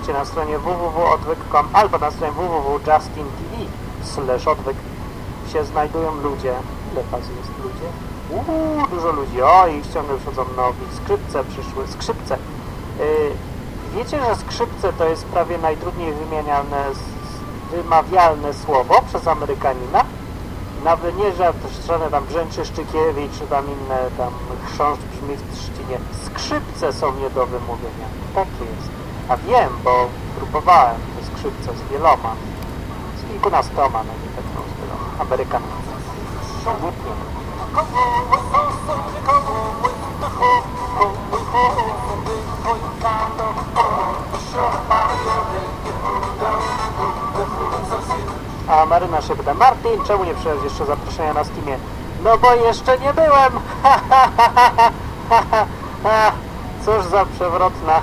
czacie na stronie www.odwyk.com albo na stronie www.justin.tv slash odwyk się znajdują ludzie. Ile was jest ludzie? Uuu, dużo ludzi. O, i ściągle przychodzą nowi. Skrzypce przyszły. Skrzypce. Yy, wiecie, że skrzypce to jest prawie najtrudniej wymieniane, wymawialne słowo przez Amerykanina? Nawet nie, żadne tam brzęczy Szczykiewicz, czy tam inne tam chrząszcz brzmi w trzcinie. Skrzypce są nie do wymówienia. A wiem, bo próbowałem te skrzypce z wieloma. Z kilkunastoma, no nie tak wieloma. Amerykanami. A Maryna się pyta, Martin, czemu nie przyjąłeś jeszcze zaproszenia na Steamie? No bo jeszcze nie byłem! Cóż za przewrotna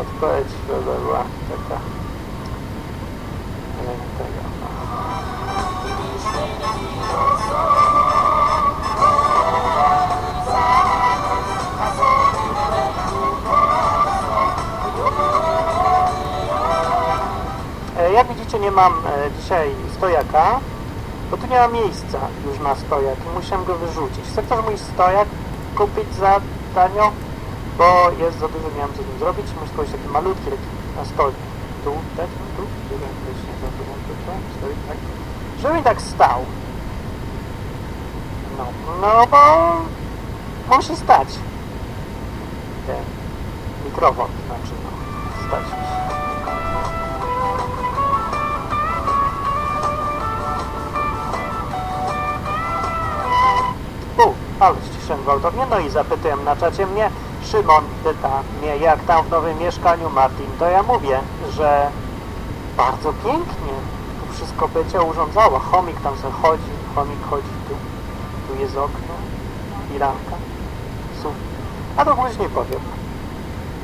odpowiedź to była taka. Tego. E, Jak widzicie nie mam e, dzisiaj stojaka, bo tu nie ma miejsca już na stojak i musiałem go wyrzucić. Chcę też mój stojak kupić za tanio, bo jest za dużo, nie wiem co z nim zrobić. Muszę kupić taki malutki, taki na stole. Tu, tak, tu, tu, tu, stoi, tak. Żeby mi tak stał. No, no bo musi stać. Ten mikrofon, znaczy no, stać. U, ale ściszyłem gwałtownie, no i zapytałem na czacie mnie, Szymon pyta mnie, jak tam w nowym mieszkaniu Martin, to ja mówię, że bardzo pięknie, tu wszystko Becia urządzała, chomik tam sobie chodzi, chomik chodzi tu, tu jest okno, firanka, sufit, a to później powiem,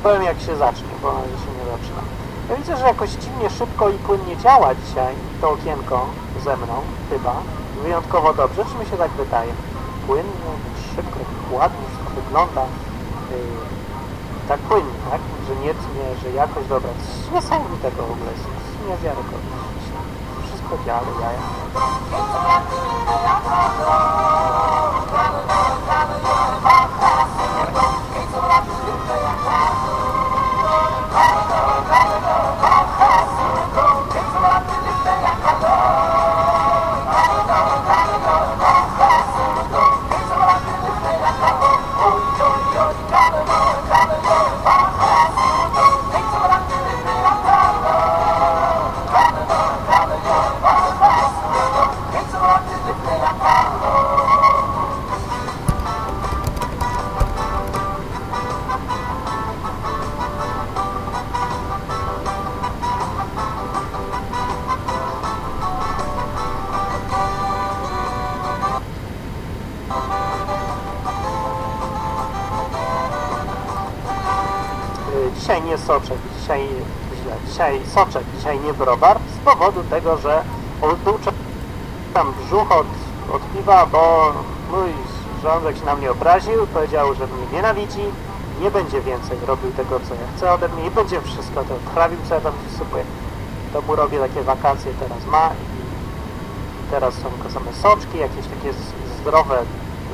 powiem jak się zacznie, bo na razie się nie zaczyna. Ja widzę, że jakoś dziwnie szybko i płynnie działa dzisiaj to okienko ze mną, chyba, wyjątkowo dobrze, czy mi się tak wydaje? Płynnie, szybko, ładnie wszystko wygląda, tak płynnie, tak? Że nie tnie, że jakoś dobra, coś niesamowitego w ogóle jest niewiarygodne. Wszystko działa, jaja. Dzisiaj nie soczek, dzisiaj źle, dzisiaj soczek, dzisiaj nie browar z powodu tego, że odtuczę tam brzuch od, od piwa, bo mój żołądek się na mnie obraził, powiedział, że mnie nienawidzi, nie będzie więcej robił tego, co ja chcę ode mnie i będzie wszystko to trawił, co ja tam wsypuję. To mu robię takie wakacje teraz ma i teraz są tylko same soczki, jakieś takie zdrowe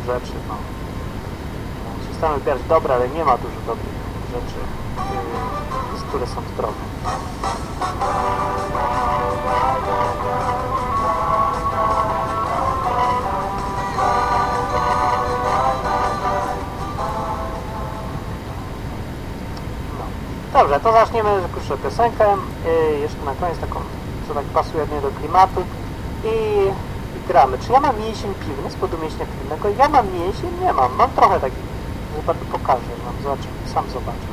rzeczy, no. Przestałem wybierać dobre, ale nie ma dużo dobrych rzeczy, które są zdrowe. No. Dobrze, to zaczniemy krótszą piosenkę. Yy, jeszcze na koniec taką, co tak pasuje do klimatu. I, gramy. Czy ja mam mięsień piwny z powodu piwnego? Ja mam mięsień? Nie mam. Mam trochę taki. Chyba tu pokażę wam. Zobaczymy. Sam zobaczę.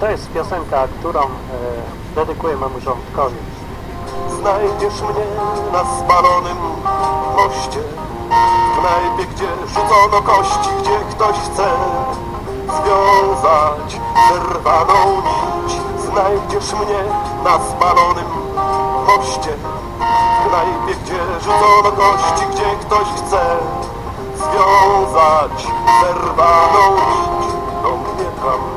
To jest piosenka, którą e, dedykuję memu żołnierzowi. Znajdziesz mnie na spalonym moście W knajpie, gdzie rzucono kości Gdzie ktoś chce związać zerwaną nić Znajdziesz mnie na spalonym moście W knajpie, gdzie rzucono kości Gdzie ktoś chce związać zerwaną nić Do mnie tam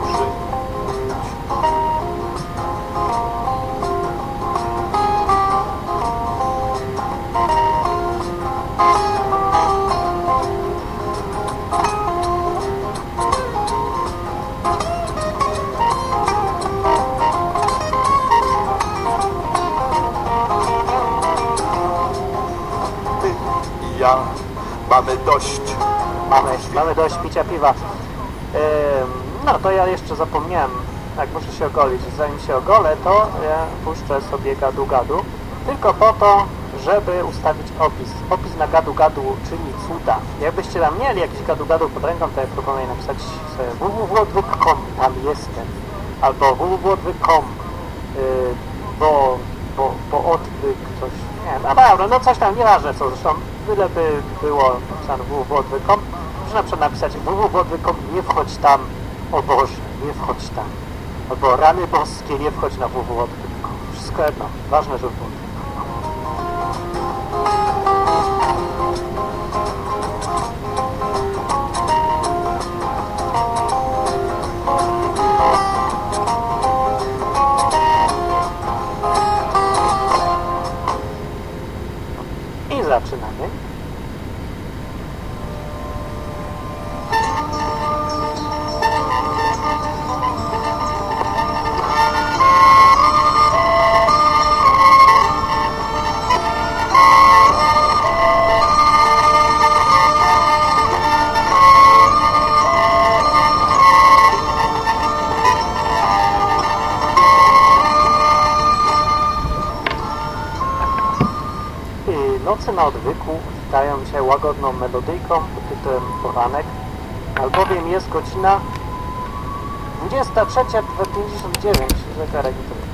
mamy dość Mamy, mamy dość picia piwa. Ym, no to ja jeszcze zapomniałem, jak muszę się ogolić. Zanim się ogolę, to ja puszczę sobie gadu-gadu. Tylko po to, żeby ustawić opis. Opis na gadu-gadu czyni cuda. Jakbyście tam mieli jakiś gadu-gadu pod ręką, to ja proponuję napisać sobie www.odwyk.com, tam jestem. Albo www.odwyk.com, yy, bo, bo, bo odwyk coś, nie wiem, no dobra, no coś tam, nieważne co, zresztą byle by było napisane www.odwyk.com, można na przykład napisać www.odwyk.com, nie wchodź tam, o Boże, nie wchodź tam. Albo rany boskie, nie wchodź na www.odwyk.com. Wszystko jedno, ważne, żeby było. Witają się łagodną melodyjką pod tytułem Poranek, albowiem jest godzina 23.59 zegarek mówi?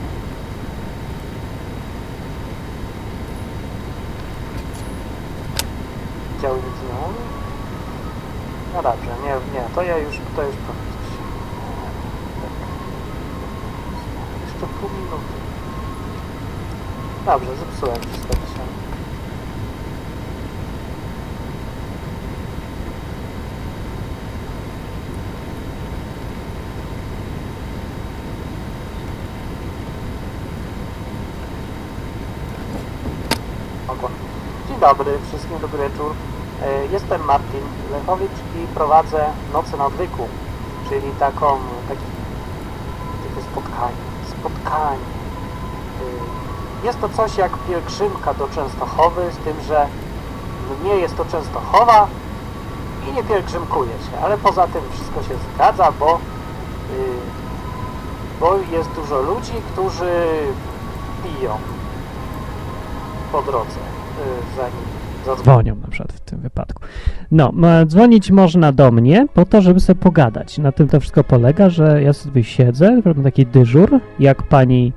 No dobrze, nie, nie, to ja już, to już. Tak. Jeszcze pół minuty. Dobrze, zepsułem wszystko dzisiaj. Mogło. Dzień dobry, wszystkim dobry wieczór. E, Jestem Martin Lechowicz i prowadzę Noce na Odwyku, czyli taką, taki, takie spotkanie, spotkanie. Y, Jest to coś jak pielgrzymka do Częstochowy, z tym, że nie jest to Częstochowa i nie pielgrzymkuje się, ale poza tym wszystko się zgadza, bo, y, bo jest dużo ludzi, którzy piją po drodze, zanim zadzwonią na przykład w tym wypadku. No, dzwonić można do mnie po to, żeby sobie pogadać. Na tym to wszystko polega, że ja sobie siedzę, robię taki dyżur, jak pani,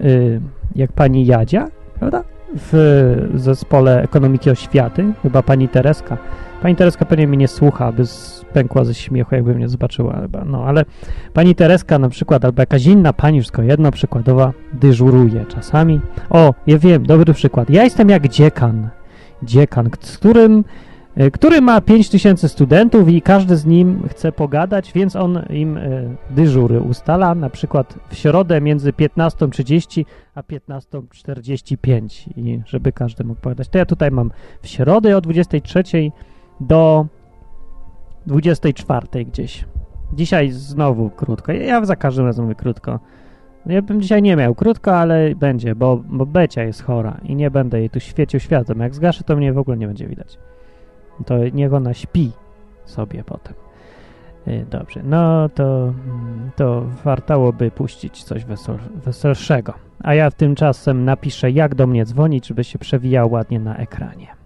y, jak pani Jadzia, prawda? W zespole ekonomiki oświaty, chyba pani Tereska. Pani Tereska pewnie mnie nie słucha, by pękła ze śmiechu, jakby mnie zobaczyła chyba. No, ale pani Tereska na przykład, albo jakaś inna pani, wszystko jedno, przykładowa, dyżuruje czasami. O, ja wiem, dobry przykład. Ja jestem jak dziekan. Dziekan, którym, y, który ma 5000 studentów i każdy z nim chce pogadać, więc on im y, dyżury ustala, na przykład w środę między 15.30 a 15.45 i żeby każdy mógł pogadać. To ja tutaj mam w środę o 23.00 do 24.00 gdzieś. Dzisiaj znowu krótko. Ja za każdym razem mówię krótko. Ja bym dzisiaj nie miał krótko, ale będzie, bo, bo Becia jest chora i nie będę jej tu świecił światłem. Jak zgaszę, to mnie w ogóle nie będzie widać. To niech ona śpi sobie potem. Y, Dobrze, no to, mm, to wartałoby puścić coś wesel, weselszego. A ja tymczasem napiszę, jak do mnie dzwonić, żeby się przewijał ładnie na ekranie.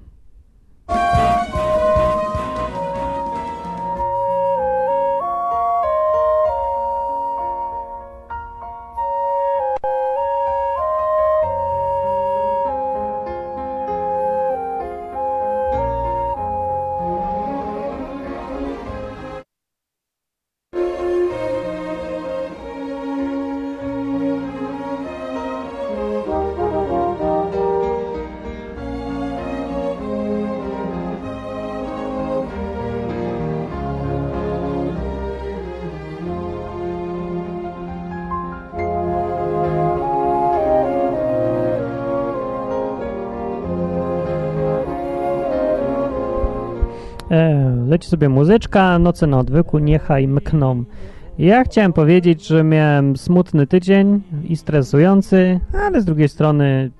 E, leci sobie muzyczka, noce na odwyku, niechaj mkną. Ja chciałem powiedzieć, że miałem smutny tydzień i stresujący, ale z drugiej strony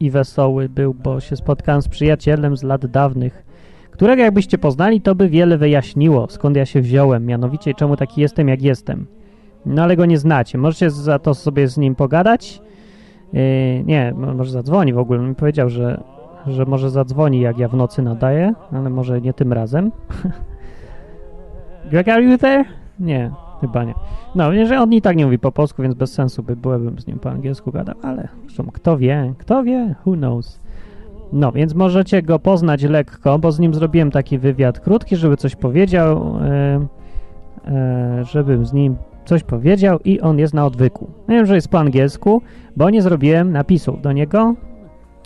i wesoły był, bo się spotkałem z przyjacielem z lat dawnych, którego jakbyście poznali, to by wiele wyjaśniło, skąd ja się wziąłem, mianowicie czemu taki jestem, jak jestem. No ale go nie znacie. Możecie za to sobie z nim pogadać. Yy, nie, może zadzwoni w ogóle. On mi powiedział, że, że może zadzwoni, jak ja w nocy nadaję, ale może nie tym razem. Greg, are you there? Nie, chyba nie. No, że on i tak nie mówi po polsku, więc bez sensu by byłbym z nim po angielsku gadał, ale zresztą kto wie, kto wie, who knows. No, więc możecie go poznać lekko, bo z nim zrobiłem taki wywiad krótki, żeby coś powiedział, yy, yy, żebym z nim coś powiedział i on jest na odwyku. Nie wiem, że jest po angielsku, bo nie zrobiłem napisów do niego,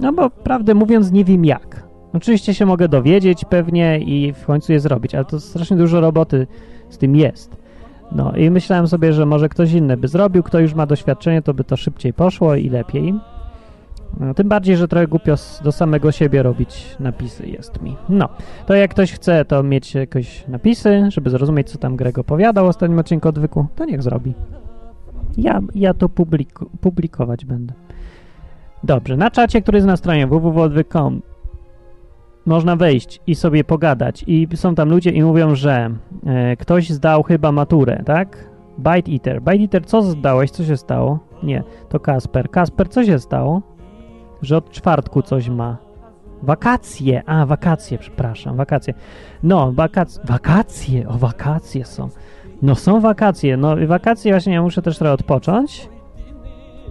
no bo prawdę mówiąc nie wiem jak. Oczywiście się mogę dowiedzieć pewnie i w końcu je zrobić, ale to strasznie dużo roboty z tym jest. No i myślałem sobie, że może ktoś inny by zrobił, kto już ma doświadczenie, to by to szybciej poszło i lepiej. No, tym bardziej, że trochę głupio do samego siebie robić napisy jest mi. No, to jak ktoś chce to mieć jakieś napisy, żeby zrozumieć, co tam Greg opowiadał w ostatnim odcinku odwyku, to niech zrobi. Ja, ja to publikować będę. Dobrze, na czacie, który jest na stronie www.odwyk.com można wejść i sobie pogadać i są tam ludzie i mówią, że e, ktoś zdał chyba maturę, tak? Bite Eater. Bite Eater, co zdałeś? Co się stało? Nie, to Kasper. Kasper, co się stało? Że od czwartku coś ma. Wakacje. A, wakacje, przepraszam, wakacje. No, wakac wakacje, o wakacje są. No są wakacje, no wakacje właśnie ja muszę też trochę odpocząć,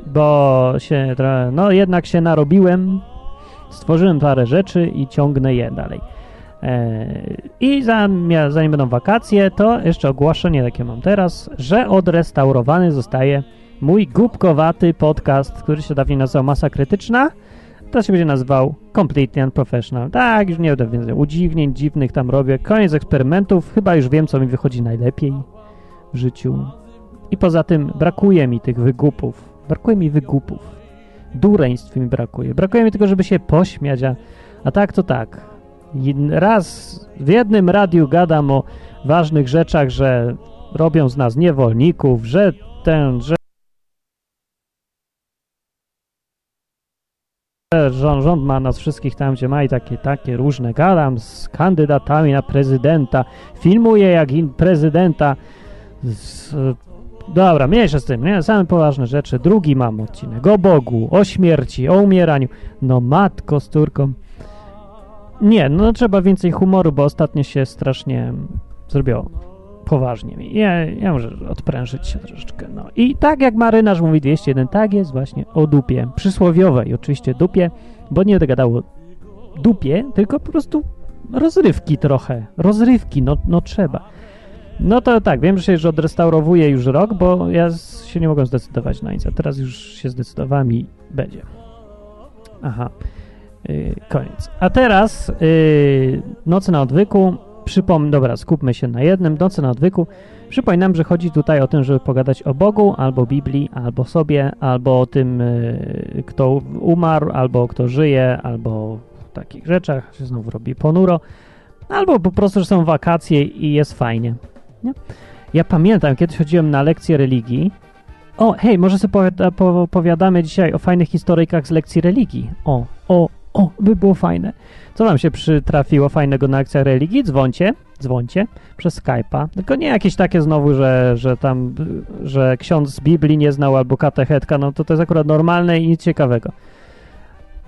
bo się no jednak się narobiłem, stworzyłem parę rzeczy i ciągnę je dalej. Eee, I zanim, będą wakacje, to jeszcze ogłoszenie takie mam teraz, że odrestaurowany zostaje mój głupkowaty podcast, który się dawniej nazywał Masa Krytyczna, to się będzie nazywał Completely Unprofessional. Tak, już nie będę więcej udziwnień dziwnych tam robię. Koniec eksperymentów, chyba już wiem, co mi wychodzi najlepiej w życiu. I poza tym brakuje mi tych wygupów. Brakuje mi wygupów. Dureństw mi brakuje. Brakuje mi tylko, żeby się pośmiać, a, a tak to tak. Raz w jednym radiu gadam o ważnych rzeczach, że robią z nas niewolników, że ten, że Rząd, rząd ma nas wszystkich tam, gdzie ma i takie, takie różne. Gadam z kandydatami na prezydenta. Filmuję jak in prezydenta. Z, dobra, mniejsza z tym, nie? Same poważne rzeczy. Drugi mam odcinek o Bogu, o śmierci, o umieraniu. No matko z turką. Nie, no trzeba więcej humoru, bo ostatnio się strasznie zrobiło poważnie. Ja, ja muszę odprężyć się troszeczkę. No. I tak jak marynarz mówi 201, tak jest właśnie o dupie. Przysłowiowej oczywiście dupie, bo nie będę gadał o dupie, tylko po prostu rozrywki trochę. Rozrywki, no, no trzeba. No to tak, wiem, że się już odrestaurowuję już rok, bo ja się nie mogłem zdecydować na nic, a teraz już się zdecydowałem i będzie. Aha, yy, koniec. A teraz yy, Nocy na odwyku Przypomnę, dobra, skupmy się na jednym, nocy na odwyku. Przypominam, że chodzi tutaj o tym, żeby pogadać o Bogu, albo Biblii, albo sobie, albo o tym, y, kto umarł, albo kto żyje, albo w takich rzeczach się znowu robi ponuro, albo po prostu, że są wakacje i jest fajnie. Nie? Ja pamiętam, kiedyś chodziłem na lekcję religii. O, hej, może sobie opowiadamy dzisiaj o fajnych historyjkach z lekcji religii. O, o, o, by było fajne. Co wam się przytrafiło fajnego na akcjach religii? Dzwońcie, dzwońcie przez Skype'a. Tylko nie jakieś takie znowu, że, że tam, że ksiądz z Biblii nie znał albo katechetka, no to to jest akurat normalne i nic ciekawego.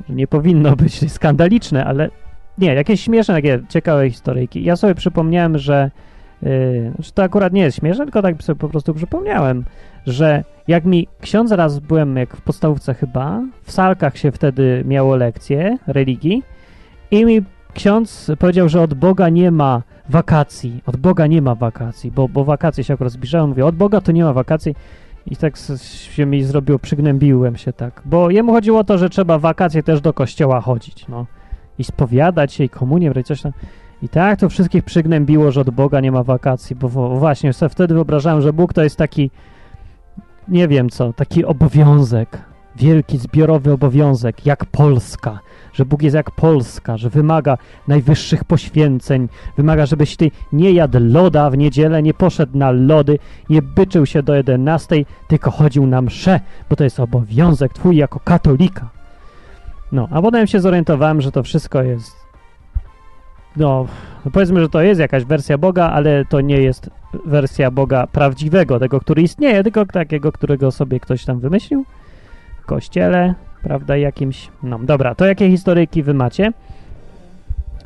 Nie powinno być skandaliczne, ale nie, jakieś śmieszne, takie ciekawe historyjki. Ja sobie przypomniałem, że yy, to akurat nie jest śmieszne, tylko tak sobie po prostu przypomniałem, że jak mi ksiądz raz byłem, jak w podstawówce chyba, w salkach się wtedy miało lekcje religii i mi ksiądz powiedział, że od Boga nie ma wakacji. Od Boga nie ma wakacji, bo, bo wakacje się akurat zbliżają. Mówię, od Boga to nie ma wakacji. I tak się mi zrobiło, przygnębiłem się tak. Bo jemu chodziło o to, że trzeba wakacje też do kościoła chodzić, no. I spowiadać się, i komunię brać, coś tam. I tak to wszystkich przygnębiło, że od Boga nie ma wakacji, bo właśnie sobie wtedy wyobrażałem, że Bóg to jest taki, nie wiem co, taki obowiązek wielki zbiorowy obowiązek, jak Polska, że Bóg jest jak Polska, że wymaga najwyższych poświęceń, wymaga, żebyś ty nie jadł loda w niedzielę, nie poszedł na lody, nie byczył się do 11, tylko chodził na msze, bo to jest obowiązek twój jako katolika. No, a potem się zorientowałem, że to wszystko jest no, no powiedzmy, że to jest jakaś wersja Boga, ale to nie jest wersja Boga prawdziwego, tego, który istnieje, tylko takiego, którego sobie ktoś tam wymyślił w kościele, prawda, jakimś. No, dobra, to jakie historyjki wy macie?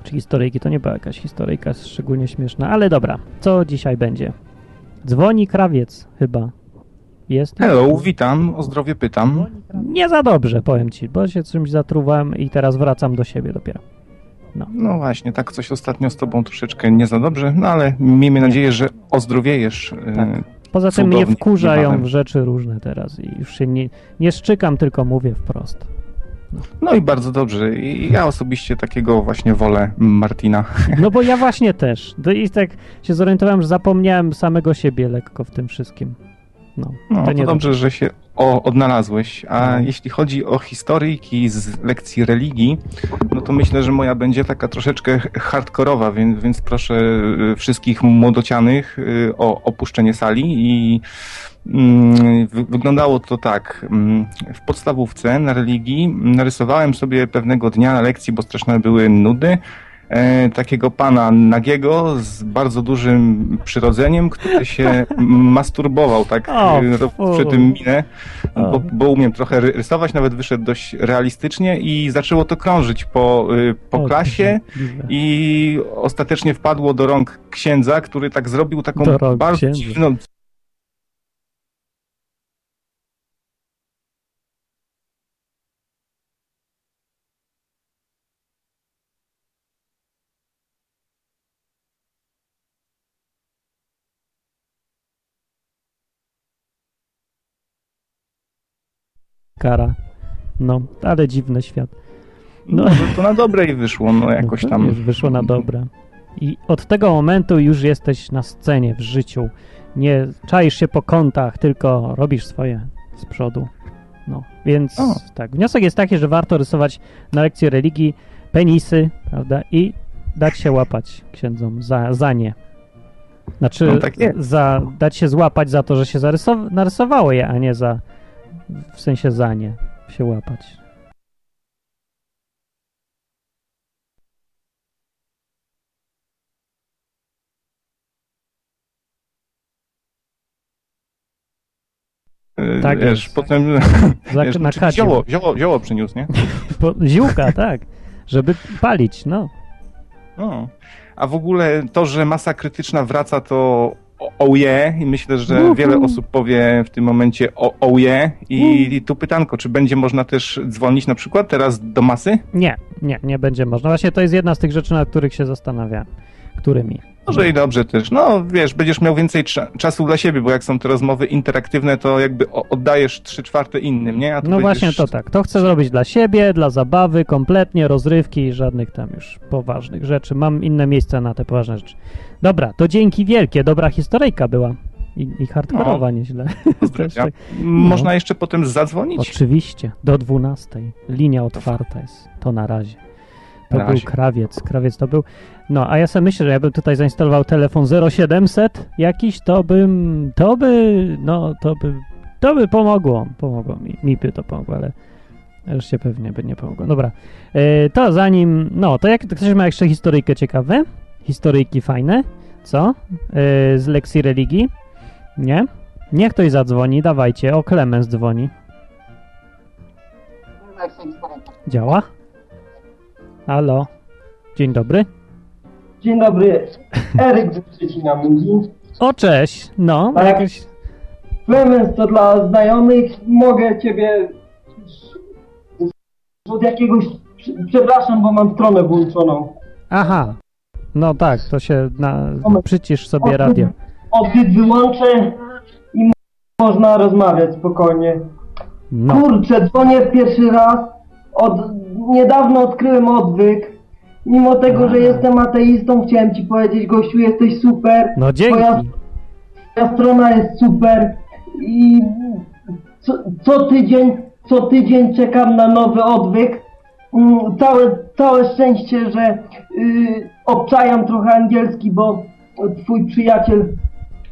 Czy historyjki? To nie była jakaś historyjka szczególnie śmieszna, ale dobra, co dzisiaj będzie? Dzwoni krawiec chyba. Jest? Hello, witam, o zdrowie pytam. Nie za dobrze, powiem ci, bo się czymś zatruwałem i teraz wracam do siebie dopiero. No właśnie, tak coś ostatnio z tobą troszeczkę nie za dobrze, no ale miejmy nadzieję, że ozdrowiejesz. e, Tak. Poza tym mnie wkurzają niebawem. rzeczy różne teraz i już się nie, nie szczykam, tylko mówię wprost. No i bardzo dobrze. I ja osobiście takiego właśnie wolę Martina. No bo ja właśnie też. To I tak się zorientowałem, że zapomniałem samego siebie lekko w tym wszystkim. No, No, to nie dobrze, że się o, odnalazłeś. A No. jeśli chodzi o historyjki z lekcji religii, no to myślę, że moja będzie taka troszeczkę hardkorowa, więc, więc proszę y, wszystkich młodocianych y, o opuszczenie sali i mm, wy- wyglądało to tak. Mm, W podstawówce na religii narysowałem sobie pewnego dnia na lekcji, bo straszne były nudy, e, takiego pana nagiego z bardzo dużym przyrodzeniem, który się masturbował, tak O, e, przy tym minę, bo, bo umiem trochę ry- rysować, nawet wyszedł dość realistycznie i zaczęło to krążyć po, y, po O, klasie i ostatecznie wpadło do rąk księdza, który tak zrobił taką bardzo dziwną Kara. No, ale dziwny świat. No, No. to na dobre i wyszło, no jakoś No, tam. Już wyszło na dobre. I od tego momentu już jesteś na scenie w życiu. Nie czaisz się po kątach, tylko robisz swoje z przodu. No, więc O. tak. Wniosek jest taki, że warto rysować na lekcji religii penisy, prawda? I dać się łapać księdzom za, za nie. Znaczy, No, tak za, dać się złapać za to, że się narysowało je, a nie za, w sensie za nie się łapać. y, Tak wiesz, jest. potem wiesz, na czy kacie. zioło, zioło, zioło przyniósł, nie? Po, ziółka, tak. Żeby palić, no. No. A w ogóle to, że masa krytyczna wraca, to oje i myślę, że Uhu. wiele osób powie w tym momencie o oje i, i tu pytanko, czy będzie można też dzwonić na przykład teraz do masy? Nie, nie, nie będzie można. Właśnie to jest jedna z tych rzeczy, nad których się zastanawiam. Którymi? Może i dobrze też. No wiesz, będziesz miał więcej cza- czasu dla siebie, bo jak są te rozmowy interaktywne, to jakby oddajesz trzy czwarte innym, nie? No będziesz... właśnie to tak. To chcę zrobić dla siebie, dla zabawy, kompletnie, rozrywki, żadnych tam już poważnych rzeczy. Mam inne miejsca na te poważne rzeczy. Dobra, to dzięki wielkie. Dobra historyjka była. I, i hardkorowa nieźle. Też Pozdrawia. tak. Można jeszcze potem zadzwonić? Oczywiście, do 12. Linia otwarta jest. To na razie. To był krawiec. Krawiec to był. No, a ja sobie myślę, że ja bym tutaj zainstalował telefon 0700 jakiś, to bym. To by. No, to by. To by pomogło. Pomogło mi. Mi by to pomogło, ale. Reszcie pewnie by nie pomogło. Dobra. E, to zanim. No, to jak ktoś ma jeszcze historyjkę ciekawe? Historyjki fajne? Co? E, z lekcji religii? Nie? Niech ktoś zadzwoni, dawajcie. O, Klemens dzwoni. Działa? Halo? Dzień dobry. Dzień dobry, Eryk ze Szczecina mówi. O, cześć. No, Tak. Clemens to dla znajomych, mogę ciebie od jakiegoś, przepraszam, bo mam stronę włączoną. Aha. No tak, to się na... Przycisz sobie radio. Odbyt wyłączę i można rozmawiać spokojnie. No. Kurczę, dzwonię pierwszy raz, od, niedawno odkryłem odwyk. Mimo tego, że jestem ateistą, chciałem ci powiedzieć, gościu, jesteś super. No Twoja dzięki. Twoja strona jest super i co, co tydzień co tydzień czekam na nowy odwyk. Mm, Całe, całe szczęście, że y, obczajam trochę angielski, bo twój przyjaciel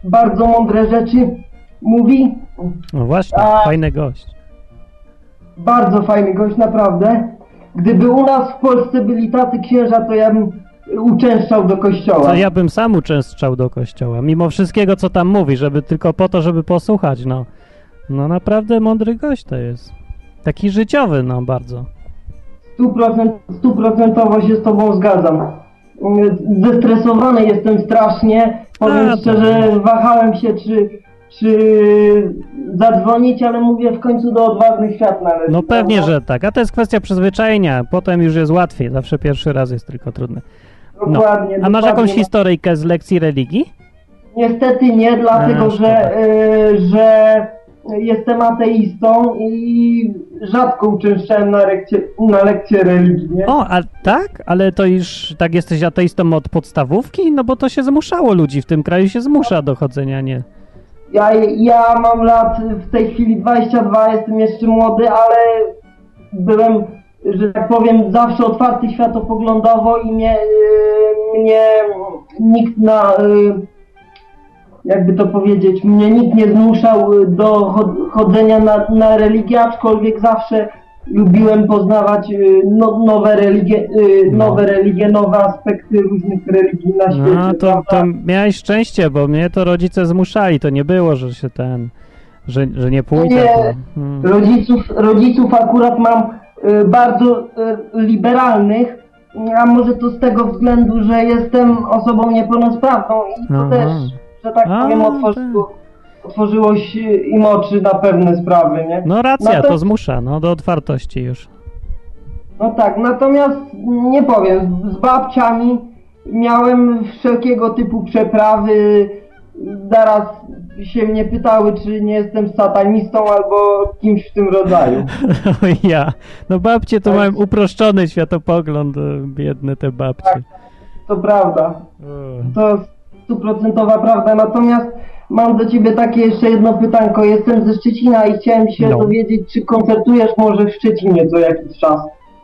bardzo mądre rzeczy mówi. No właśnie, A- fajny gość. Bardzo fajny gość, naprawdę. Gdyby u nas w Polsce byli tacy księża, to ja bym uczęszczał do kościoła. To ja bym sam uczęszczał do kościoła, mimo wszystkiego, co tam mówi, żeby tylko po to, żeby posłuchać, no. No naprawdę mądry gość to jest. Taki życiowy, no bardzo. Stuprocent- Stuprocentowo się z tobą zgadzam. Zestresowany jestem strasznie. Powiem A, to- szczerze, wahałem się, czy, czy zadzwonić, ale mówię w końcu do odważnych świat należy. No pewnie, prawda? że tak. A to jest kwestia przyzwyczajenia. Potem już jest łatwiej. Zawsze pierwszy raz jest tylko trudny. No. Dokładnie. A masz dokładnie. jakąś historyjkę z lekcji religii? Niestety nie, dlatego A, że, y, że jestem ateistą i rzadko uczęszczałem na lekcje, na lekcje religii. Nie? O, a tak? Ale to już tak jesteś ateistą od podstawówki? No bo to się zmuszało ludzi w tym kraju, się zmusza do chodzenia, nie? Ja, ja mam lat w tej chwili 22, jestem jeszcze młody, ale byłem, że tak powiem, zawsze otwarty światopoglądowo i mnie, y, mnie nikt na, y, jakby to powiedzieć, mnie nikt nie zmuszał do chod- chodzenia na, na religię, aczkolwiek zawsze lubiłem poznawać y, no, nowe, religie, y, No. nowe religie, nowe aspekty różnych religii na świecie. No to, to miałeś szczęście, bo mnie to rodzice zmuszali. To nie było, że się ten... Że, że nie pójdę. Nie. To, hmm. Rodziców, rodziców akurat mam y, bardzo y, liberalnych, a może to z tego względu, że jestem osobą niepełnosprawną i to Aha. też, że tak powiem, otworzyło, otworzyło się im oczy na pewne sprawy, nie? No racja, No to- zmusza, no do otwartości już. No tak, natomiast nie powiem, z babciami miałem wszelkiego typu przeprawy, zaraz się mnie pytały, czy nie jestem satanistą albo kimś w tym rodzaju. Ja. No babcie to Tak. mają uproszczony światopogląd, e, biedne te babcie. Tak. To prawda. To stuprocentowa prawda. Natomiast mam do ciebie takie jeszcze jedno pytanko. Jestem ze Szczecina i chciałem się No. dowiedzieć, czy koncertujesz może w Szczecinie co jakiś czas.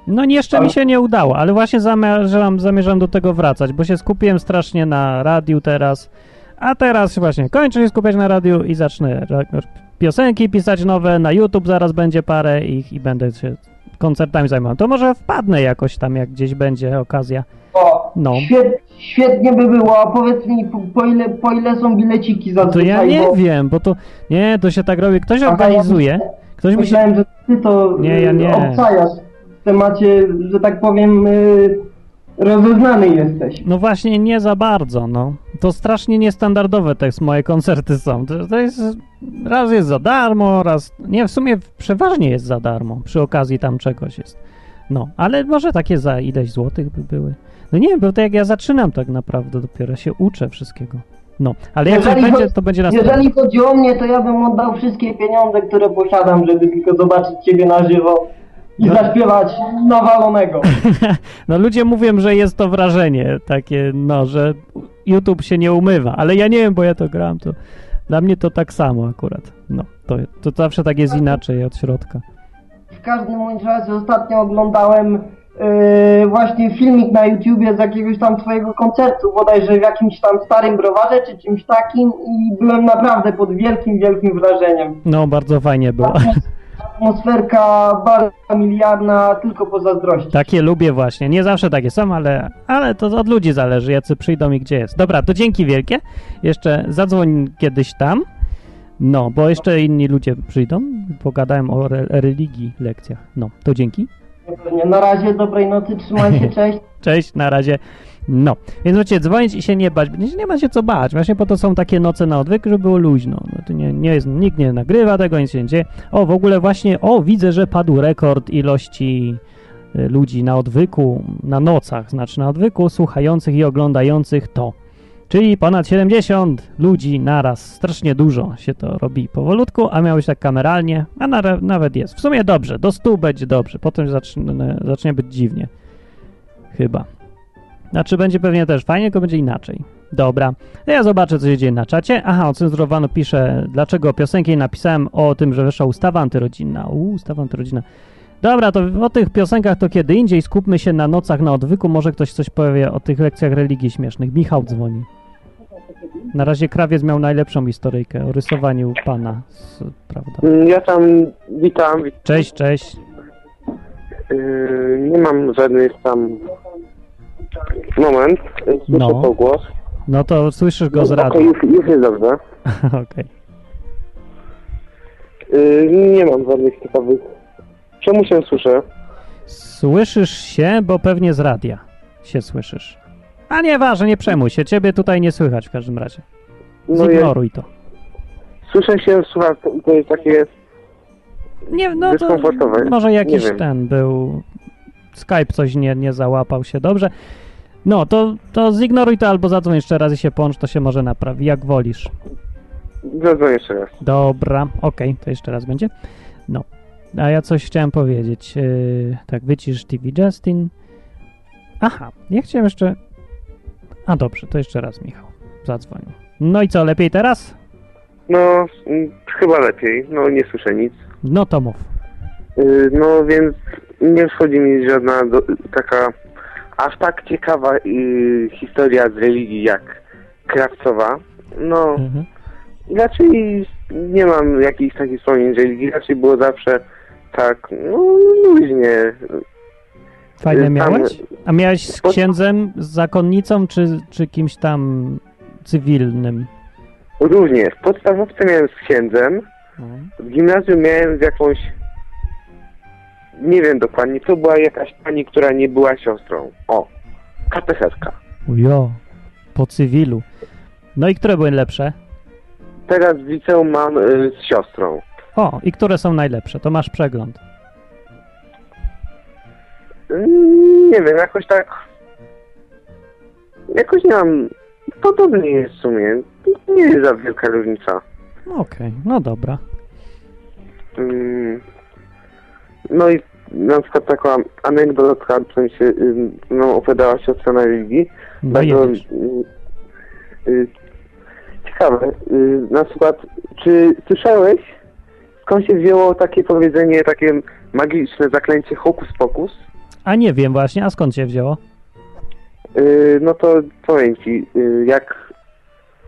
No jeszcze mi się nie udało, ale właśnie zamierzam, zamierzam do tego wracać, bo się skupiłem strasznie na radiu teraz, a teraz właśnie kończę się skupiać na radiu i zacznę piosenki pisać nowe, na YouTube zaraz będzie parę ich i będę się koncertami zajmował. To może wpadnę jakoś tam, jak gdzieś będzie okazja. O, No. świet, świetnie by było. A powiedz mi, po, po, ile, po ile są bileciki To zazwyczaj? ja nie bo wiem, bo to nie, to się tak robi, ktoś Aha, organizuje, ja ktoś. Myślałem, że ty to Nie, ja nie. obcajasz w temacie, że tak powiem, y, rozeznany jesteś. No właśnie, nie za bardzo, no. To strasznie niestandardowe te moje koncerty są. To, to jest, raz jest za darmo, raz, nie, w sumie przeważnie jest za darmo, przy okazji tam czegoś jest. No, ale może takie za ileś złotych by były. No nie wiem, bo to jak ja zaczynam tak naprawdę, dopiero się uczę wszystkiego. No, ale jak Jeżeli będzie, chodzi- to będzie następne. Jeżeli chodzi o mnie, to ja bym oddał wszystkie pieniądze, które posiadam, żeby tylko zobaczyć ciebie na żywo i No. zaśpiewać nawalonego. No ludzie mówią, że jest to wrażenie takie, no, że YouTube się nie umywa, ale ja nie wiem, bo ja to gram, to dla mnie to tak samo akurat. No, to, to zawsze tak jest inaczej od środka. W każdym bądź razie ostatnio oglądałem yy, właśnie filmik na YouTubie z jakiegoś tam twojego koncertu, bodajże w jakimś tam starym browarze czy czymś takim i byłem naprawdę pod wielkim, wielkim wrażeniem. No, bardzo fajnie było. Atmosferka bardzo miliarna, tylko pozazdrościć. Takie lubię właśnie. Nie zawsze takie są, ale, ale to od ludzi zależy, jacy przyjdą i gdzie jest. Dobra, to dzięki wielkie. Jeszcze zadzwoń kiedyś tam. No, bo jeszcze inni ludzie przyjdą. Pogadałem o re religii lekcjach. No, to dzięki. Na razie, dobrej nocy, trzymaj się, cześć. Cześć, na razie. No, więc możecie dzwonić i się nie bać. Nie ma się co bać. Właśnie po to są takie noce na odwyk, żeby było luźno. No, to nie, nie jest, nikt nie nagrywa tego, nic się nie dzieje. O, w ogóle właśnie, o, widzę, że padł rekord ilości y, ludzi na odwyku, na nocach, znaczy na odwyku, słuchających i oglądających to. Czyli ponad 70 ludzi naraz. Strasznie dużo się to robi powolutku, a miało być tak kameralnie, a na, nawet jest. W sumie dobrze, do 100 będzie dobrze, potem zacznie, zacznie być dziwnie. Chyba. Znaczy będzie pewnie też fajnie, tylko będzie inaczej. Dobra. Ja zobaczę, co się dzieje na czacie. Aha, ocenzurowano pisze, dlaczego piosenki napisałem o tym, że wyszła ustawa antyrodzinna. Uuu, ustawa antyrodzinna. Dobra, to o tych piosenkach to kiedy indziej. Skupmy się na nocach na odwyku. Może ktoś coś powie o tych lekcjach religii śmiesznych. Michał dzwoni. Na razie krawiec miał najlepszą historyjkę o rysowaniu pana. Z, prawda? Ja tam witam. wit- Cześć, cześć. Yy, nie mam żadnych tam. Moment. Słyszę No. pogłos. No to słyszysz go z Okej, radia. już, już jest dobrze. Okej. Yy, nie mam żadnych ciekawych. Czemu się słyszę? Słyszysz się, bo pewnie z radia się słyszysz. A nieważne, nie przejmuj się, ciebie tutaj nie słychać w każdym razie. No Zignoruj to. słyszę się, słuchaj, to, jest takie. Nie, no to Dyskomfortowe. może jakiś ten był... Skype coś nie, nie załapał się dobrze. No, to, to zignoruj to albo zadzwoń jeszcze raz i się połącz, to się może naprawi, jak wolisz. Zadzwonię jeszcze raz. Dobra, okej, to jeszcze raz będzie. No, a ja coś chciałem powiedzieć. Yy, tak, wycisz TV Justin. Aha, ja chciałem jeszcze... A dobrze, to jeszcze raz Michał zadzwonił. No i co, lepiej teraz? No, mm, chyba lepiej. No, nie słyszę nic. No to mów. Yy, no, więc nie wchodzi mi żadna do, taka aż tak ciekawa yy, historia z religii jak krawcowa. No, Mhm. raczej nie mam jakichś takich wspomnień z religii. Raczej było zawsze tak, no, luźnie. Fajne Tam- miałeś? A miałeś z księdzem, z zakonnicą, czy, czy kimś tam cywilnym? Różnie. W podstawówce miałem z księdzem, w gimnazjum miałem z jakąś, nie wiem dokładnie, to była jakaś pani, która nie była siostrą. O, katechetka. Ujo, po cywilu. No i które były lepsze? Teraz w liceum mam y, z siostrą. O, i które są najlepsze? To masz przegląd. Mm, Nie wiem, jakoś tak. Jakoś nie mam. Podobnie jest w sumie. Nie jest za wielka różnica. Okej, no dobra. Mm, No i na przykład taka anegdotka, sensie ym, no, opowiadała siostra na religii. No Bardzo y, y, ciekawe. Y, na przykład, czy słyszałeś, skąd się wzięło takie powiedzenie, takie magiczne zaklęcie hokus pokus? A nie wiem właśnie, a skąd się wzięło? Y, no to powiem ci, y, jak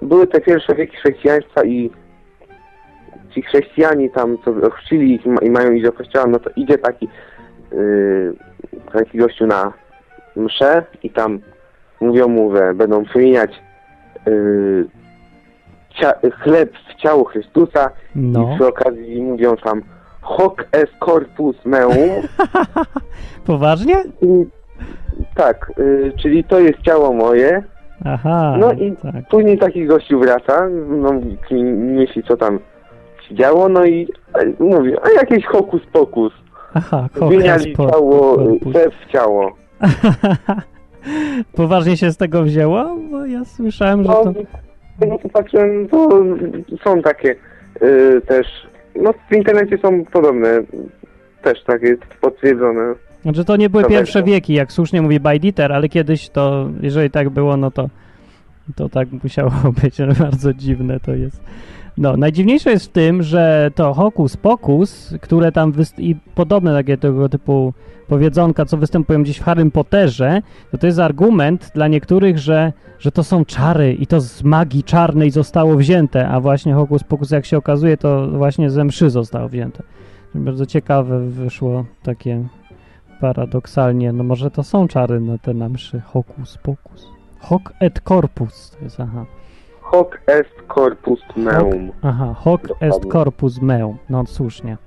były te pierwsze wieki chrześcijaństwa i ci chrześcijanie tam, co chrzcili ich i ma- i mają iść do kościoła, no to idzie taki y, taki gościu na mszę i tam mówią mu, że będą przemieniać y, cia- chleb w ciało Chrystusa i No. przy okazji mówią tam hoc est corpus meum Poważnie? i, tak, y, czyli to jest ciało moje, Aha, No i tak. Później taki gościu wraca, no myśli co tam się działo, no i e, mówi, a jakieś hokus pokus. Aha, Zmieniali po- ciało, krew w ciało. Poważnie się z tego wzięło? Bo ja słyszałem, że to... no to patrzyłem, to są takie y, też, no w internecie są podobne, też tak jest potwierdzone. Znaczy to nie były To pierwsze będzie. wieki, jak słusznie mówi Bajditer, ale kiedyś to, jeżeli tak było, no to to tak musiało być, ale bardzo dziwne to jest. No, najdziwniejsze jest w tym, że to hokus pokus, które tam i podobne takie tego typu powiedzonka, co występują gdzieś w Harrym Potterze, to to jest argument dla niektórych, że, że to są czary i to z magii czarnej zostało wzięte, a właśnie hokus pokus, jak się okazuje, to właśnie ze mszy zostało wzięte. Bardzo ciekawe wyszło takie paradoksalnie, no może to są czary na te na mszy. Hokus pokus. Hoc et corpus. To jest, aha. Hoc est corpus meum. Aha, hoc Dokładnie. est corpus meum. No słusznie.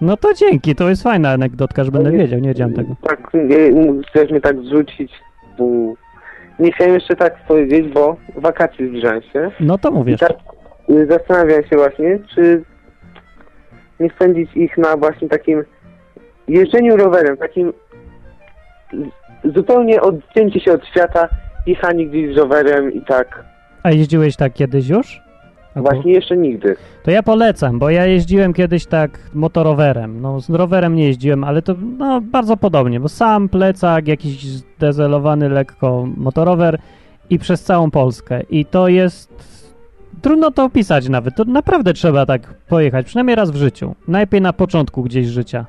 No to dzięki, to jest fajna anegdotka, że będę wiedział, nie wiedziałem tego. Tak, chcesz mnie tak zrzucić, bo nie chciałem jeszcze tak powiedzieć, bo wakacje zbliżają się. No to I mówisz. tak y, zastanawiam się właśnie, czy nie spędzić ich na właśnie takim jeżdżeniu rowerem, takim zupełnie odcięcie się od świata, jechanie gdzieś z rowerem i tak. A jeździłeś tak kiedyś już? Albo- Właśnie jeszcze nigdy. To ja polecam, bo ja jeździłem kiedyś tak motorowerem. No, z rowerem nie jeździłem, ale to no, bardzo podobnie, bo sam plecak, jakiś zdezelowany lekko motorower i przez całą Polskę. I to jest. Trudno to opisać nawet. To naprawdę trzeba tak pojechać, przynajmniej raz w życiu. Najlepiej na początku gdzieś życia.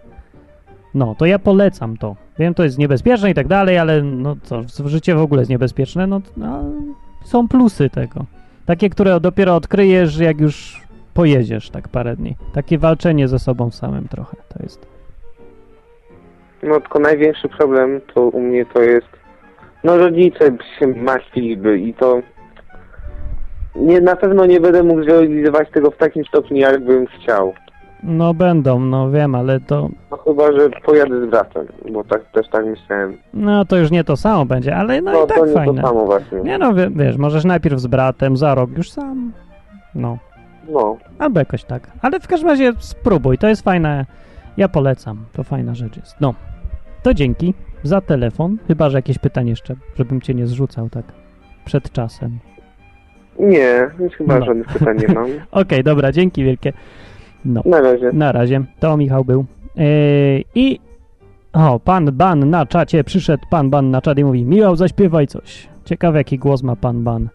No, to ja polecam to. Wiem, to jest niebezpieczne i tak dalej, ale no co, życie w ogóle jest niebezpieczne, no, no są plusy tego. Takie, które dopiero odkryjesz, jak już pojedziesz tak parę dni. Takie walczenie ze sobą samym trochę to jest. No tylko największy problem to u mnie to jest, no rodzice się martwiliby i to nie, na pewno nie będę mógł zrealizować tego w takim stopniu, jakbym chciał. No będą, no wiem, ale to, No chyba, że pojadę z bratem, bo tak też tak myślałem. no to już nie to samo będzie, ale no, No i tak to nie fajne. to samo właśnie. Nie no, wie, wiesz, możesz najpierw z bratem, za rok już sam. No, No, albo jakoś tak. Ale w każdym razie spróbuj, to jest fajne. Ja polecam, to fajna rzecz jest. No, to dzięki za telefon. Chyba, że jakieś pytanie jeszcze, żebym cię nie zrzucał tak przed czasem. nie, chyba No. żadnych pytań nie mam. Okej, dobra, dzięki wielkie. No. Na razie. Na razie. To Michał był. Yy, I o, pan Ban na czacie, przyszedł pan Ban na czat i mówi Michał, zaśpiewaj coś. Ciekawe, jaki głos ma pan Ban.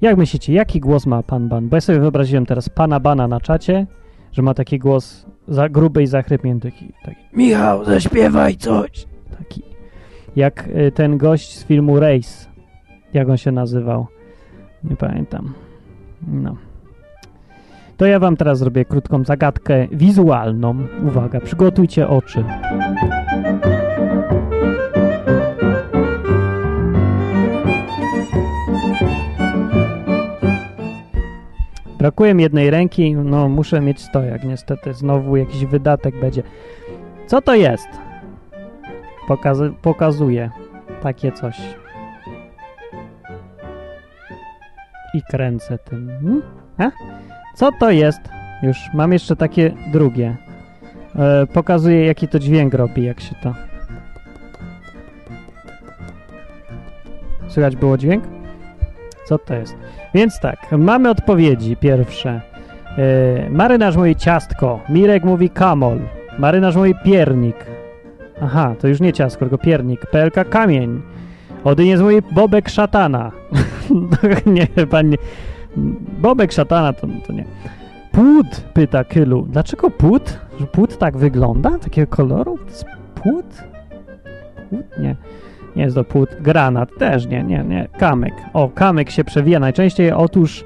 Jak myślicie, jaki głos ma pan Ban? Bo ja sobie wyobraziłem teraz pana Bana na czacie, że ma taki głos za gruby i zachrypnięty. Taki, taki Michał, zaśpiewaj coś. Taki. Jak y, ten gość z filmu Race. Jak on się nazywał? Nie pamiętam. No. To ja wam teraz zrobię krótką zagadkę wizualną. Uwaga, przygotujcie oczy. Brakuje mi jednej ręki, no muszę mieć stojak, niestety znowu jakiś wydatek będzie. Co to jest? Pokazy pokazuję takie coś. I kręcę tym. Hmm? Co to jest? Już mam jeszcze takie drugie. E, pokazuję, jaki to dźwięk robi, jak się to. Słychać było dźwięk? Co to jest? Więc tak, mamy odpowiedzi pierwsze. E, marynarz mówi ciastko, Mirek mówi kamol, marynarz mówi piernik. Aha, to już nie ciastko, tylko piernik. PLK kamień. Odyniec mówi bobek szatana. nie, chyba nie. Bobek szatana to, to nie. Płód, pyta Kylu. Dlaczego płód? Że płód tak wygląda? Takiego koloru? To jest płód? Płód? Nie. Nie jest to płód. Granat też nie, nie, nie. Kamyk. O, kamyk się przewija najczęściej. Otóż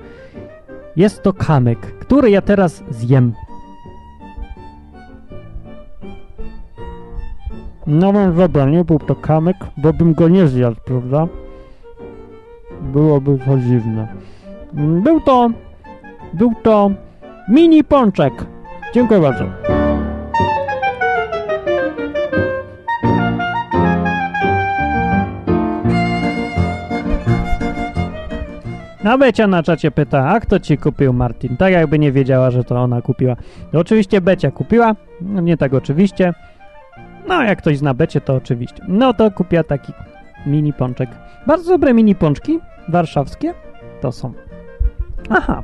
jest to kamyk, który ja teraz zjem. No więc dobra, nie był to kamyk, bo bym go nie zjadł, prawda? Byłoby to dziwne. Był to... Był to mini pączek. Dziękuję bardzo. A Becia na czacie pyta, a kto ci kupił Martin? Tak jakby nie wiedziała, że to ona kupiła. No oczywiście Becia kupiła, no nie tak oczywiście. No jak ktoś zna Becie, to oczywiście. No to kupiła taki mini pączek. Bardzo dobre mini pączki, warszawskie, to są. Aha.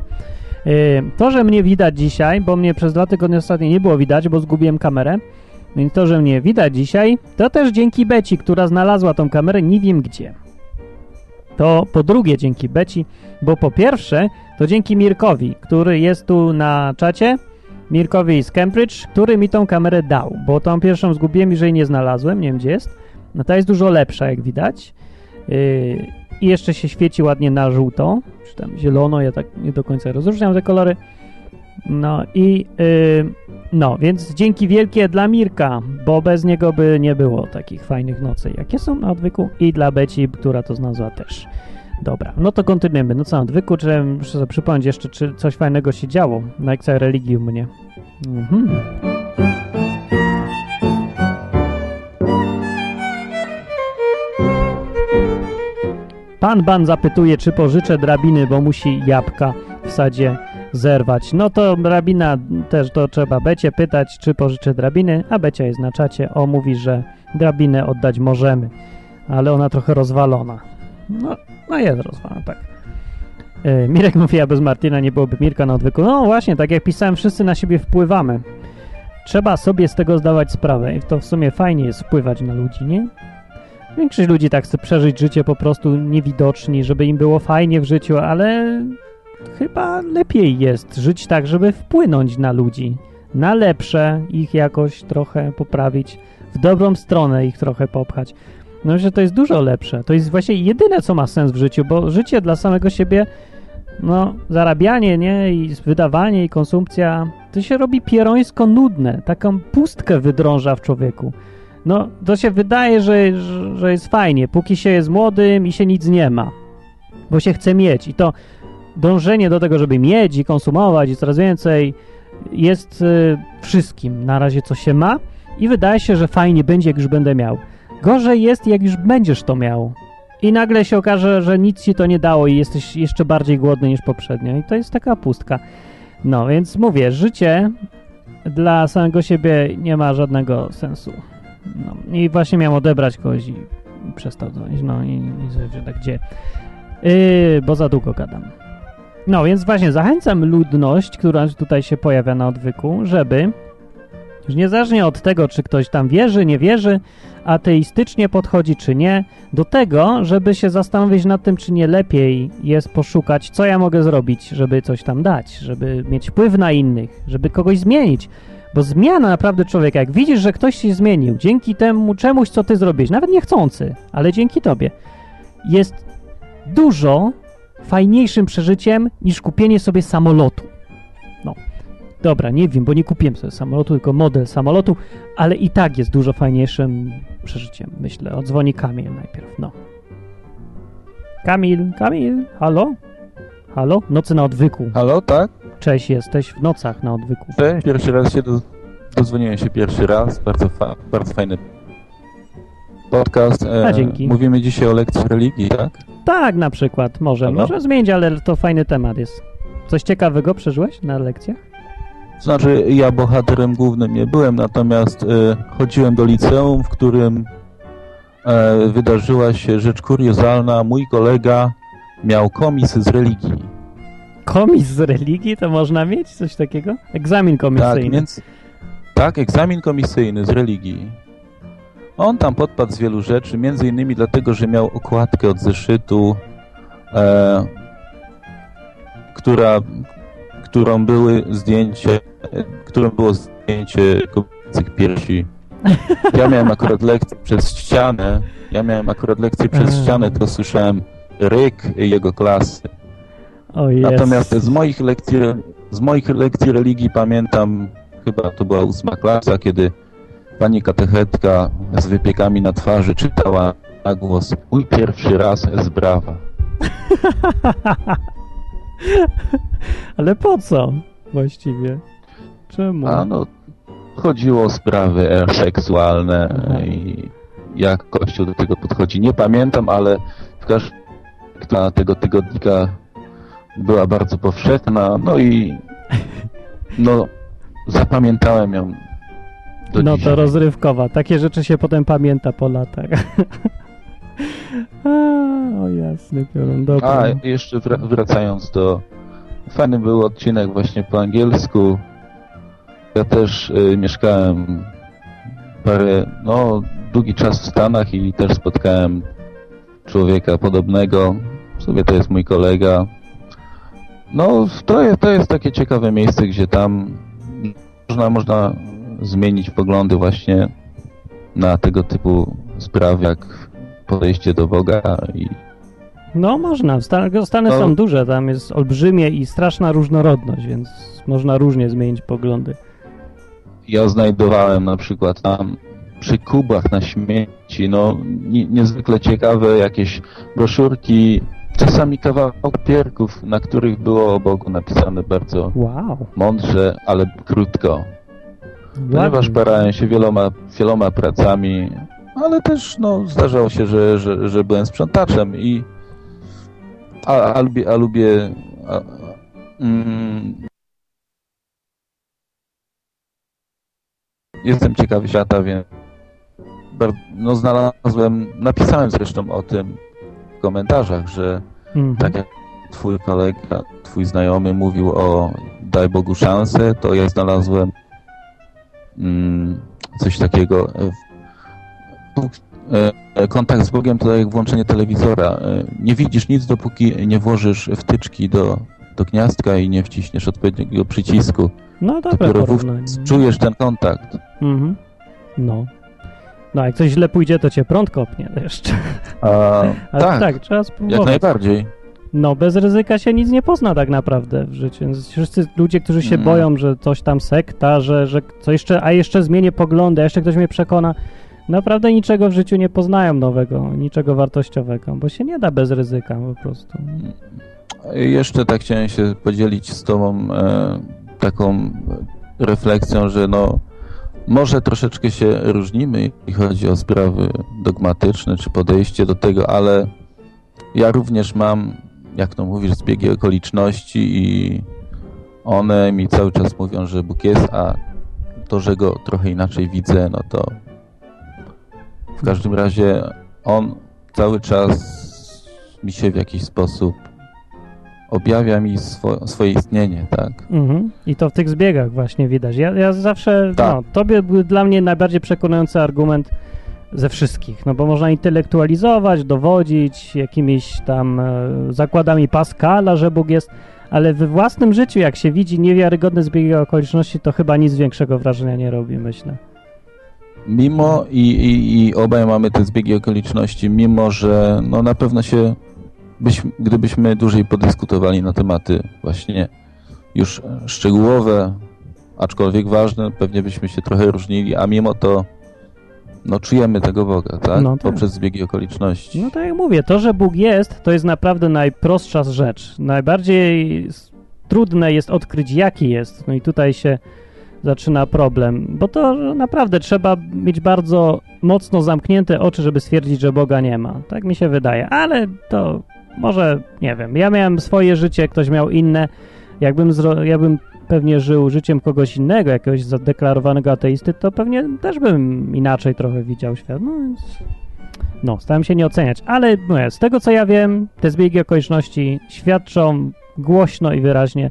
Yy, to, że mnie widać dzisiaj, bo mnie przez dwa tygodnie ostatnie nie było widać, bo zgubiłem kamerę, więc to, że mnie widać dzisiaj, to też dzięki Beci, która znalazła tą kamerę nie wiem gdzie. To po drugie dzięki Beci, bo po pierwsze to dzięki Mirkowi, który jest tu na czacie, Mirkowi z Cambridge, który mi tą kamerę dał, bo tą pierwszą zgubiłem i że jej nie znalazłem, nie wiem gdzie jest. No ta jest dużo lepsza, jak widać. Yy, I jeszcze się świeci ładnie na żółto, czy tam zielono, ja tak nie do końca rozróżniam te kolory. No i yy, no, więc dzięki wielkie dla Mirka, bo bez niego by nie było takich fajnych nocy, jakie są na odwyku i dla Beci, która to znalazła też. Dobra, no to kontynuujemy. No co na odwyku, czy muszę sobie przypomnieć jeszcze, czy coś fajnego się działo na lekcjach religii u mnie. Mhm. Pan Ban zapytuje, czy pożyczę drabiny, bo musi jabłka w sadzie zerwać. No to drabina też to trzeba Becie pytać, czy pożyczę drabiny, a Becia jest na czacie. O, mówi, że drabinę oddać możemy, ale ona trochę rozwalona. No, no jest rozwalona, tak. E, Mirek mówi, a bez Martina nie byłoby Mirka na odwyku. No właśnie, tak jak pisałem, wszyscy na siebie wpływamy. Trzeba sobie z tego zdawać sprawę i to w sumie fajnie jest wpływać na ludzi, nie? Większość ludzi tak chce przeżyć życie po prostu niewidoczni, żeby im było fajnie w życiu, ale chyba lepiej jest żyć tak, żeby wpłynąć na ludzi. Na lepsze, ich jakoś trochę poprawić, w dobrą stronę ich trochę popchać. No, że to jest dużo lepsze. To jest właśnie jedyne, co ma sens w życiu, bo życie dla samego siebie, no, zarabianie, nie, i wydawanie, i konsumpcja, to się robi pierońsko nudne. Taką pustkę wydrąża w człowieku. No, to się wydaje, że, że, jest fajnie, póki się jest młodym i się nic nie ma, bo się chce mieć. I to dążenie do tego, żeby mieć i konsumować i coraz więcej jest y, wszystkim na razie, co się ma i wydaje się, że fajnie będzie, jak już będę miał. Gorzej jest, jak już będziesz to miał. I nagle się okaże, że nic ci to nie dało i jesteś jeszcze bardziej głodny niż poprzednio. I to jest taka pustka. No, więc mówię, życie dla samego siebie nie ma żadnego sensu. No, I właśnie miałem odebrać kogoś i przestał dzwonić. No i, i że tak gdzie. Yy, bo za długo gadam. No, więc właśnie zachęcam ludność, która tutaj się pojawia na odwyku, żeby już niezależnie od tego, czy ktoś tam wierzy, nie wierzy, ateistycznie podchodzi, czy nie, do tego, żeby się zastanowić nad tym, czy nie lepiej jest poszukać, co ja mogę zrobić, żeby coś tam dać, żeby mieć wpływ na innych, żeby kogoś zmienić. Bo zmiana naprawdę człowieka, jak widzisz, że ktoś się zmienił dzięki temu czemuś, co ty zrobisz, nawet niechcący, ale dzięki tobie, jest dużo fajniejszym przeżyciem niż kupienie sobie samolotu. No. Dobra, nie wiem, bo nie kupiłem sobie samolotu, tylko model samolotu, ale i tak jest dużo fajniejszym przeżyciem, myślę. Odzwoni Kamil najpierw, no. Kamil, Kamil, halo? Halo? Nocy na odwyku. Halo, tak? Cześć, jesteś w nocach na odwyku. Cześć, pierwszy raz się do, dozwoniłem się pierwszy raz. Bardzo, fa, bardzo fajny podcast. E, A, dzięki. Mówimy dzisiaj o lekcji religii, tak? Tak, na przykład, może. Halo? Może zmienić, ale to fajny temat jest. Coś ciekawego przeżyłeś na lekcjach? Znaczy, ja bohaterem głównym nie byłem, natomiast e, chodziłem do liceum, w którym e, wydarzyła się rzecz kuriozalna. Mój kolega miał komis z religii. Komis z religii to można mieć? Coś takiego? Egzamin Tak, komisyjny. więc tak, egzamin komisyjny z religii. On tam podpadł z wielu rzeczy, między innymi dlatego, że miał okładkę od zeszytu, e, która, którą były zdjęcie, którą było zdjęcie kobiecych piersi. Ja miałem akurat lekcję przez ścianę, ja miałem akurat lekcję przez A. ścianę, to słyszałem ryk jego klasy. Natomiast z moich lekcji, z moich lekcji religii pamiętam, chyba to była ósma klasa, kiedy pani katechetka z wypiekami na twarzy czytała na głos Mój pierwszy raz z brawa. Ale po co właściwie? Czemu? A no, chodziło o sprawy seksualne i jak Kościół do tego podchodzi. Nie pamiętam, ale w każdym razie tego tygodnika była bardzo powszechna, no i no zapamiętałem ją do no dzisiaj. to rozrywkowa. Takie rzeczy się potem pamięta po latach. A, o jasny piorun, dobra. A, jeszcze wra- wracając do... Fajny był odcinek właśnie po angielsku. Ja też y, mieszkałem parę, no, długi czas w Stanach i też spotkałem człowieka podobnego. W sumie to jest mój kolega. No, to jest, to jest takie ciekawe miejsce, gdzie tam można, można zmienić poglądy właśnie na tego typu sprawy, jak podejście do Boga i No można. Stany, Stany No. są duże, tam jest olbrzymie i straszna różnorodność, więc można różnie zmienić poglądy. ja znajdowałem na przykład tam przy kubach na śmieci, no nie, niezwykle ciekawe jakieś broszurki, czasami kawałek papierków, na których było o Bogu napisane bardzo Wow. mądrze, ale krótko. Ponieważ parałem się wieloma, wieloma pracami, ale też no, zdarzało się, że, że, że byłem sprzątaczem i a, a lubię, a lubię a, mm, jestem ciekawy świata, więc no, znalazłem, napisałem zresztą o tym komentarzach, że Mhm. tak jak twój kolega, twój znajomy mówił o daj Bogu szansę, to ja znalazłem mm, coś takiego. e, e, e, Kontakt z Bogiem to tak jak włączenie telewizora. Nie widzisz nic, dopóki nie włożysz wtyczki do, do gniazdka i nie wciśniesz odpowiedniego przycisku. No dobre Dopiero wówczas czujesz ten kontakt. Mhm. No. No, jak coś źle pójdzie, to cię prąd kopnie jeszcze. A, Ale tak, tak, trzeba jak spróbować. najbardziej. No, bez ryzyka się nic nie pozna tak naprawdę w życiu. Wszyscy ludzie, którzy się Mm. boją, że coś tam sekta, że, że co jeszcze, a jeszcze zmienię poglądy, a jeszcze ktoś mnie przekona, naprawdę niczego w życiu nie poznają nowego, niczego wartościowego, bo się nie da bez ryzyka po prostu. Jeszcze tak chciałem się podzielić z Tobą e, taką refleksją, że no może troszeczkę się różnimy, jeśli chodzi o sprawy dogmatyczne czy podejście do tego, ale ja również mam, jak to mówisz, zbiegi okoliczności i one mi cały czas mówią, że Bóg jest, a to, że go trochę inaczej widzę, no to w każdym razie on cały czas mi się w jakiś sposób objawia mi swo, swoje istnienie, tak? Mhm. I to w tych zbiegach właśnie widać. Ja, ja zawsze, Tak. no, tobie był dla mnie najbardziej przekonujący argument ze wszystkich, no bo można intelektualizować, dowodzić jakimiś tam e, zakładami Pascala, że Bóg jest, ale we własnym życiu, jak się widzi niewiarygodne zbiegi okoliczności, to chyba nic większego wrażenia nie robi, myślę. Mimo i, i, i obaj mamy te zbiegi okoliczności, mimo że no na pewno się, byśmy, gdybyśmy dłużej podyskutowali na tematy właśnie już szczegółowe, aczkolwiek ważne, pewnie byśmy się trochę różnili, a mimo to no czujemy tego Boga, tak? No tak. Poprzez zbiegi okoliczności. No tak jak mówię, to, że Bóg jest, to jest naprawdę najprostsza rzecz. Najbardziej trudne jest odkryć, jaki jest. No i tutaj się zaczyna problem, bo to naprawdę trzeba mieć bardzo mocno zamknięte oczy, żeby stwierdzić, że Boga nie ma. Tak mi się wydaje, ale to może, nie wiem, ja miałem swoje życie, ktoś miał inne. Jakbym, ja bym pewnie żył życiem kogoś innego, jakiegoś zadeklarowanego ateisty, to pewnie też bym inaczej trochę widział świat. No. No, staram się nie oceniać, ale no, z tego co ja wiem, te zbiegi okoliczności świadczą głośno i wyraźnie,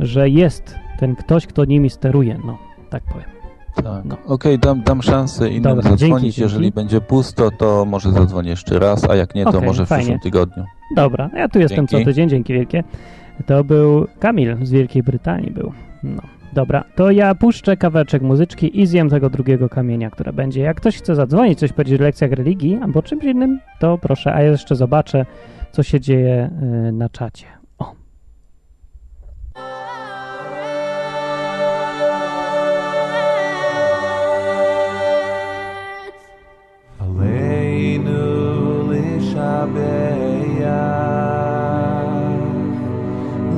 że jest ten ktoś, kto nimi steruje, no, tak powiem. Tak. No. Okej, dam, dam szansę innym Dobra, zadzwonić. dzięki, dzięki. Jeżeli będzie pusto, to może zadzwonię jeszcze raz, a jak nie, to Okej, może w fajnie. przyszłym tygodniu. Dobra, ja tu jestem Dzięki. co tydzień, dzięki wielkie. To był Kamil z Wielkiej Brytanii był. No, dobra, to ja puszczę kawałeczek muzyczki i zjem tego drugiego kamienia, które będzie. Jak ktoś chce zadzwonić, coś powiedzieć o lekcjach religii albo czymś innym, to proszę, a ja jeszcze zobaczę, co się dzieje y, na czacie.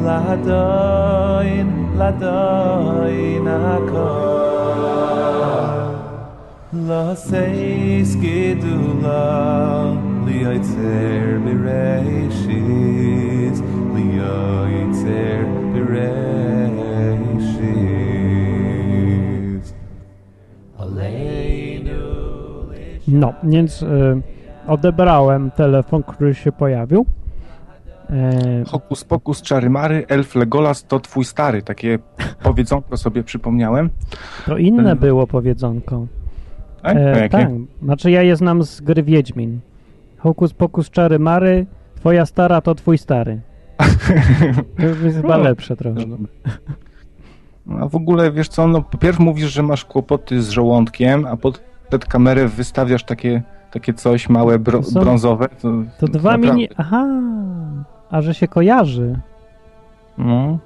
Ladoin, ladoin ako Lo seis gedula Liyoitzer bereshit Liyoitzer bereshit Aleinu No, więc... Y odebrałem telefon, który się pojawił. E, Hokus pokus, czary mary, elf Legolas to twój stary. Takie powiedzonko sobie przypomniałem. to inne Mhm. było powiedzonko. Tak? E, jakie? tak, znaczy ja je znam z gry Wiedźmin. Hokus pokus czary mary, twoja stara to twój stary. To jest chyba No. lepsze trochę. A w ogóle, wiesz co, no pierw mówisz, że masz kłopoty z żołądkiem, a pod przed kamerę wystawiasz takie, takie coś małe, bro, To są- brązowe. To, To dwa naprawdę- mini... Aha, a że się kojarzy. No.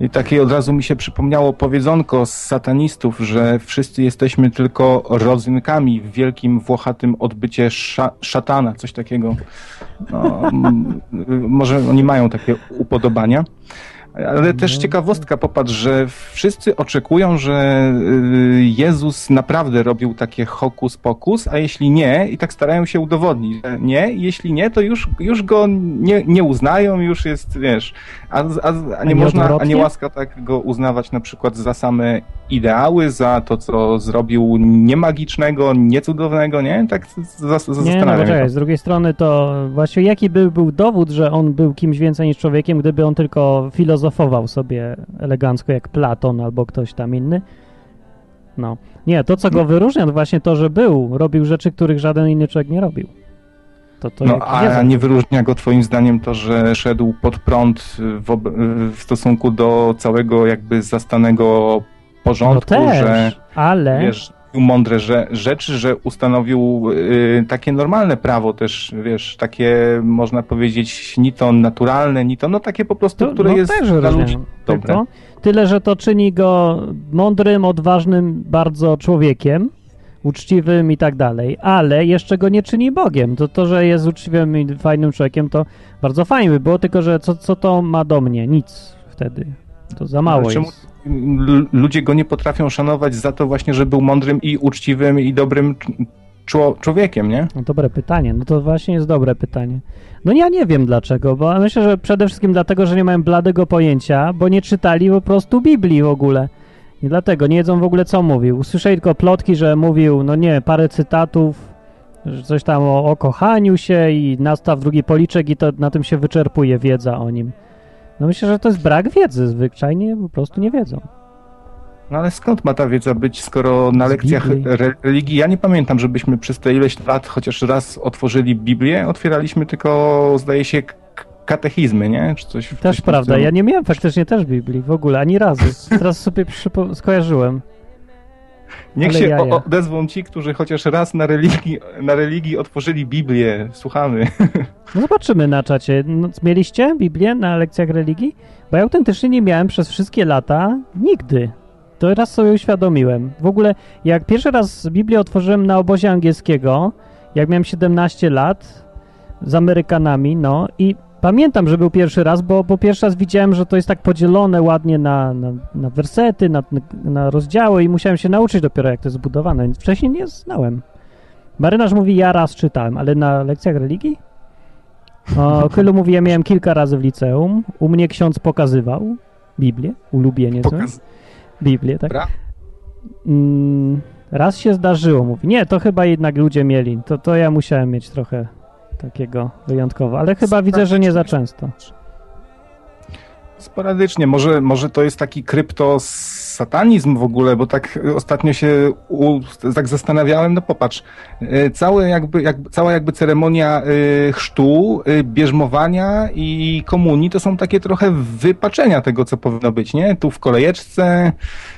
I takie od razu mi się przypomniało powiedzonko z satanistów, że wszyscy jesteśmy tylko rodzynkami w wielkim, włochatym odbycie sza, szatana, coś takiego. No, m, może oni mają takie upodobania. Ale też No. ciekawostka, popatrz, że wszyscy oczekują, że y, Jezus naprawdę robił takie hokus pokus, a jeśli nie, i tak starają się udowodnić, że nie, jeśli nie, to już, już go nie, nie uznają, już jest, wiesz, a, a, a nie nie można, a nie łaska tak go uznawać na przykład za same ideały, za to, co zrobił niemagicznego, niecudownego, nie? Tak z- z- Nie, no zastanawiam się. z drugiej strony to właśnie jaki by był dowód, że on był kimś więcej niż człowiekiem, gdyby on tylko filozofował sobie elegancko jak Platon albo ktoś tam inny? No. Nie, to co go wyróżnia to właśnie to, że był, robił rzeczy, których żaden inny człowiek nie robił. To to No, a nie wyróżnia go twoim zdaniem to, że szedł pod prąd w, w stosunku do całego jakby zastanego No porządku, też, że ale... wiesz, mądre że, rzeczy, że ustanowił y, takie normalne prawo też, wiesz, takie można powiedzieć ni to naturalne, ni to, no takie po prostu, To- które no jest też dla ludzi dobre. Tylko, tyle, że to czyni go mądrym, odważnym bardzo człowiekiem, uczciwym i tak dalej, ale jeszcze go nie czyni Bogiem. To, to że jest uczciwym i fajnym człowiekiem, to bardzo fajnie by było, tylko że co, co to ma do mnie? Nic wtedy. To za mało czemu jest. Ludzie go nie potrafią szanować za to właśnie, że był mądrym i uczciwym i dobrym czło- człowiekiem, nie? No, dobre pytanie. No to właśnie jest dobre pytanie. No ja nie wiem dlaczego, bo myślę, że przede wszystkim dlatego, że nie mają bladego pojęcia, bo nie czytali po prostu Biblii w ogóle. Nie dlatego, nie wiedzą w ogóle co mówił. Usłyszeli tylko plotki, że mówił, no nie, parę cytatów, że coś tam o, o kochaniu się i nastaw drugi policzek i to na tym się wyczerpuje wiedza o nim. No myślę, że to jest brak wiedzy, zwyczajnie po prostu nie wiedzą. No ale skąd ma ta wiedza być, skoro na lekcjach religii, ja nie pamiętam, żebyśmy przez te ileś lat chociaż raz otworzyli Biblię, otwieraliśmy tylko, zdaje się, katechizmy, nie? Czy coś, Też prawda, ja nie miałem faktycznie też Biblii w ogóle, ani razu. Teraz sobie skojarzyłem. Niech ale się jaja. odezwą ci, którzy chociaż raz na religii, na religii otworzyli Biblię. Słuchamy. No zobaczymy na czacie. No, mieliście Biblię na lekcjach religii? Bo ja autentycznie nie miałem przez wszystkie lata nigdy. To raz sobie uświadomiłem. W ogóle, jak pierwszy raz Biblię otworzyłem na obozie angielskiego, jak miałem 17 lat, z Amerykanami, no i pamiętam, że był pierwszy raz, bo, bo pierwszy raz widziałem, że to jest tak podzielone ładnie na, na, na wersety, na, na rozdziały i musiałem się nauczyć dopiero, jak to jest zbudowane, więc wcześniej nie znałem. Marynarz mówi, ja raz czytałem, ale na lekcjach religii? O Kylu mówi, ja miałem kilka razy w liceum. U mnie ksiądz pokazywał Biblię, ulubienie. Pokaz... Biblię, tak? Bra- Mm, raz się zdarzyło, mówi. Nie, to chyba jednak ludzie mieli. To, to ja musiałem mieć trochę takiego wyjątkowo, ale chyba widzę, że nie za często. Sporadycznie. Może, może to jest taki kryptosatanizm w ogóle, bo tak ostatnio się u, tak zastanawiałem, no popatrz, y, całe jakby, cała jakby ceremonia y, chrztu, y, bierzmowania i komunii to są takie trochę wypaczenia tego, co powinno być, nie? Tu w kolejeczce,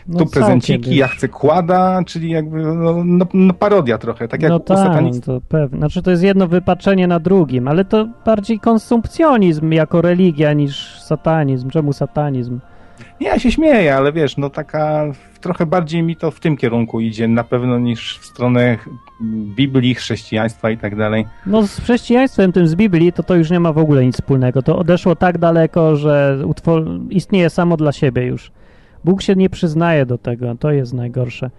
No tu prezenciki, ja chcę kłada, czyli jakby no, no, no parodia trochę, tak jak no tak, satanistów. to pewnie. Znaczy to jest jedno wypaczenie na drugim, ale to bardziej konsumpcjonizm jako religia niż satanizm. Czemu satanizm? Nie, ja się śmieję, ale wiesz, no taka trochę bardziej mi to w tym kierunku idzie na pewno niż w stronę Biblii, chrześcijaństwa i tak dalej. No z chrześcijaństwem tym z Biblii to to już nie ma w ogóle nic wspólnego. To odeszło tak daleko, że istnieje samo dla siebie już. Bóg się nie przyznaje do tego, to jest najgorsze.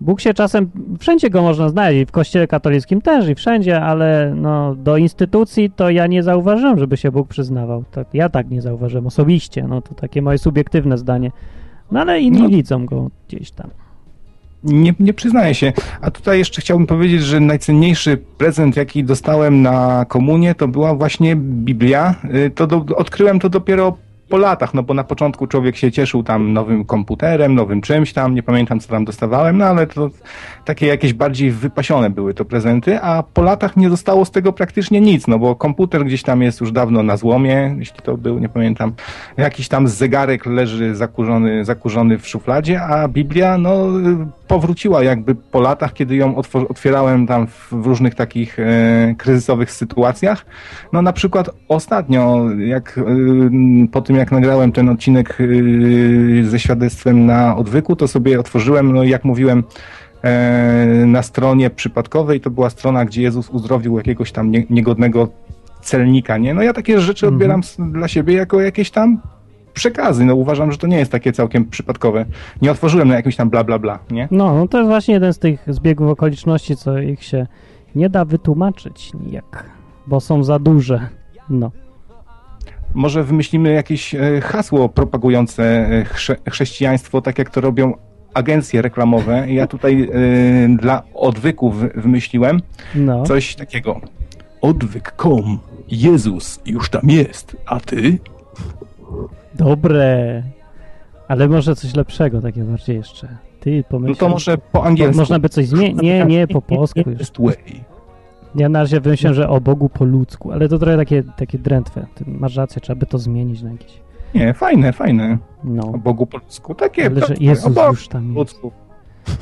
Bóg się czasem, wszędzie go można znaleźć, i w kościele katolickim też i wszędzie, ale no, do instytucji to ja nie zauważyłem, żeby się Bóg przyznawał. Tak, ja tak nie zauważyłem osobiście, no to takie moje subiektywne zdanie. No ale inni No. widzą go gdzieś tam. Nie, nie przyznaję się. A tutaj jeszcze chciałbym powiedzieć, że najcenniejszy prezent, jaki dostałem na komunię, to była właśnie Biblia. Y, To do, odkryłem to dopiero po latach, no bo na początku człowiek się cieszył tam nowym komputerem, nowym czymś tam, nie pamiętam co tam dostawałem, no ale to takie jakieś bardziej wypasione były to prezenty, a po latach nie zostało z tego praktycznie nic, no bo komputer gdzieś tam jest już dawno na złomie, jeśli to był, nie pamiętam, jakiś tam zegarek leży zakurzony, zakurzony w szufladzie, a Biblia, no, powróciła jakby po latach, kiedy ją otwierałem tam w, różnych takich e, kryzysowych sytuacjach. No na przykład ostatnio, jak y, po tym jak nagrałem ten odcinek y, ze świadectwem na odwyku, to sobie otworzyłem, no i jak mówiłem, e, na stronie przypadkowej, to była strona, gdzie Jezus uzdrowił jakiegoś tam nie, niegodnego celnika, nie? No ja takie rzeczy Mhm. odbieram s- dla siebie jako jakieś tam przekazy. No uważam, że to nie jest takie całkiem przypadkowe. Nie otworzyłem na jakimś tam bla bla bla, nie? No, no to jest właśnie jeden z tych zbiegów okoliczności, co ich się nie da wytłumaczyć nijak, bo są za duże. No. Może wymyślimy jakieś e, hasło propagujące e, chrze chrześcijaństwo, tak jak to robią agencje reklamowe. Ja tutaj e, dla odwyków wy- wymyśliłem No. coś takiego. Odwyk.com. Jezus już tam jest, a ty? Dobre. Ale może coś lepszego, takie bardziej jeszcze. Ty pomyśl. No to może po angielsku. Można by coś zmienić. Nie, nie, po polsku już. Way. Ja na razie wymyślę, że o Bogu po ludzku, ale to trochę takie, takie drętwe. Ty masz rację, trzeba by to zmienić na jakieś. Nie, fajne, fajne. No. O Bogu po ludzku. Takie. Ale że Jezus o już tam jest. ludzku.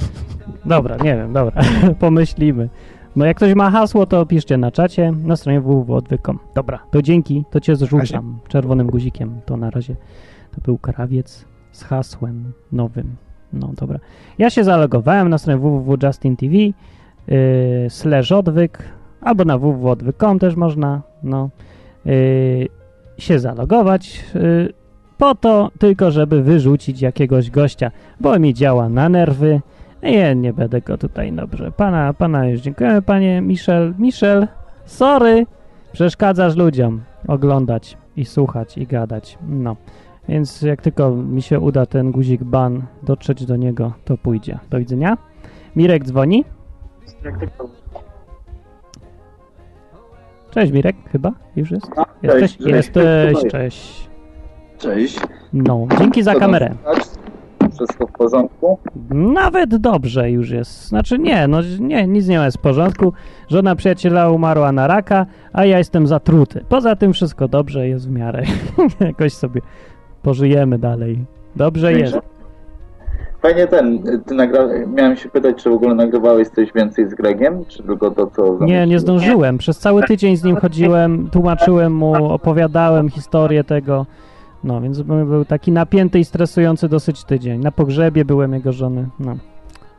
Dobra, nie wiem, dobra. Pomyślimy. No jak ktoś ma hasło, to piszcie na czacie na stronie www.odwyk.com. Dobra, to dzięki, to cię zrzucam czerwonym guzikiem. To na razie to był krawiec z hasłem nowym. No dobra. Ja się zalogowałem na stronę www.justin.tv yy, slash odwyk albo na www.odwyk.com też można no, yy, się zalogować yy, po to tylko, żeby wyrzucić jakiegoś gościa, bo mi działa na nerwy. Nie, nie będę go tutaj, dobrze. Pana, pana już dziękujemy, panie Michel. Michel, sorry, przeszkadzasz ludziom oglądać i słuchać i gadać. No, więc jak tylko mi się uda ten guzik ban dotrzeć do niego, to pójdzie. Do widzenia. Mirek dzwoni. Cześć Mirek, chyba już jest? Jesteś, cześć. jesteś, Cześć. cześć. Cześć. No, dzięki za kamerę. Wszystko w porządku? Nawet dobrze już jest. Znaczy nie, no nie, nic nie jest w porządku. Żona przyjaciela umarła na raka, a ja jestem zatruty. Poza tym wszystko dobrze jest w miarę. Jakoś sobie pożyjemy dalej. Dobrze jest. Fajnie ten, ty nagra... miałem się pytać, czy w ogóle nagrywałeś coś więcej z Gregiem, czy tylko to, co Nie, nie zdążyłem. Przez cały tydzień z nim chodziłem, tłumaczyłem mu, opowiadałem historię tego. No, więc by- był taki napięty i stresujący dosyć tydzień. Na pogrzebie byłem jego żony. No,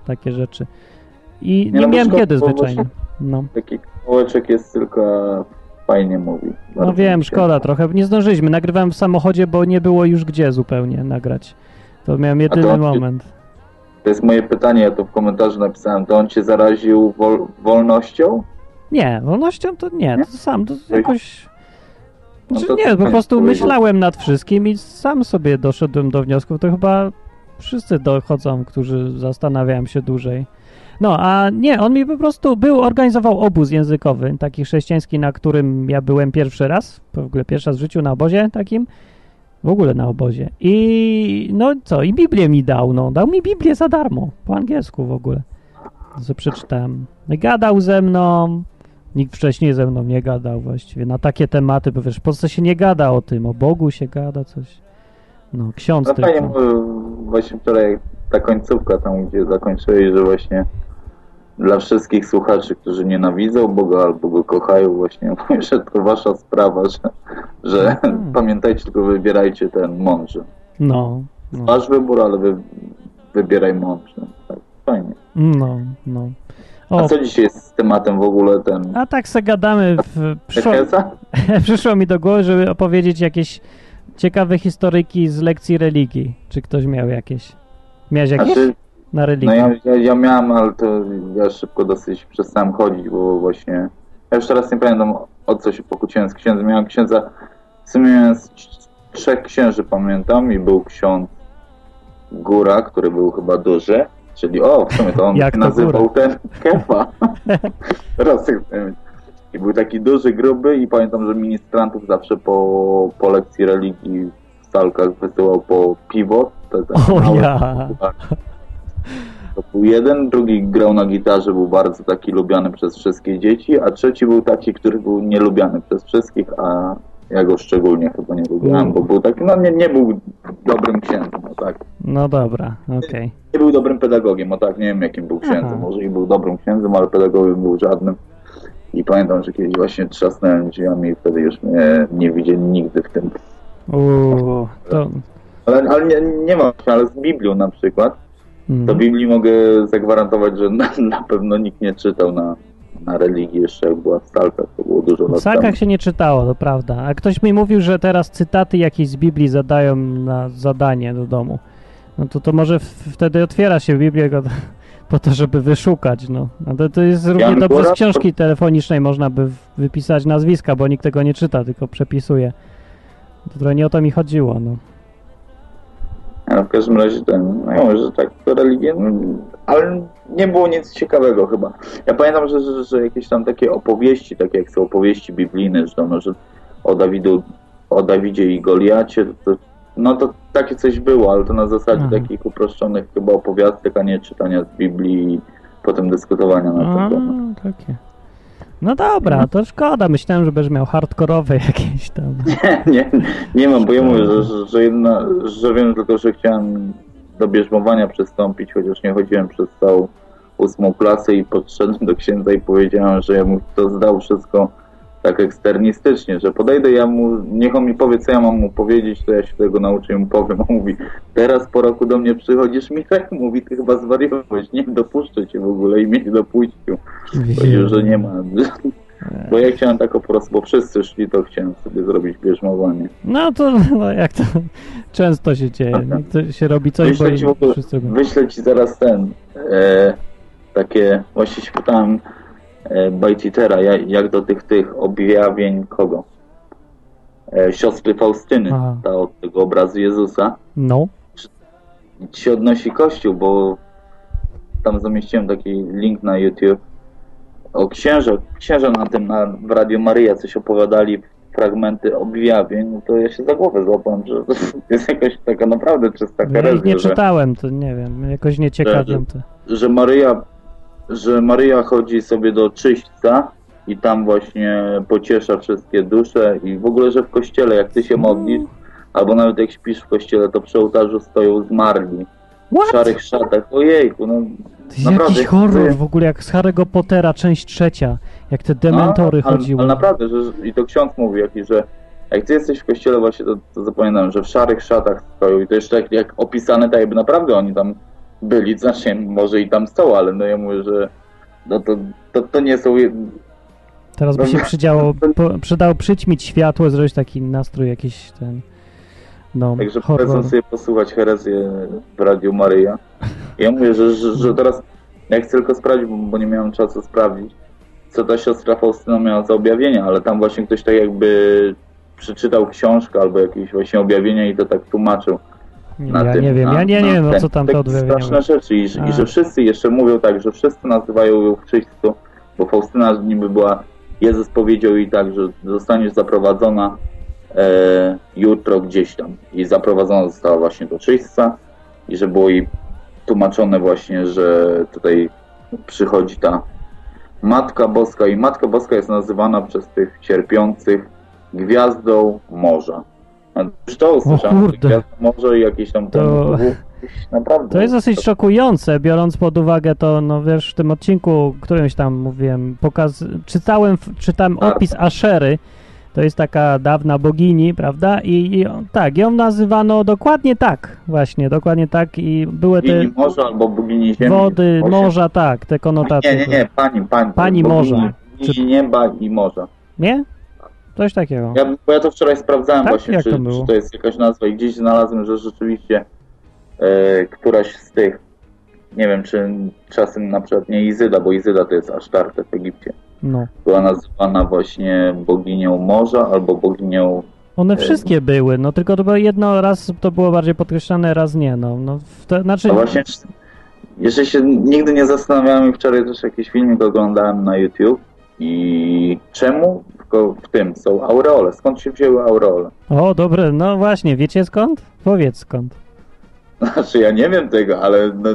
takie rzeczy. I Nie, nie no, miałem szkoda, kiedy zwyczajnie. No. Taki kołeczek jest tylko fajnie mówi. No wiem, szkoda trochę. Nie zdążyliśmy. Nagrywałem w samochodzie, bo nie było już gdzie zupełnie nagrać. To miałem jedyny to- moment. To jest moje pytanie, ja to w komentarzu napisałem. To on cię zaraził wol... wolnością? Nie, wolnością to nie, to sam, to jakoś... No Znaczy to nie, po prostu myślałem nad wszystkim i sam sobie doszedłem do wniosków. To chyba wszyscy dochodzą, którzy zastanawiają się dłużej. No, a nie, on mi po prostu był, organizował obóz językowy, taki chrześcijański, na którym ja byłem pierwszy raz, w ogóle pierwszy raz w życiu na obozie takim, w ogóle na obozie. I no co, i Biblię mi dał, no, dał mi Biblię za darmo, po angielsku w ogóle. Co przeczytałem. Gadał ze mną, nikt wcześniej ze mną nie gadał właściwie na takie tematy, bo wiesz, w Polsce się nie gada o tym, o Bogu się gada coś. No, ksiądz No fajnie, tylko. mówił właśnie wczoraj ta końcówka tam, gdzie zakończyłeś, że właśnie dla wszystkich słuchaczy, którzy nienawidzą Boga albo go kochają, właśnie że to wasza sprawa, że, że Mhm. pamiętajcie, tylko wybierajcie ten mądrze. No, no, Wasz wybór, ale wy, wybieraj mądrze. Tak, fajnie. no, no. A O, co dzisiaj jest z tematem w ogóle ten... a tak se gadamy. W, przyszło, przyszło mi do głowy, żeby opowiedzieć jakieś ciekawe historyjki z lekcji religii. Czy ktoś miał jakieś? Miałeś jakieś Znaczy, na religii? no ja, ja, ja miałem, ale to ja szybko dosyć przestałem chodzić, bo właśnie... Ja już teraz nie pamiętam o co się pokłóciłem z księdzem. Miałem księdza... W sumie miałem trzech księży, pamiętam, i był ksiądz Góra, który był chyba duży, czyli o, w sumie to on Jak to nazywał Góra? ten Kefa. I był taki duży, gruby i pamiętam, że ministrantów zawsze po, po lekcji religii w salkach wysyłał po piwo. Te, te O małe- ja. To był jeden, drugi grał na gitarze, był bardzo taki lubiany przez wszystkie dzieci, a trzeci był taki, który był nielubiany przez wszystkich, a ja go szczególnie chyba nie lubiłem, bo był taki, no nie, nie był dobrym księdzem, no tak. No dobra, okej. Nie był dobrym pedagogiem, o tak, nie wiem jakim był księdzem, Aha. może i był dobrym księdzem, ale pedagogiem był żadnym. I pamiętam, że kiedyś właśnie trzasnąłem drzwiami i wtedy już mnie nie widzieli nigdy w tym. Uuu, to... Ale, ale nie, nie mam, ale z Biblią na przykład, Mm. do Biblii mogę zagwarantować, że na, na pewno nikt nie czytał na, na religii jeszcze jak była w Stalkach, to było dużo W lat Salkach temu. się nie czytało, to prawda. A ktoś mi mówił, że teraz cytaty jakieś z Biblii zadają na zadanie do domu. No to to może w, wtedy otwiera się Biblię go, po to, żeby wyszukać, no. A to, to jest równie Jan dobrze z książki telefonicznej można by w- wypisać nazwiska, bo nikt tego nie czyta, tylko przepisuje. To trochę nie o to mi chodziło, no. No, w każdym razie ten, no ja że tak, to religię, no, ale nie było nic ciekawego chyba. Ja pamiętam, że, że, że jakieś tam takie opowieści, takie jak są opowieści biblijne, że, no, że o Dawidu, o Dawidzie i Goliacie, to, no to takie coś było, ale to na zasadzie Aha. takich uproszczonych chyba opowiastek, a nie czytania z Biblii i potem dyskutowania na ten temat. takie. No dobra, to szkoda. Myślałem, że będziesz miał hardkorowe jakieś tam. nie, nie mam, bo ja mówię, że, że, że, jedna, że wiem tylko, że chciałem do bierzmowania przystąpić, chociaż nie chodziłem przez całą ósmą klasę i podszedłem do księdza i powiedziałem, że ja mu to zdał wszystko tak eksternistycznie, że podejdę ja mu, niech on mi powie, co ja mam mu powiedzieć, to ja się tego nauczę i mu powiem. On mówi, teraz po roku do mnie przychodzisz, Michał, mówi, ty chyba zwariowałeś, nie dopuszczę cię w ogóle i mnie nie dopuścił. Powiedział, że nie ma. Bo ja chciałem tak po prostu, bo wszyscy szli, to chciałem sobie zrobić bierzmowanie. No to no, jak to często się dzieje. Nikt się robi coś, bo Wyślę ci, w ogóle, wszyscy wyślę ci zaraz ten, e, takie, właśnie się pytałem e, Bajtitera, jak, do tych, tych objawień kogo? E, siostry Faustyny, Aha. ta od tego obrazu Jezusa. No. Ci się odnosi Kościół, bo tam zamieściłem taki link na YouTube o księże, księże na tym, na, w Radio Maryja coś opowiadali, fragmenty objawień, no to ja się za głowę złapałem, że to jest jakaś taka naprawdę czysta Ja ich herezja, nie że, czytałem, to nie wiem, jakoś nie ciekawią to. że Maryja że Maryja chodzi sobie do czyśćca i tam właśnie pociesza wszystkie dusze i w ogóle, że w kościele jak ty się modlisz, albo nawet jak śpisz w kościele, to przy ołtarzu stoją zmarli w szarych szatach. Ojejku, no To jest naprawdę. jakiś horror w ogóle, jak z Harry'ego Pottera, część trzecia. Jak te dementory No, ale, chodziły. Ale naprawdę, że, że- i to ksiądz mówi jakiś, że jak ty jesteś w kościele właśnie, to, to zapamiętam, że w szarych szatach stoją i to jeszcze jak, jak opisane, tak jakby naprawdę oni tam byli, znaczy może i tam są, ale no ja mówię, że no to, to, to nie są... Teraz by się przydziało, po, przydało przyćmić światło, zrobić taki nastrój jakiś ten... No, Także horror. polecam sobie posłuchać herezję w Radiu Maryja. Ja mówię, że, że, że teraz ja chcę tylko sprawdzić, bo, bo nie miałem czasu sprawdzić, co ta siostra Faustyna miała za objawienia, ale tam właśnie ktoś tak jakby przeczytał książkę albo jakieś właśnie objawienia i to tak tłumaczył. Nie, na ja tym, nie wiem, na- ja nie, nie wiem, o ten- co tam to odwiedzenie. straszne rzeczy i, i że wszyscy jeszcze mówią tak, że wszyscy nazywają ją w czyśćcu, bo Faustyna niby była, Jezus powiedział jej tak, że zostaniesz zaprowadzona e, jutro gdzieś tam i zaprowadzona została właśnie do czyśćca i że było jej tłumaczone właśnie, że tutaj przychodzi ta Matka Boska i Matka Boska jest nazywana przez tych cierpiących gwiazdą morza. Usłyszałem, że kurde. i jakieś tam To- naprawdę. To jest dosyć szokujące, biorąc pod uwagę to, no wiesz, w tym odcinku, którymś tam mówiłem, pokaz... czytałem, czytałem opis Aszery, to jest taka dawna bogini, prawda? I, i tak, ją nazywano dokładnie tak, właśnie, dokładnie tak i były te Bogini morza albo bogini ziemi. wody, morza, tak, te konotacje. Nie, nie, nie, pani, pani. Pani morza. Bogini nieba i morza. Nie? Coś takiego. Ja, bo ja to wczoraj sprawdzałem Tak? właśnie, czy, to czy to jest jakaś nazwa i gdzieś znalazłem, że rzeczywiście e, któraś z tych, nie wiem, czy czasem na przykład nie Izyda, bo Izyda to jest Asztarte w Egipcie, No. była nazywana właśnie boginią morza albo boginią One E, wszystkie były, no tylko to było jedno raz to było bardziej podkreślane, raz nie, no. no to, znaczy, No właśnie, jeszcze się nigdy nie zastanawiałem i wczoraj też jakiś filmik oglądałem na YouTube i czemu tylko w tym są aureole, skąd się wzięły aureole? o dobre, no właśnie, wiecie skąd? Powiedz skąd. Znaczy ja nie wiem tego, ale no,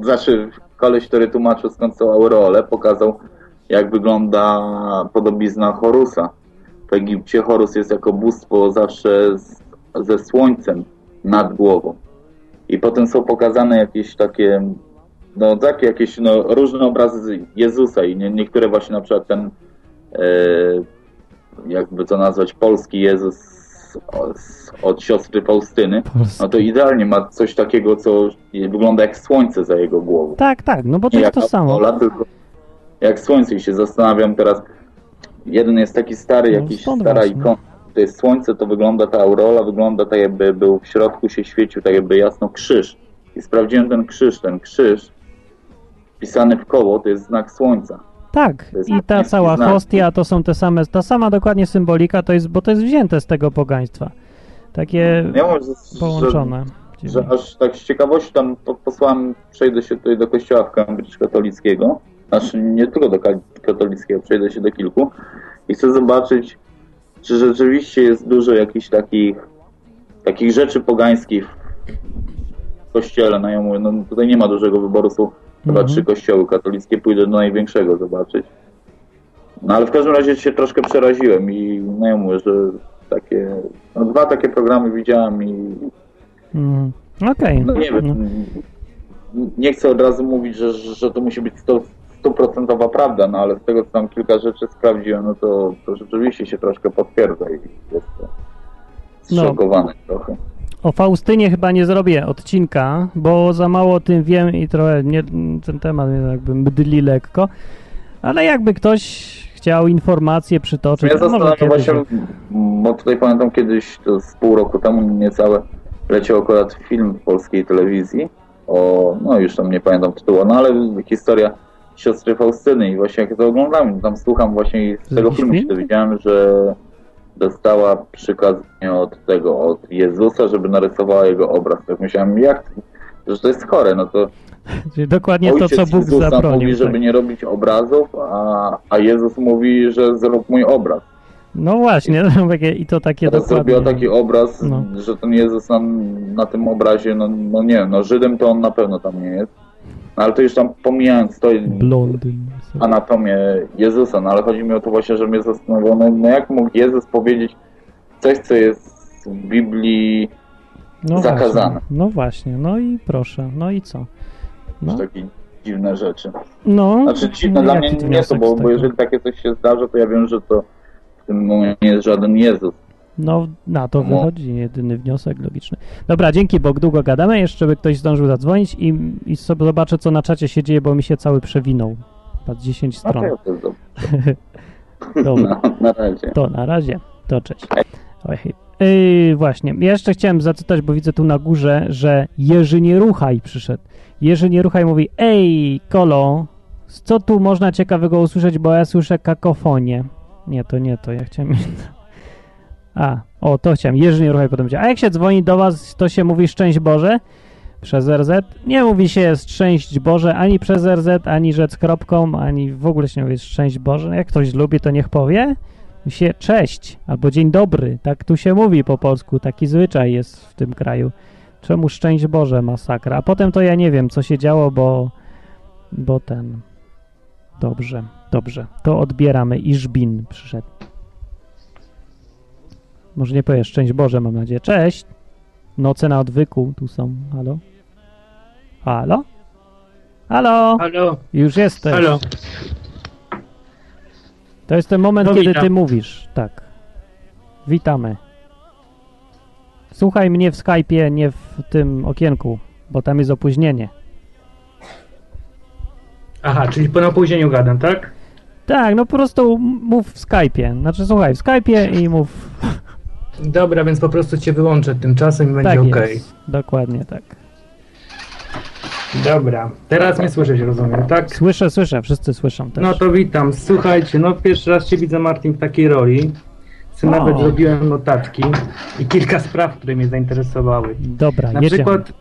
znaczy koleś, który tłumaczył skąd są aureole, pokazał jak wygląda podobizna Horusa. W Egipcie Horus jest jako bóstwo zawsze z, ze słońcem nad głową. I potem są pokazane jakieś takie, no takie jakieś no, różne obrazy Jezusa i nie, niektóre właśnie na przykład ten, jakby to nazwać, polski Jezus od siostry Faustyny, no to idealnie ma coś takiego, co wygląda jak słońce za jego głową. Tak, tak, no bo to jest to samo. Apollo, tylko, jak słońce i się zastanawiam teraz, jeden jest taki stary, No, jakiś stara ikona, to jest słońce, to wygląda ta aurola, wygląda tak jakby był w środku się świecił, tak jakby jasno krzyż. I sprawdziłem ten krzyż, ten krzyż pisany w koło to jest znak słońca. Tak, i ta cała hostia to są te same, ta sama dokładnie symbolika, to jest, bo to jest wzięte z tego pogaństwa. Takie Ja mówię, że, połączone. że, że aż tak z ciekawości tam po- posłałem, przejdę się tutaj do kościoła w Cambridge katolickiego, znaczy nie tylko do ka- katolickiego, przejdę się do kilku. I chcę zobaczyć, czy rzeczywiście jest dużo jakichś takich takich rzeczy pogańskich w kościele, no ja mówię, no tutaj nie ma dużego wyboru, chyba Mhm. trzy kościoły katolickie, pójdę do największego zobaczyć. No ale w każdym razie się troszkę przeraziłem i no ja mówię, że takie, no dwa takie programy widziałem i Mm. Okej. no nie wiem, nie chcę od razu mówić, że, że to musi być sto- stuprocentowa prawda, no ale z tego co tam kilka rzeczy sprawdziłem, no to, to rzeczywiście się troszkę potwierdza i jest to No. zszokowany trochę. O Faustynie chyba nie zrobię odcinka, bo za mało o tym wiem i trochę nie, ten temat mnie jakby mdli lekko. Ale jakby ktoś chciał informacje przytoczyć, Ja zastanawiam właśnie, bo tutaj pamiętam kiedyś, to z pół roku temu niecałe, leciał akurat film w polskiej telewizji o, no już tam nie pamiętam tytułu, no ale historia siostry Faustyny i właśnie jak to oglądam, tam słucham właśnie z tego Jakiś filmu się film? dowiedziałem, że dostała przykazanie od tego, od Jezusa, żeby narysowała jego obraz. Tak myślałem, jak, że to jest chore, no to dokładnie to, co Bóg Jezusa zabronił. mówi, żeby tak. nie robić obrazów, a, a Jezus mówi, że zrób mój obraz. No właśnie, takie- i to takie Teraz dokładnie. zrobiła taki obraz, No. że ten Jezus na, na tym obrazie, no, no nie, no Żydem to on na pewno tam nie jest. No, ale to już tam pomijając to Blondyn. anatomię Jezusa, no ale chodzi mi o to właśnie, że mnie zastanawiało, no, no jak mógł Jezus powiedzieć coś, co jest w Biblii No zakazane. Właśnie, no właśnie, no i proszę, no i co? No, takie dziwne rzeczy. no Znaczy dziwne dla mnie nie to, wniosek bo, bo jeżeli takie coś się zdarza, to ja wiem, że to w tym momencie nie jest żaden Jezus. No, na to No. wychodzi jedyny wniosek logiczny. Dobra, dzięki, bo długo gadamy. Jeszcze by ktoś zdążył zadzwonić i, i sobie zobaczę, co na czacie się dzieje, bo mi się cały przewinął. Chyba 10 No to stron. to. Dobra, No, na razie. to na razie. To cześć. Oj, hej. Yy, właśnie, ja jeszcze chciałem zacytać, bo widzę tu na górze, że Jerzy Nieruchaj przyszedł. Jerzy Nieruchaj mówi, ej, Kolo, co tu można ciekawego usłyszeć, bo ja słyszę kakofonię. Nie, to nie to, ja chciałem... A, o, to chciałem. Jerzy Nieruchaj potem powiedział, a jak się dzwoni do was, to się mówi szczęść Boże przez RZ? Nie mówi się szczęść Boże ani przez RZ, ani rzec kropką, ani w ogóle się nie mówi szczęść Boże. Jak ktoś lubi, to niech powie się cześć albo dzień dobry. Tak tu się mówi po polsku. Taki zwyczaj jest w tym kraju. Czemu szczęść Boże masakra? A potem to ja nie wiem, co się działo, bo bo ten dobrze, dobrze. To odbieramy. Iżbin przyszedł. Może nie powiesz szczęść Boże, mam nadzieję. Cześć. Noce na odwyku tu są. Halo? Halo? Halo? Halo, Już jesteś. halo. To jest ten moment, No, kiedy witam. ty mówisz. Tak. Witamy. Słuchaj mnie w Skype'ie, nie w tym okienku, bo tam jest opóźnienie. Aha, czyli po napóźnieniu gadam, tak? Tak, no po prostu mów w Skype'ie. Znaczy słuchaj, w Skype'ie i mów. Dobra, więc po prostu cię wyłączę tymczasem i będzie tak ok. jest. Dokładnie tak. Dobra, teraz mnie słyszeć, rozumiem, tak? Słyszę, słyszę, wszyscy słyszą też. No to witam. Słuchajcie, no pierwszy raz cię widzę, Martin, w takiej roli. Co nawet zrobiłem notatki i kilka spraw, które mnie zainteresowały. Dobra, Na jedziemy. przykład,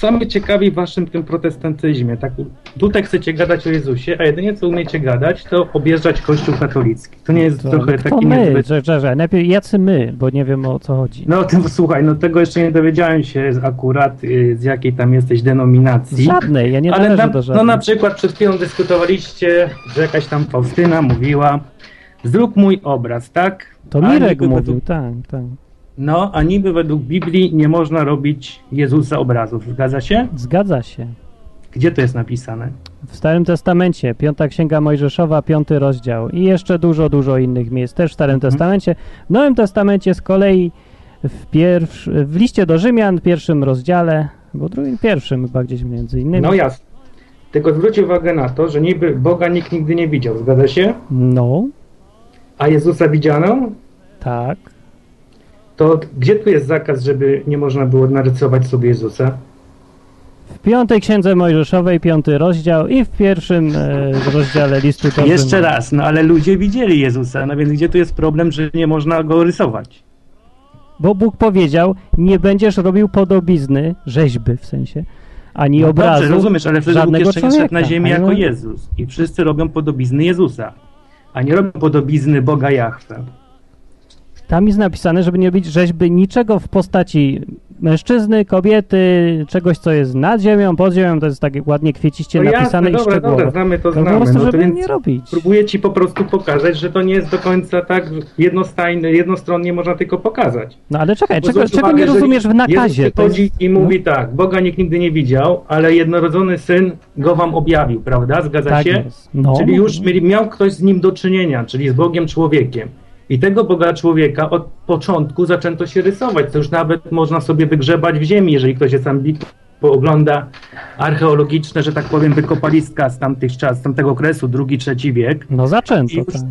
co mnie ciekawi w waszym tym protestantyzmie, tak? Tutaj chcecie gadać o Jezusie, a jedynie co umiecie gadać, to objeżdżać kościół katolicki. To nie jest To, trochę taki my? niezbyt... Że, że, że. Najpierw jacy my, bo nie wiem o co chodzi. No to słuchaj, no tego jeszcze nie dowiedziałem się z akurat y, z jakiej tam jesteś denominacji. Żadnej, ja nie Ale na, do no żadnej. na przykład przed chwilą dyskutowaliście, że jakaś tam Faustyna mówiła zrób mój obraz, tak? To Mirek mówił, tak, tak. No, a niby według Biblii nie można robić Jezusa obrazów, zgadza się? Zgadza się. Gdzie to jest napisane? W Starym Testamencie, piąta księga Mojżeszowa, piąty rozdział i jeszcze dużo, dużo innych miejsc też w Starym Mhm. Testamencie. W Nowym Testamencie z kolei w, pierwsz, w liście do Rzymian, pierwszym rozdziale, bo drugim, pierwszym chyba gdzieś między innymi. No jasne. Tylko zwróć uwagę na to, że niby Boga nikt nigdy nie widział, zgadza się? No, A Jezusa widziano? tak. To gdzie tu jest zakaz, żeby nie można było narysować sobie Jezusa? W piątej księdze Mojżeszowej, piąty rozdział i w pierwszym e, rozdziale listu do Jeszcze raz, no ale ludzie widzieli Jezusa, no więc gdzie tu jest problem, że nie można go rysować? Bo Bóg powiedział, nie będziesz robił podobizny, rzeźby w sensie, ani No obrazu dobrze, rozumiesz, ale wtedy Bóg żadnego jeszcze szedł na człowieka. ziemię Ani- jako Jezus. I wszyscy robią podobizny Jezusa, a nie robią podobizny Boga Jahwe. Tam jest napisane, żeby nie robić rzeźby niczego w postaci mężczyzny, kobiety, czegoś, co jest nad ziemią, pod ziemią, to jest tak ładnie kwieciście No napisane jasne, i dobra, szczegółowo. dobra, znamy to, To po znamy. prostu, no to żeby więc nie robić. Próbuję ci po prostu pokazać, że to nie jest do końca tak jednostajne, jednostronnie można tylko pokazać. No ale czekaj, czego, zwróć czego uwagę, nie rozumiesz w nakazie? Jezus przychodzi jest- i mówi tak, Boga nikt nigdy nie widział, ale jednorodzony Syn go wam objawił, prawda? Zgadza Tak się? jest. No. Czyli już miał ktoś z nim do czynienia, czyli z Bogiem człowiekiem. I tego Boga człowieka od początku zaczęto się rysować. To już nawet można sobie wygrzebać w ziemi, jeżeli ktoś jest ambitny, poogląda archeologiczne, że tak powiem, wykopaliska z tamtych czas, z tamtego okresu, drugi, trzeci wiek. No zaczęto, I już, tak.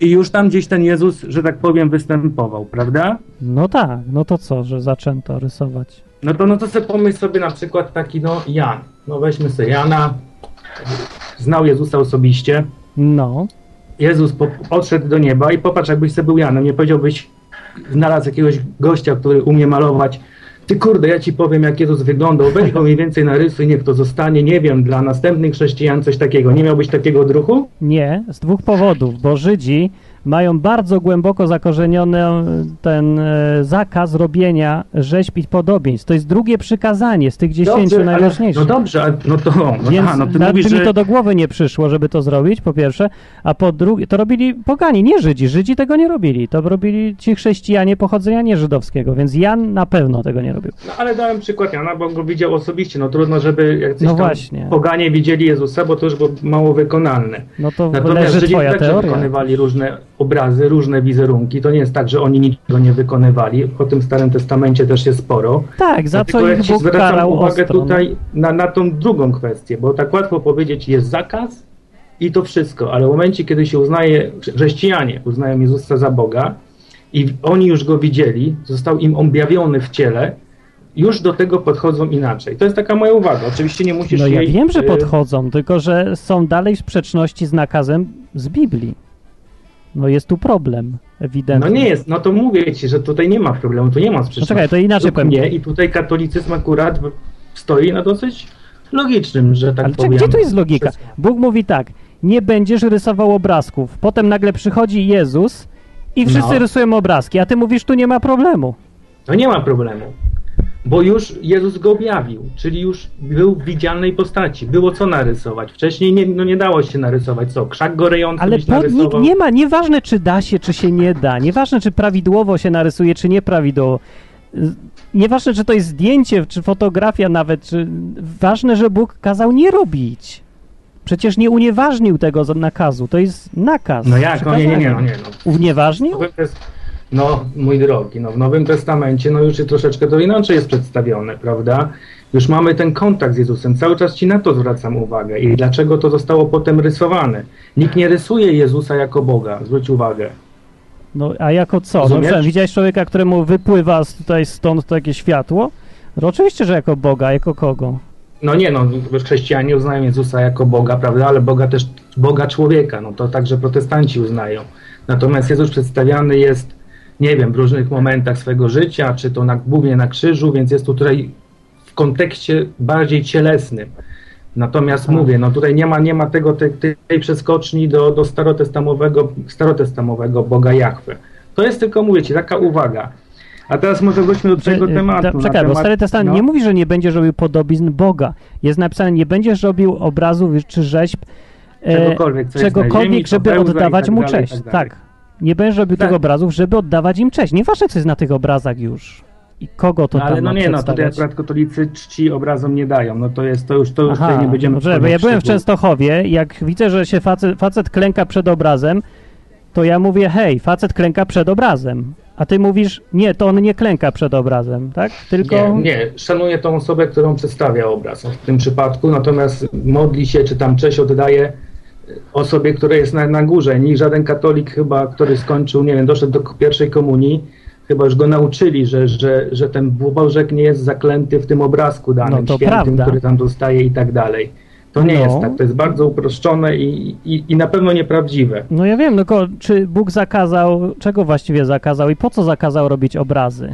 I już tam gdzieś ten Jezus, że tak powiem, występował, prawda? No tak, no to co, że zaczęto rysować? No to, no to sobie pomyśl sobie na przykład taki, no Jan. No weźmy sobie Jana, znał Jezusa osobiście. No, Jezus odszedł do nieba i popatrz, jakbyś sobie był Janem, nie powiedziałbyś, znalazł jakiegoś gościa, który umie malować. Ty kurde, ja ci powiem, jak Jezus wyglądał, weź go mniej więcej narysuj, niech to zostanie, nie wiem, dla następnych chrześcijan coś takiego. Nie miałbyś takiego odruchu? nie, z dwóch powodów, bo Żydzi mają bardzo głęboko zakorzeniony ten e, zakaz robienia rzeźb i podobieństw. To jest drugie przykazanie z tych dziesięciu ale- najważniejszych. No dobrze, a, no to, no, Więc aha, no ty mówisz, mi że... to do głowy nie przyszło, żeby to zrobić, po pierwsze, a po drugie, to robili pogani, nie Żydzi. Żydzi tego nie robili. To robili ci chrześcijanie pochodzenia nieżydowskiego, więc Jan na pewno tego nie robił. No ale dałem przykład Jana, bo go widział osobiście. No trudno, żeby jacyś No właśnie. poganie widzieli Jezusa, bo to już było mało wykonalne. No to Natomiast leży Żydzi twoja także teoria. wykonywali różne obrazy, różne wizerunki. To nie jest tak, że oni niczego nie wykonywali. O tym Starym Testamencie też jest sporo. Tak, za Dlatego co ja ich Bóg zwracam uwagę ostro. no. tutaj na, na tą drugą kwestię, bo tak łatwo powiedzieć jest zakaz i to wszystko, ale w momencie, kiedy się uznaje, chrześcijanie uznają Jezusa za Boga i oni już go widzieli, został im objawiony w ciele, już do tego podchodzą inaczej. To jest taka moja uwaga. Oczywiście nie musisz No ja jej, wiem, że y, podchodzą, tylko że są dalej sprzeczności z nakazem z Biblii. No jest tu problem, No ewidentnie. nie jest, no to mówię ci, że tutaj nie ma problemu, tu nie ma sprzeczności. No czekaj, to inaczej powiem. mnie i tutaj katolicyzm akurat stoi na dosyć logicznym, że tak Ale czy, powiem. gdzie tu jest logika? Bóg mówi tak, nie będziesz rysował obrazków. Potem nagle przychodzi Jezus i wszyscy No. rysują obrazki, a ty mówisz, tu nie ma problemu. No nie ma problemu, bo już Jezus go objawił, czyli już był w widzialnej postaci, było co narysować. Wcześniej nie, no nie dało się narysować, co, krzak gorejący Ale byś po, nikt narysował? nie ma, nieważne czy da się, czy się nie da, nieważne czy prawidłowo się narysuje, czy nieprawidłowo. Nieważne, czy to jest zdjęcie, czy fotografia nawet, czy... ważne, że Bóg kazał nie robić. Przecież nie unieważnił tego nakazu, to jest nakaz. No jak, no nie, nie, nie, no nie. No. Unieważnił? Nowym Tes- No, mój drogi, no w Nowym Testamencie no już troszeczkę to inaczej jest przedstawione, prawda? Już mamy ten kontakt z Jezusem. Cały czas ci na to zwracam uwagę. I dlaczego to zostało potem rysowane? Nikt nie rysuje Jezusa jako Boga, zwróć uwagę. No a jako co? No, Rozumiesz? widziałeś człowieka, któremu wypływa tutaj stąd takie światło? No oczywiście, że jako Boga, jako kogo? No nie, no chrześcijanie uznają Jezusa jako Boga, prawda? Ale Boga też, Boga człowieka, no to także protestanci uznają. Natomiast Jezus przedstawiany jest, nie wiem, w różnych momentach swojego życia, czy to na, głównie na krzyżu, więc jest tutaj w kontekście bardziej cielesnym. Natomiast mówię, no tutaj nie ma, nie ma tego, tej, tej przeskoczni do, do starotestamowego, starotestamowego Boga Jahwe. To jest tylko, mówię ci, taka uwaga. A teraz może wróćmy do tego Że, y, tematu. Czekaj, bo temat- Stary Testament no. nie mówi, że nie będziesz robił podobizn Boga. Jest napisane, nie będziesz robił obrazów czy rzeźb e, Czegokolwiek, ziemi, żeby oddawać tak mu dalej, cześć. tak. Tak. Nie będziesz robił Tak. tych obrazów, żeby oddawać im cześć. Nieważne, co jest na tych obrazach już. I kogo to No, tam ale no nie, no tutaj akurat katolicy czci obrazom nie dają. No to jest, to już, to już tutaj nie będziemy dobrze, bo ja byłem w. Częstochowie, jak widzę, że się facet, facet klęka przed obrazem, to ja mówię, hej, facet klęka przed obrazem. A ty mówisz, nie, to on nie klęka przed obrazem, tak? Tylko... Nie, nie, szanuje tą osobę, którą przedstawia obraz w tym przypadku, natomiast modli się, czy tam cześć oddaje osobie, która jest na, na górze. Nikt żaden katolik chyba, który skończył, nie wiem, doszedł do pierwszej komunii, chyba już go nauczyli, że, że, że ten Bożek nie jest zaklęty w tym obrazku danym, No to świętym, prawda. który tam dostaje i tak dalej. To nie No. jest tak, to jest bardzo uproszczone i, i, i na pewno nieprawdziwe. No ja wiem, tylko czy Bóg zakazał, czego właściwie zakazał i po co zakazał robić obrazy?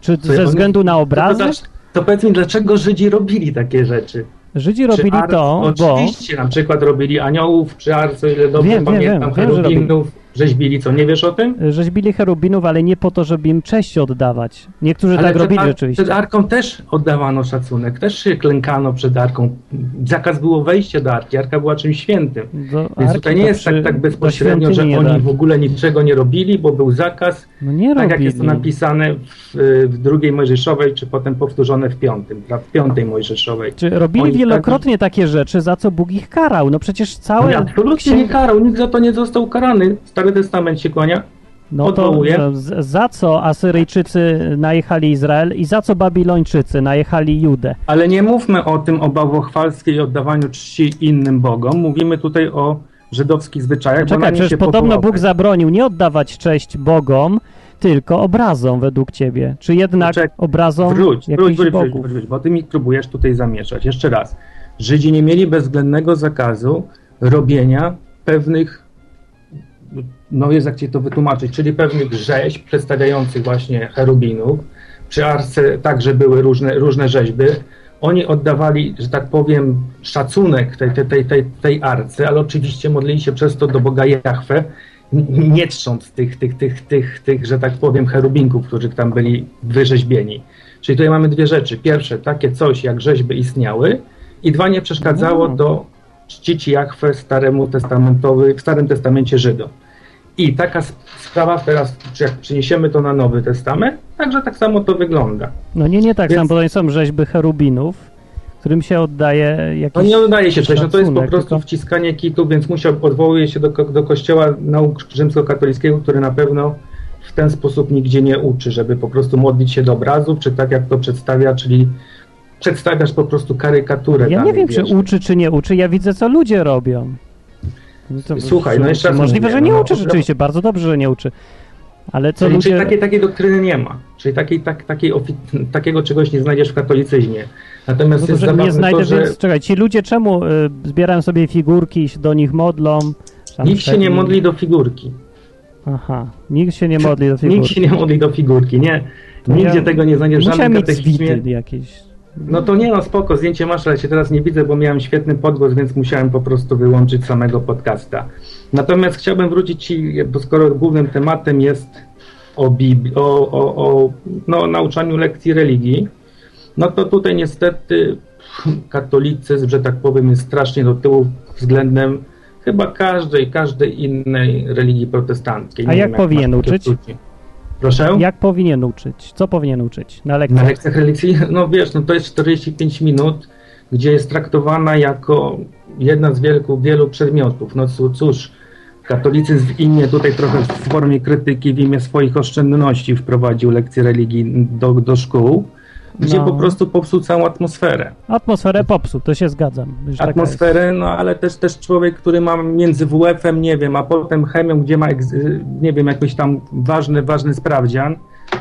Czy ze względu na To, obrazy? to, to powiedz mi, dlaczego Żydzi robili takie rzeczy? Żydzi robili ar- to, bo... Oczywiście, na przykład robili aniołów przy arce, ile dobrze Wiem, wiem, pamiętam, wiem, wiem, cherubinów, rzeźbili, co, nie wiesz o tym? Rzeźbili cherubinów, ale nie po to, żeby im cześć oddawać. Niektórzy Ale tak robili ar- rzeczywiście. Przed arką też oddawano szacunek, też się klękano przed arką. Zakaz było wejście do arki, arka była czymś świętym. Do Więc tutaj nie jest przy- tak, tak bezpośrednio, że oni da. w ogóle niczego nie robili, bo był zakaz, No nie tak jak robili. jest to napisane w, w drugiej Mojżeszowej, czy potem powtórzone w piątym, w piątej Mojżeszowej. Czy robili Oni tak- wielokrotnie takie rzeczy, za co Bóg ich karał? No przecież No, całe... nie, absolutnie nie karał, nikt za to nie został karany. Stary Testament się kłania. No to odwołuje. za- za co Asyryjczycy najechali Izrael i za co Babilończycy najechali Judę? Ale nie mówmy o tym, o bałwochwalskiej i oddawaniu czci innym bogom. Mówimy tutaj o żydowskich zwyczajach. Czekaj, przecież podobno powołał. Bóg zabronił nie oddawać cześć bogom, tylko obrazom według ciebie. Czy jednak Czek- obrazom Wróć, wróć, wróć, wróć, wróć, wróć, bo ty mi próbujesz tutaj zamieszać. Jeszcze raz. Żydzi nie mieli bezwzględnego zakazu robienia pewnych, no jest jak ci to wytłumaczyć, czyli pewnych rzeźb przedstawiających właśnie cherubinów. Przy arce także były różne, różne rzeźby. Oni oddawali, że tak powiem, szacunek tej, tej, tej, tej, arce, ale oczywiście modlili się przez to do Boga Jahwe, nie czcząc tych, tych, tych, tych, tych, że tak powiem, cherubinków, którzy tam byli wyrzeźbieni. Czyli tutaj mamy dwie rzeczy. Pierwsze, takie coś jak rzeźby istniały i dwa, nie przeszkadzało do czcić Jahwe staremu testamentowy, w Starym Testamencie Żydom. I taka sp- sprawa teraz, czy jak przeniesiemy to na Nowy Testament, także tak samo to wygląda. No nie, nie tak Więc- samo, bo to nie są rzeźby cherubinów, którym się oddaje jakiś No nie oddaje się cześć, no to jest po prostu tylko- wciskanie kitu, więc musiał, odwołuje się do, do kościoła nauk rzymskokatolickiego, który na pewno w ten sposób nigdzie nie uczy, żeby po prostu modlić się do obrazów, czy tak jak to przedstawia, czyli przedstawiasz po prostu karykaturę. Ja nie wiem, czy wieży. uczy, czy nie uczy. Ja widzę, co ludzie robią. No Słuchaj, no jeszcze raz Możliwe, że nie no, uczy no, rzeczywiście, bardzo dobrze, że nie uczy. Ale co Czyli, ludzie... czyli takiej, takiej doktryny nie ma. Czyli takiej, tak, takiej ofi- takiego czegoś nie znajdziesz w katolicyzmie. Natomiast No to, jest że nie znajdę, to, że więc czekaj, ci ludzie czemu y, zbierają sobie figurki i się do nich modlą? Nikt się nie modli do figurki. Aha, nikt się nie modli do figurki. Nikt się nie modli do figurki, nie. Nigdzie ja- tego nie znajdziesz w żadnym katechizmie. jakieś. No to nie no, spoko, zdjęcie masz, ale się teraz nie widzę, bo miałem świetny podgłos, więc musiałem po prostu wyłączyć samego podcasta. Natomiast chciałbym wrócić ci, bo skoro głównym tematem jest o, Bibli- o, o, o no, nauczaniu lekcji religii, no to tutaj niestety katolicyzm, że tak powiem, jest strasznie do tyłu względem chyba każdej, każdej innej religii protestanckiej. A Nie jak wiem, powinien uczyć? Proszę? Jak powinien uczyć? Co powinien uczyć na lekcjach? Na lekcjach religii, no wiesz, no to jest 45 minut, gdzie jest traktowana jako jedna z wielku, wielu przedmiotów. No cóż, katolicyzm w imię tutaj trochę w formie krytyki, w imię swoich oszczędności wprowadził lekcje religii do, do szkół, gdzie No. po prostu popsuł całą atmosferę. Atmosferę popsuł, to się zgadzam. Atmosferę, no ale też, też człowiek, który ma między WF-em, nie wiem, a potem chemią, gdzie ma, nie wiem, jakiś tam ważny, ważny sprawdzian,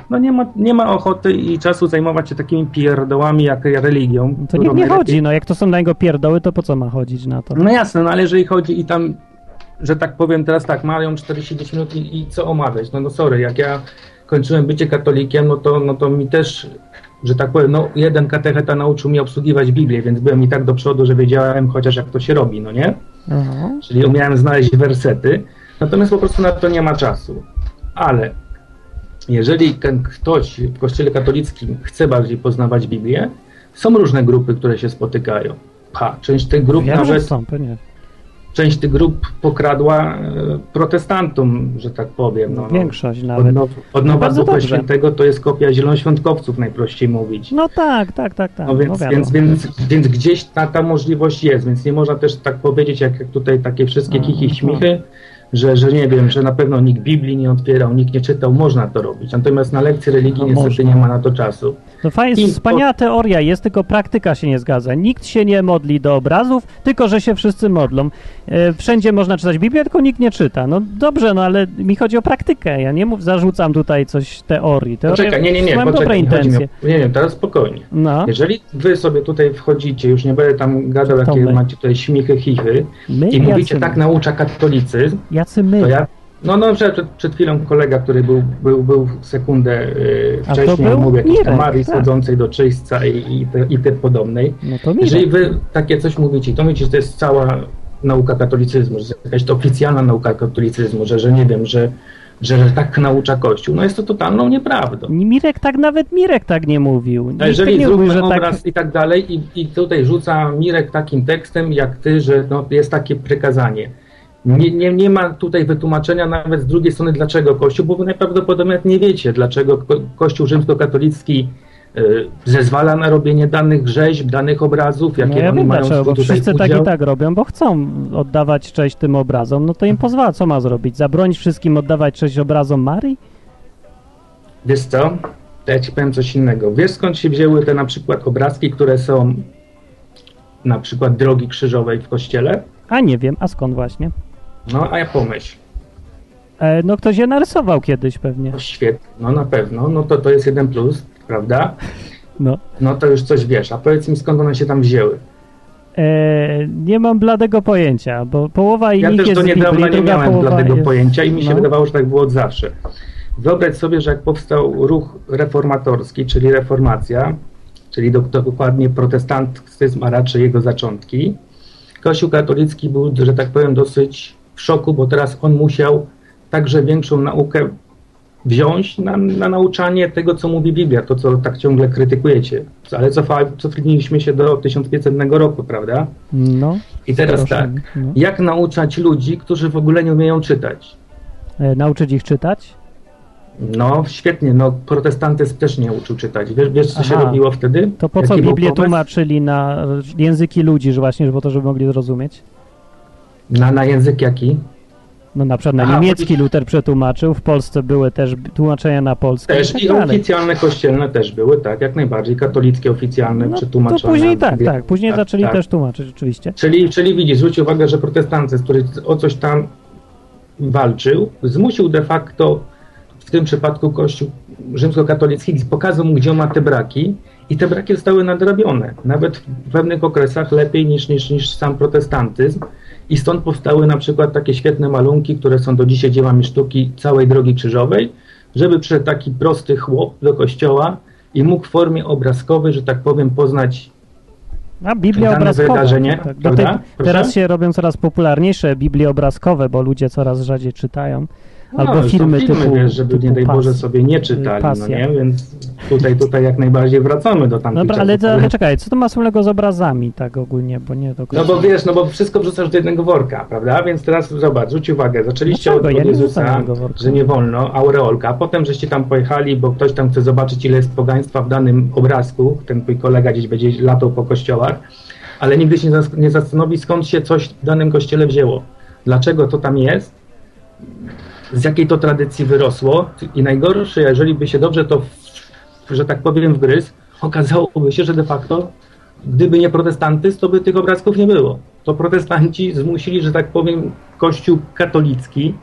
no nie ma, nie ma ochoty i czasu zajmować się takimi pierdołami jak religią. To niech nie chodzi, no jak to są na niego pierdoły, to po co ma chodzić na to? No jasne, no ale jeżeli chodzi i tam, że tak powiem teraz tak, mają 40 minut i, i co omawiać? No, no sorry, jak ja kończyłem bycie katolikiem, no to, no to mi też, że tak powiem, no jeden katecheta nauczył mnie obsługiwać Biblię, więc byłem i tak do przodu, że wiedziałem chociaż jak to się robi, no nie? Aha. Czyli umiałem znaleźć wersety, natomiast po prostu na to nie ma czasu. Ale jeżeli ten ktoś w kościele katolickim chce bardziej poznawać Biblię, są różne grupy, które się spotykają. Ha, część tych grup Wiem, nawet są, pewnie. Część tych grup pokradła e, protestantom, że tak powiem. No, no. Większość Od, nawet. now, od Nowa bardzo Ducha. Świętego to jest kopia zielonoświątkowców, najprościej mówić. No tak, tak, tak, tak. No więc, no więc, więc, więc gdzieś ta, ta możliwość jest, więc nie można też tak powiedzieć, jak tutaj takie wszystkie Aha. kichy, śmichy, że, że nie wiem, że na pewno nikt Biblii nie otwierał, nikt nie czytał, można to robić. Natomiast na lekcji religii No niestety można. nie ma na to czasu. To fajnie, I- wspaniała teoria jest, tylko praktyka się nie zgadza. Nikt się nie modli do obrazów, tylko że się wszyscy modlą. E, wszędzie można czytać Biblię, tylko nikt nie czyta. No dobrze, no ale mi chodzi o praktykę. Ja nie mów, zarzucam tutaj coś teorii. Teorie Poczekaj, nie, nie, nie, mam poczekaj, dobre intencje. o- Nie, nie, teraz spokojnie. No, Jeżeli wy sobie tutaj wchodzicie, już nie będę tam gadał, jakie my. macie tutaj śmichy, chichy my i mówicie, jacy, tak naucza katolicyzm, jacy my. to ja... No, no, przed, przed chwilą kolega, który był, był, był sekundę y, wcześniej, mówił jakiejś tam Mirek, Marii tak. schodzącej do czyśćca i, i, te, i te podobnej. No to. Jeżeli wy takie coś mówicie, to mówicie, że to jest cała nauka katolicyzmu, że to jest jakaś to oficjalna nauka katolicyzmu, że, że nie wiem, że, że, że tak naucza Kościół, no jest to totalną nieprawdą. Mirek tak, nawet Mirek tak nie mówił. A Nikt jeżeli nie mówił, zróbmy że tak... obraz i tak dalej i, i tutaj rzuca Mirek takim tekstem jak ty, że no, jest takie przykazanie. Nie, nie, nie ma tutaj wytłumaczenia nawet z drugiej strony dlaczego Kościół, bo wy najprawdopodobniej nie wiecie dlaczego ko- Kościół rzymskokatolicki y, zezwala na robienie danych rzeźb, danych obrazów, jakie No ja oni wiem mają dlaczego, bo wszyscy tak udział. i tak robią, bo chcą oddawać cześć tym obrazom, no to im pozwala, co ma zrobić? Zabronić wszystkim oddawać cześć obrazom Marii? Wiesz co? Ja ci powiem coś innego. Wiesz skąd się wzięły te na przykład obrazki, które są na przykład drogi krzyżowej w kościele? A nie wiem, a skąd właśnie? No, a ja pomyśl. E, no ktoś je narysował kiedyś pewnie. No świetnie, no na pewno, no to to jest jeden plus, prawda? No. No to już coś wiesz, a powiedz mi skąd one się tam wzięły. E, nie mam bladego pojęcia, bo połowa Ja ich też jest do niedawna nie miałem tego jest... pojęcia i mi się no. wydawało, że tak było od zawsze. Wyobraź sobie, że jak powstał ruch reformatorski, czyli reformacja, czyli do, dokładnie protestantyzm, a raczej jego zaczątki, Kościół katolicki był, że tak powiem, dosyć w szoku, bo teraz on musiał także większą naukę wziąć na, na nauczanie tego, co mówi Biblia, to co tak ciągle krytykujecie. Ale cofa- cofnęliśmy się do 1500 roku, prawda? No, I teraz proszę, tak, no. jak nauczać ludzi, którzy w ogóle nie umieją czytać? E, nauczyć ich czytać? No świetnie, no protestantyzm też nie uczył czytać. Wiesz, wiesz co się Aha. robiło wtedy? To po co Biblię tłumaczyli na języki ludzi, że właśnie po to, żeby mogli zrozumieć? Na, na język jaki? No na przykład na Aha, niemiecki Luther przetłumaczył, w Polsce były też tłumaczenia na polski Też tak i oficjalne kościelne też były, tak, jak najbardziej. Katolickie oficjalne No, przetłumaczone. to później tak, tak, później tak, zaczęli tak. też tłumaczyć, rzeczywiście. Czyli, czyli widzisz, zwróć uwagę, że protestantyzm, który o coś tam walczył, zmusił de facto w tym przypadku Kościół rzymskokatolicki, pokazał mu, gdzie on ma te braki i te braki zostały nadrobione. Nawet w pewnych okresach lepiej niż, niż, niż sam protestantyzm. I stąd powstały na przykład takie świetne malunki, które są do dzisiaj dziełami sztuki całej drogi krzyżowej, żeby przyszedł taki prosty chłop do kościoła i mógł w formie obrazkowej, że tak powiem, poznać A Biblia Dane obrazkowa. wydarzenie, tak, tej, teraz się robią coraz popularniejsze Biblie obrazkowe, bo ludzie coraz rzadziej czytają. Albo No, filmy, filmy typu, wiesz, żeby typu nie daj Boże sobie nie czytali, no Pasja. nie? Więc tutaj, tutaj jak najbardziej wracamy do tamtych Dobra, ale, ale czekaj, co to ma wspólnego z obrazami tak ogólnie, bo nie do No bo wiesz, no bo wszystko wrzucasz do jednego worka, prawda? Więc teraz zobacz, zwróć uwagę, zaczęliście Dlaczego? od, Ja od wrzucam Jezusa, że nie wolno, aureolka, potem żeście tam pojechali, bo ktoś tam chce zobaczyć, ile jest pogaństwa w danym obrazku, ten twój kolega gdzieś będzie latał po kościołach, ale nigdy się nie zastanowi, skąd się coś w danym kościele wzięło. Dlaczego to tam jest? Z jakiej to tradycji wyrosło i najgorsze, jeżeli by się dobrze to, że tak powiem, wgryzł, okazałoby się, że de facto, gdyby nie protestantyzm, to by tych obrazków nie było. To protestanci zmusili, że tak powiem, kościół katolicki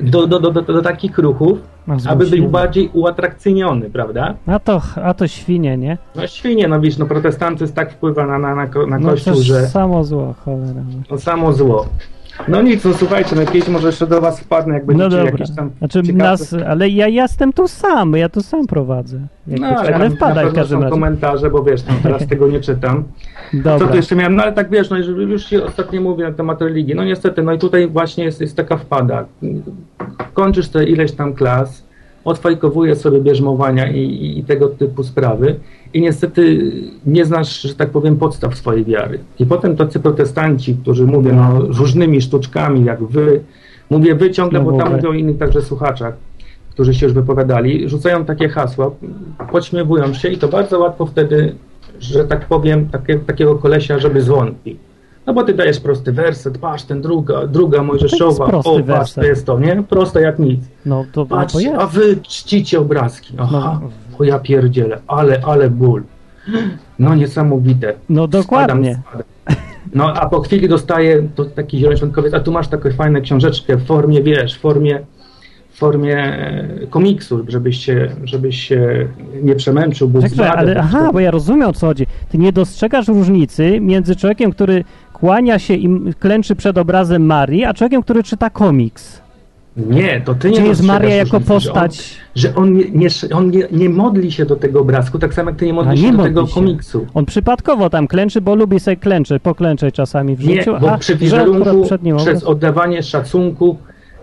do, do, do, do, do takich ruchów, No, aby był bardziej uatrakcyjniony, prawda? A to, a to świnie, nie? No świnie, no wiesz, no protestantyzm tak wpływa na, na, na, na No kościół, to że samo zło, cholera. no samo zło. No nic, no słuchajcie, no kiedyś może jeszcze do was wpadnę, jak No będziecie dobra. jakieś tam Znaczy ciekawe- nas, ale ja jestem tu sam, ja tu sam prowadzę. No, ale, ale tam wpadaj w każdym razie. komentarze, bo wiesz, no, teraz tego nie czytam. Co Dobra. tu jeszcze miałem? No ale tak wiesz, no już się ostatnio mówię na temat religii, no niestety, no i tutaj właśnie jest, jest taka wpada. Kończysz te ileś tam klas, odfajkowujesz sobie bierzmowania i, i tego typu sprawy i niestety nie znasz, że tak powiem, podstaw swojej wiary. I potem tacy protestanci, którzy mówią no, różnymi sztuczkami, jak wy, mówię wy ciągle, bo tam mówią o innych także słuchaczach, którzy się już wypowiadali, rzucają takie hasła, podśmiewują się i to bardzo łatwo wtedy, że tak powiem, takie, takiego kolesia, żeby zwątpił. No bo ty dajesz prosty werset, patrz, ten druga, druga Mojżeszowa, prosty o patrz, werset. to jest to, nie? Proste jak nic. No to, no, Patrz, to jest. a wy czcicie obrazki. Aha, o ja pierdzielę, ale, ale ból. No niesamowite. No dokładnie. Spadam, spadam. No a po chwili dostaję to taki zielonoświątkowiec, a tu masz taką fajną książeczkę w formie, wiesz, w formie, w formie e, komiksu, żebyś się, żebyś się nie przemęczył. Był zbadany, ale tak aha, to- bo ja rozumiem o co chodzi. Ty nie dostrzegasz różnicy między człowiekiem, który kłania się i klęczy przed obrazem Marii, a człowiekiem, który czyta komiks. Nie, to ty nie Gdzie jest Maria jako różnicy, że on- postać? Że on, nie, nie, on nie, nie modli się do tego obrazku, tak samo jak ty nie modlisz nie się do modli tego się. komiksu. On przypadkowo tam klęczy, bo lubi sobie klęczeć, poklęczeć czasami w Nie, życiu, bo a przy wizerunku, przez oddawanie szacunku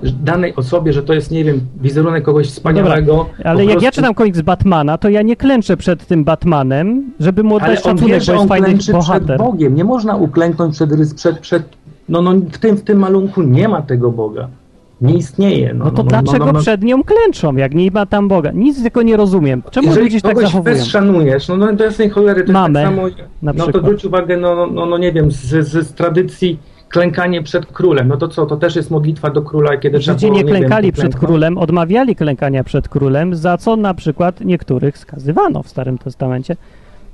danej osobie, że to jest, nie wiem, wizerunek kogoś wspaniałego. Dobra, ale jak ja prostu- czytam komiks Batmana, to ja nie klęczę przed tym Batmanem, żeby mu Ale oddać on szacunek, wie, bo jest on fajny bohater. przed Bogiem. Nie można uklęknąć przed, przed, przed no, no w, tym, w tym malunku nie ma tego Boga. Nie istnieje. No, No to no, dlaczego no, no, przed nią klęczą, jak nie ma tam Boga? Nic tylko nie rozumiem. Czemu Jeżeli ludzie tak zachowują? szanujesz, no, no to jasnej cholery, to jest tak samo, na no to przykład. zwróć uwagę, no, no, no, no nie wiem, z, z, z tradycji klękanie przed królem, no to co, to też jest modlitwa do króla, kiedy Żydzi było, nie wiem, klękali przed poklęknąć. królem, odmawiali klękania przed królem, za co na przykład niektórych skazywano w Starym Testamencie.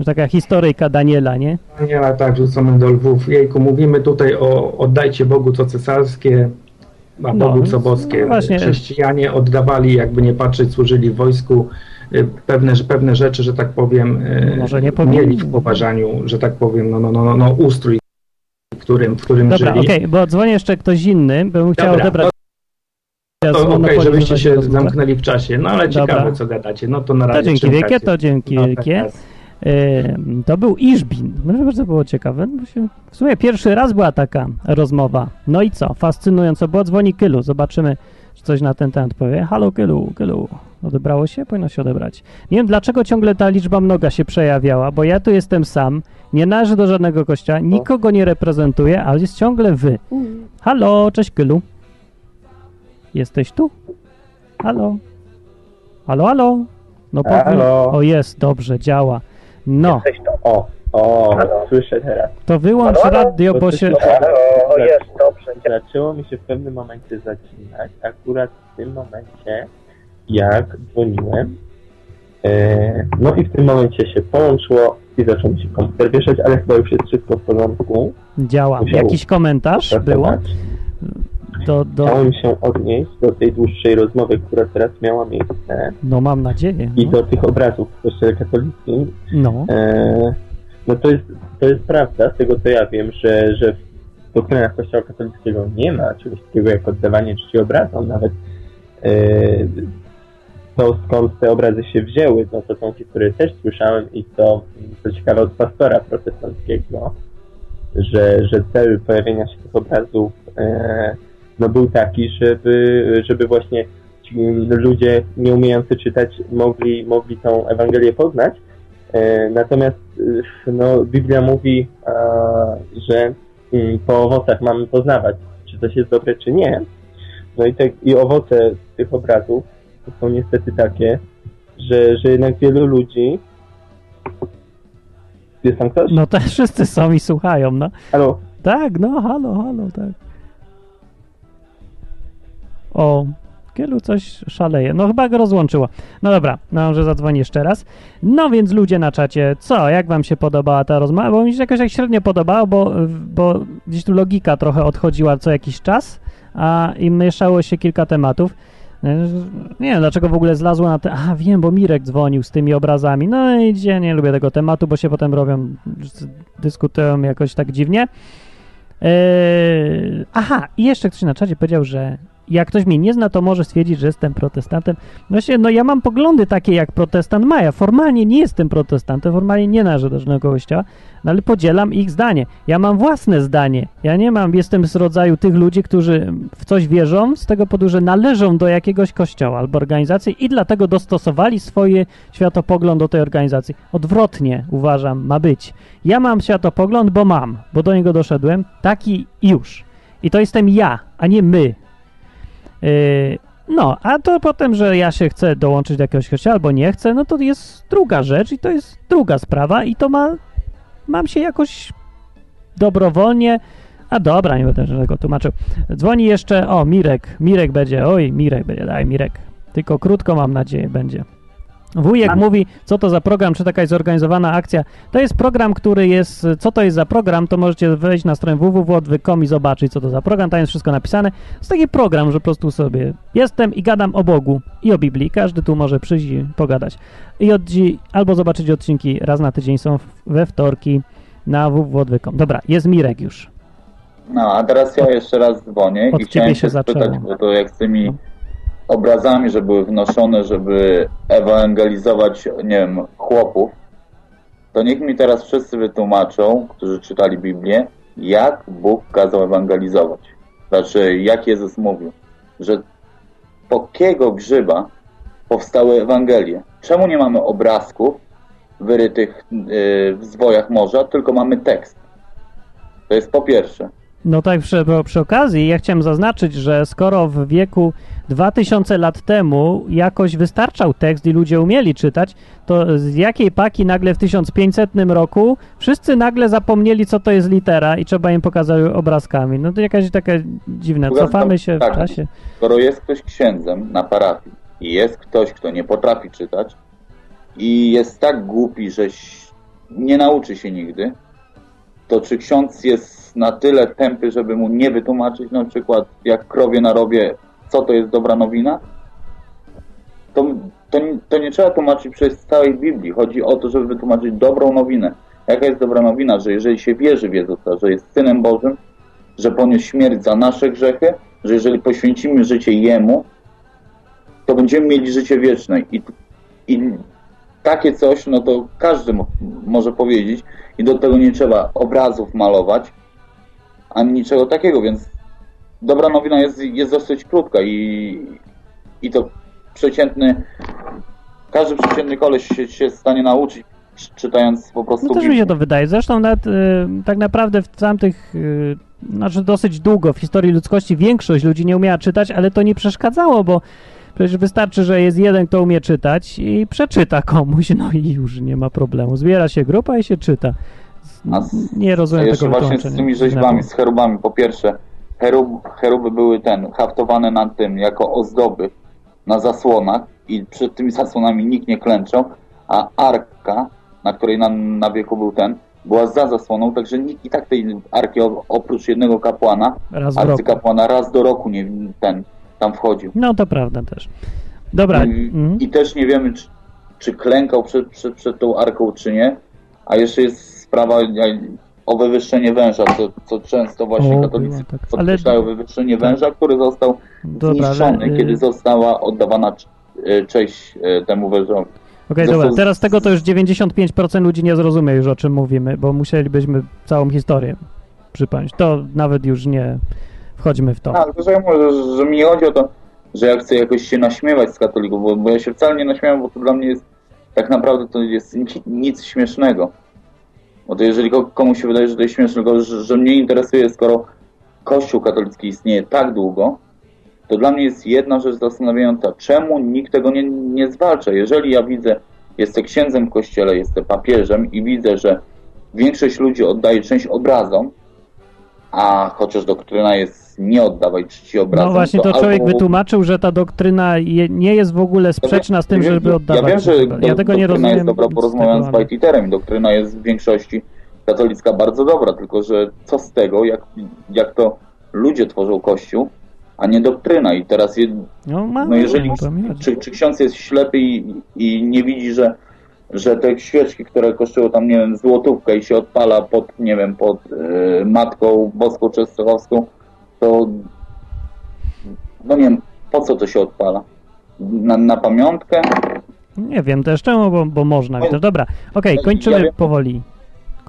Taka historyjka Daniela, nie? Nie, ale tak, rzucamy do lwów. Jejku, mówimy tutaj o oddajcie Bogu co cesarskie, a No, Bogu co boskie. no właśnie. Chrześcijanie oddawali, jakby nie patrzeć, służyli w wojsku y, pewne, pewne rzeczy, że tak powiem, y, Może nie mieli w poważaniu, że tak powiem, no, no, no, no, no ustrój, w którym, w którym Dobra, żyli. okej, bo dzwoni jeszcze ktoś inny, bym chciał Dobra, odebrać. To z okej, monopolii żebyście się zamknęli w czasie. No ale Dobra. ciekawe, co gadacie. No to na razie. To dzięki wielkie, to dzięki No, tak wielkie. Ym, To był Iżbin. Może bardzo było ciekawe. Bo się... W sumie pierwszy raz była taka rozmowa. No i co? Fascynująco było. Dzwoni Kylu. Zobaczymy, czy coś na ten temat powie. Halo Kylu, Kylu. Odebrało się? Powinno się odebrać. Nie wiem, dlaczego ciągle ta liczba mnoga się przejawiała, bo ja tu jestem sam, nie należę do żadnego kościoła, nikogo nie reprezentuję, ale jest ciągle wy. Halo, cześć Kylu. Jesteś tu? Halo? Halo, halo? No powiedz- Halo. O jest, dobrze, działa. No, Jesteś to. O, o, słyszę teraz. to wyłącz radio, bo się... O, jest, dobrze. Zaczęło mi się w pewnym momencie zacinać, akurat w tym momencie, jak dzwoniłem. E, no i w tym momencie się połączyło i zaczął mi się komputer wieszać, ale chyba już jest wszystko w porządku. Działa. Musiał Jakiś komentarz było? Do, do... Chciałem się odnieść do tej dłuższej rozmowy, która teraz miała miejsce No mam nadzieję. i No. do tych obrazów w kościele katolickim. no. E, no to jest, to jest prawda, z tego co ja wiem, że, że w doktrynach Kościoła katolickiego nie ma czegoś takiego jak oddawanie czci obrazom, nawet e, to skąd te obrazy się wzięły, no to są historie też słyszałem i to, co ciekawe od pastora protestanckiego, że, że cel pojawienia się tych obrazów e, no był taki, żeby, żeby właśnie ci ludzie nie umiejący czytać mogli, mogli tą Ewangelię poznać, E, Natomiast e, no, Biblia mówi, a, że mm, po owocach mamy poznawać, czy coś jest dobre, czy nie. No i, te, i owoce tych obrazów są niestety takie, że, że jednak wielu ludzi. Jest tam ktoś? No to wszyscy są i słuchają, no. Halo? Tak, no, halo, halo, tak. O, Kielu coś szaleje. No chyba go rozłączyło. No dobra, no może zadzwoni jeszcze raz. No więc ludzie na czacie, co, jak wam się podobała ta rozmowa? Bo mi się jakoś tak średnio podobało, bo, bo gdzieś tu logika trochę odchodziła co jakiś czas, a i mieszało się kilka tematów. Nie wiem, dlaczego w ogóle zlazło na te... A, wiem, bo Mirek dzwonił z tymi obrazami. No i ja nie lubię tego tematu, bo się potem robią, dyskutują jakoś tak dziwnie. Eee, aha, i jeszcze ktoś na czacie powiedział, że jak ktoś mnie nie zna, to może stwierdzić, że jestem protestantem. Właśnie, no ja mam poglądy takie jak protestant ma. Ja formalnie nie jestem protestantem, formalnie nie należę do żadnego kościoła, no ale podzielam ich zdanie. Ja mam własne zdanie. Ja nie mam, jestem z rodzaju tych ludzi, którzy w coś wierzą, z tego powodu, że należą do jakiegoś kościoła albo organizacji i dlatego dostosowali swoje światopogląd do tej organizacji. Odwrotnie uważam, ma być. Ja mam światopogląd, bo mam, bo do niego doszedłem, taki już. I to jestem ja, a nie my. Yy, no, a to potem, że ja się chcę dołączyć do jakiegoś kościoła albo nie chcę, no to jest druga rzecz i to jest druga sprawa i to ma, mam się jakoś dobrowolnie. A dobra, nie będę tego tłumaczył. Dzwoni jeszcze, o, Mirek. Mirek będzie, oj, Mirek będzie, daj, Mirek. Tylko krótko mam nadzieję będzie. Wujek mówi, co to za program, czy taka jest zorganizowana akcja. To jest program, który jest, co to jest za program, to możecie wejść na stronę www.odwyk.com i zobaczyć, co to za program, tam jest wszystko napisane. To jest taki program, że po prostu sobie jestem i gadam o Bogu i o Biblii. Każdy tu może przyjść i pogadać. I od dzi- albo zobaczyć odcinki raz na tydzień, są we wtorki na www.odwyk.com. Dobra, jest Mirek już. No, a teraz ja jeszcze raz dzwonię Od i ciebie chciałem się się spytać, bo to jak z tymi obrazami, że były wnoszone, żeby ewangelizować, nie wiem, chłopów, to niech mi teraz wszyscy wytłumaczą, którzy czytali Biblię, jak Bóg kazał ewangelizować. Znaczy, jak Jezus mówił, że po kiego grzyba powstały Ewangelie. Czemu nie mamy obrazków wyrytych yy, w zwojach morza, tylko mamy tekst? To jest po pierwsze. No tak, przy, przy okazji ja chciałem zaznaczyć, że skoro w wieku 2000 lat temu jakoś wystarczał tekst i ludzie umieli czytać, to z jakiej paki nagle w 1500 roku wszyscy nagle zapomnieli, co to jest litera i trzeba im pokazać obrazkami. No to jakaś taka tym, Cofamy się w tak, czasie. Skoro jest ktoś księdzem na parafii i jest ktoś, kto nie potrafi czytać i jest tak głupi, że nie nauczy się nigdy, to czy ksiądz jest na tyle tępy, żeby mu nie wytłumaczyć na przykład jak krowie na rowie, co to jest dobra nowina? To, to, to nie trzeba tłumaczyć przez całej Biblii. Chodzi o to, żeby wytłumaczyć dobrą nowinę. Jaka jest dobra nowina? Że jeżeli się wierzy w Jezusa, że jest Synem Bożym, że poniósł śmierć za nasze grzechy, że jeżeli poświęcimy życie Jemu, to będziemy mieli życie wieczne. I, i takie coś, no to każdy mo- może powiedzieć i do tego nie trzeba obrazów malować, ani niczego takiego, więc dobra nowina jest, jest dosyć krótka i, i to przeciętny, każdy przeciętny koleś się, się stanie nauczyć, czy- czytając po prostu No też mi się to wydaje. Zresztą nawet y, tak naprawdę w tamtych, y, znaczy dosyć długo w historii ludzkości większość ludzi nie umiała czytać, ale to nie przeszkadzało, bo przecież wystarczy, że jest jeden, kto umie czytać i przeczyta komuś, no i już nie ma problemu. Zbiera się grupa i się czyta. Z- Nie A rozumiem jeszcze tego właśnie z tymi rzeźbami, z cherubami. Po pierwsze, cherub, cheruby były ten, haftowane na tym jako ozdoby na zasłonach i przed tymi zasłonami nikt nie klęczał, a arka, na której na, na wieku był ten, była za zasłoną, także nikt i tak tej arki oprócz jednego kapłana, Raz arcykapłana raz do roku nie ten tam wchodził. No to prawda też. Dobra, I, mhm. i też nie wiemy, czy, czy klękał przed, przed, przed tą arką, czy nie. A jeszcze jest sprawa o wywyższenie węża, co, co często właśnie O, katolicy tak. podkreślają, Ale- wywyższenie węża, który został Dobra, zniszczony, ale, y- kiedy została oddawana e, cześć e, temu wężowi. Okej, Został dobra, teraz tego to już 95% ludzi nie zrozumie już o czym mówimy, bo musielibyśmy całą historię przypomnieć. To nawet już nie wchodźmy w to. Tylko że że, że mi chodzi o to, że ja chcę jakoś się naśmiewać z katolików, bo, bo ja się wcale nie naśmiewam, bo to dla mnie jest tak naprawdę to jest nic, nic śmiesznego. Bo to jeżeli ko- komuś się wydaje, że to jest śmieszne, tylko że, że mnie interesuje, skoro Kościół katolicki istnieje tak długo, to dla mnie jest jedna rzecz zastanawiająca, czemu nikt tego nie, nie zwalcza. Jeżeli ja widzę, jestem księdzem w kościele, jestem papieżem i widzę, że większość ludzi oddaje część obrazom, a chociaż doktryna jest nie oddawaj czci obrazom, No właśnie, to człowiek albo- wytłumaczył, że ta doktryna je, nie jest w ogóle sprzeczna z tym, Ja żeby oddawać. Ja wiem, że tego. ja do, tego nie doktryna rozumiem. jest dobra, porozmawiam z Wajtiterem. Doktryna jest w większości katolicka bardzo dobra, tylko że co z tego, jak, jak to ludzie tworzą Kościół, a nie doktryna. I teraz, je, No, no jeżeli, to czy, czy ksiądz jest ślepy i, i nie widzi, że, że te świeczki, które kosztują tam, nie wiem, złotówkę i się odpala pod, nie wiem, pod e, Matką Boską Częstochowską, to no nie wiem, po co to się odpala? Na, na pamiątkę? Nie wiem też czemu, bo, bo można. No. Dobra, okej, ja kończymy wiem- powoli.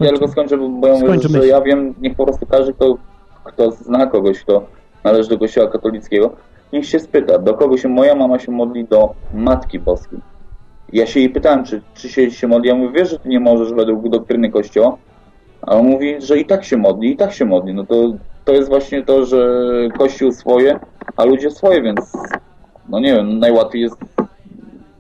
Ja tylko skończę, bo ja mówię, że ja wiem, niech po prostu każdy, kto, kto zna kogoś, kto należy do kościoła katolickiego, niech się spyta, do kogo się moja mama się modli, do Matki Boskiej. Ja się jej pytałem, czy, czy się, się modli, ja mówię, wiesz, że ty nie możesz według doktryny kościoła? A on mówi, że i tak się modli, i tak się modli. No to, to jest właśnie to, że kościół swoje, a ludzie swoje, więc no nie wiem, najłatwiej jest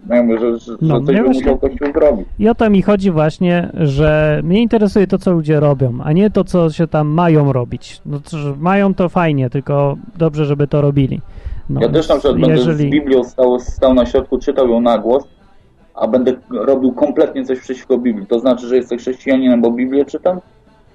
mówię, że, że, No, coś by właśnie- musiał Kościół zrobić. I o to mi chodzi właśnie, że mnie interesuje to, co ludzie robią, a nie to, co się tam mają robić. No, to, mają to fajnie, tylko dobrze, żeby to robili. No, ja też na przykład będę z Biblią stał, stał na środku, czytał ją na głos, a będę robił kompletnie coś przeciwko Biblii. To znaczy, że jestem chrześcijaninem, bo Biblię czytam?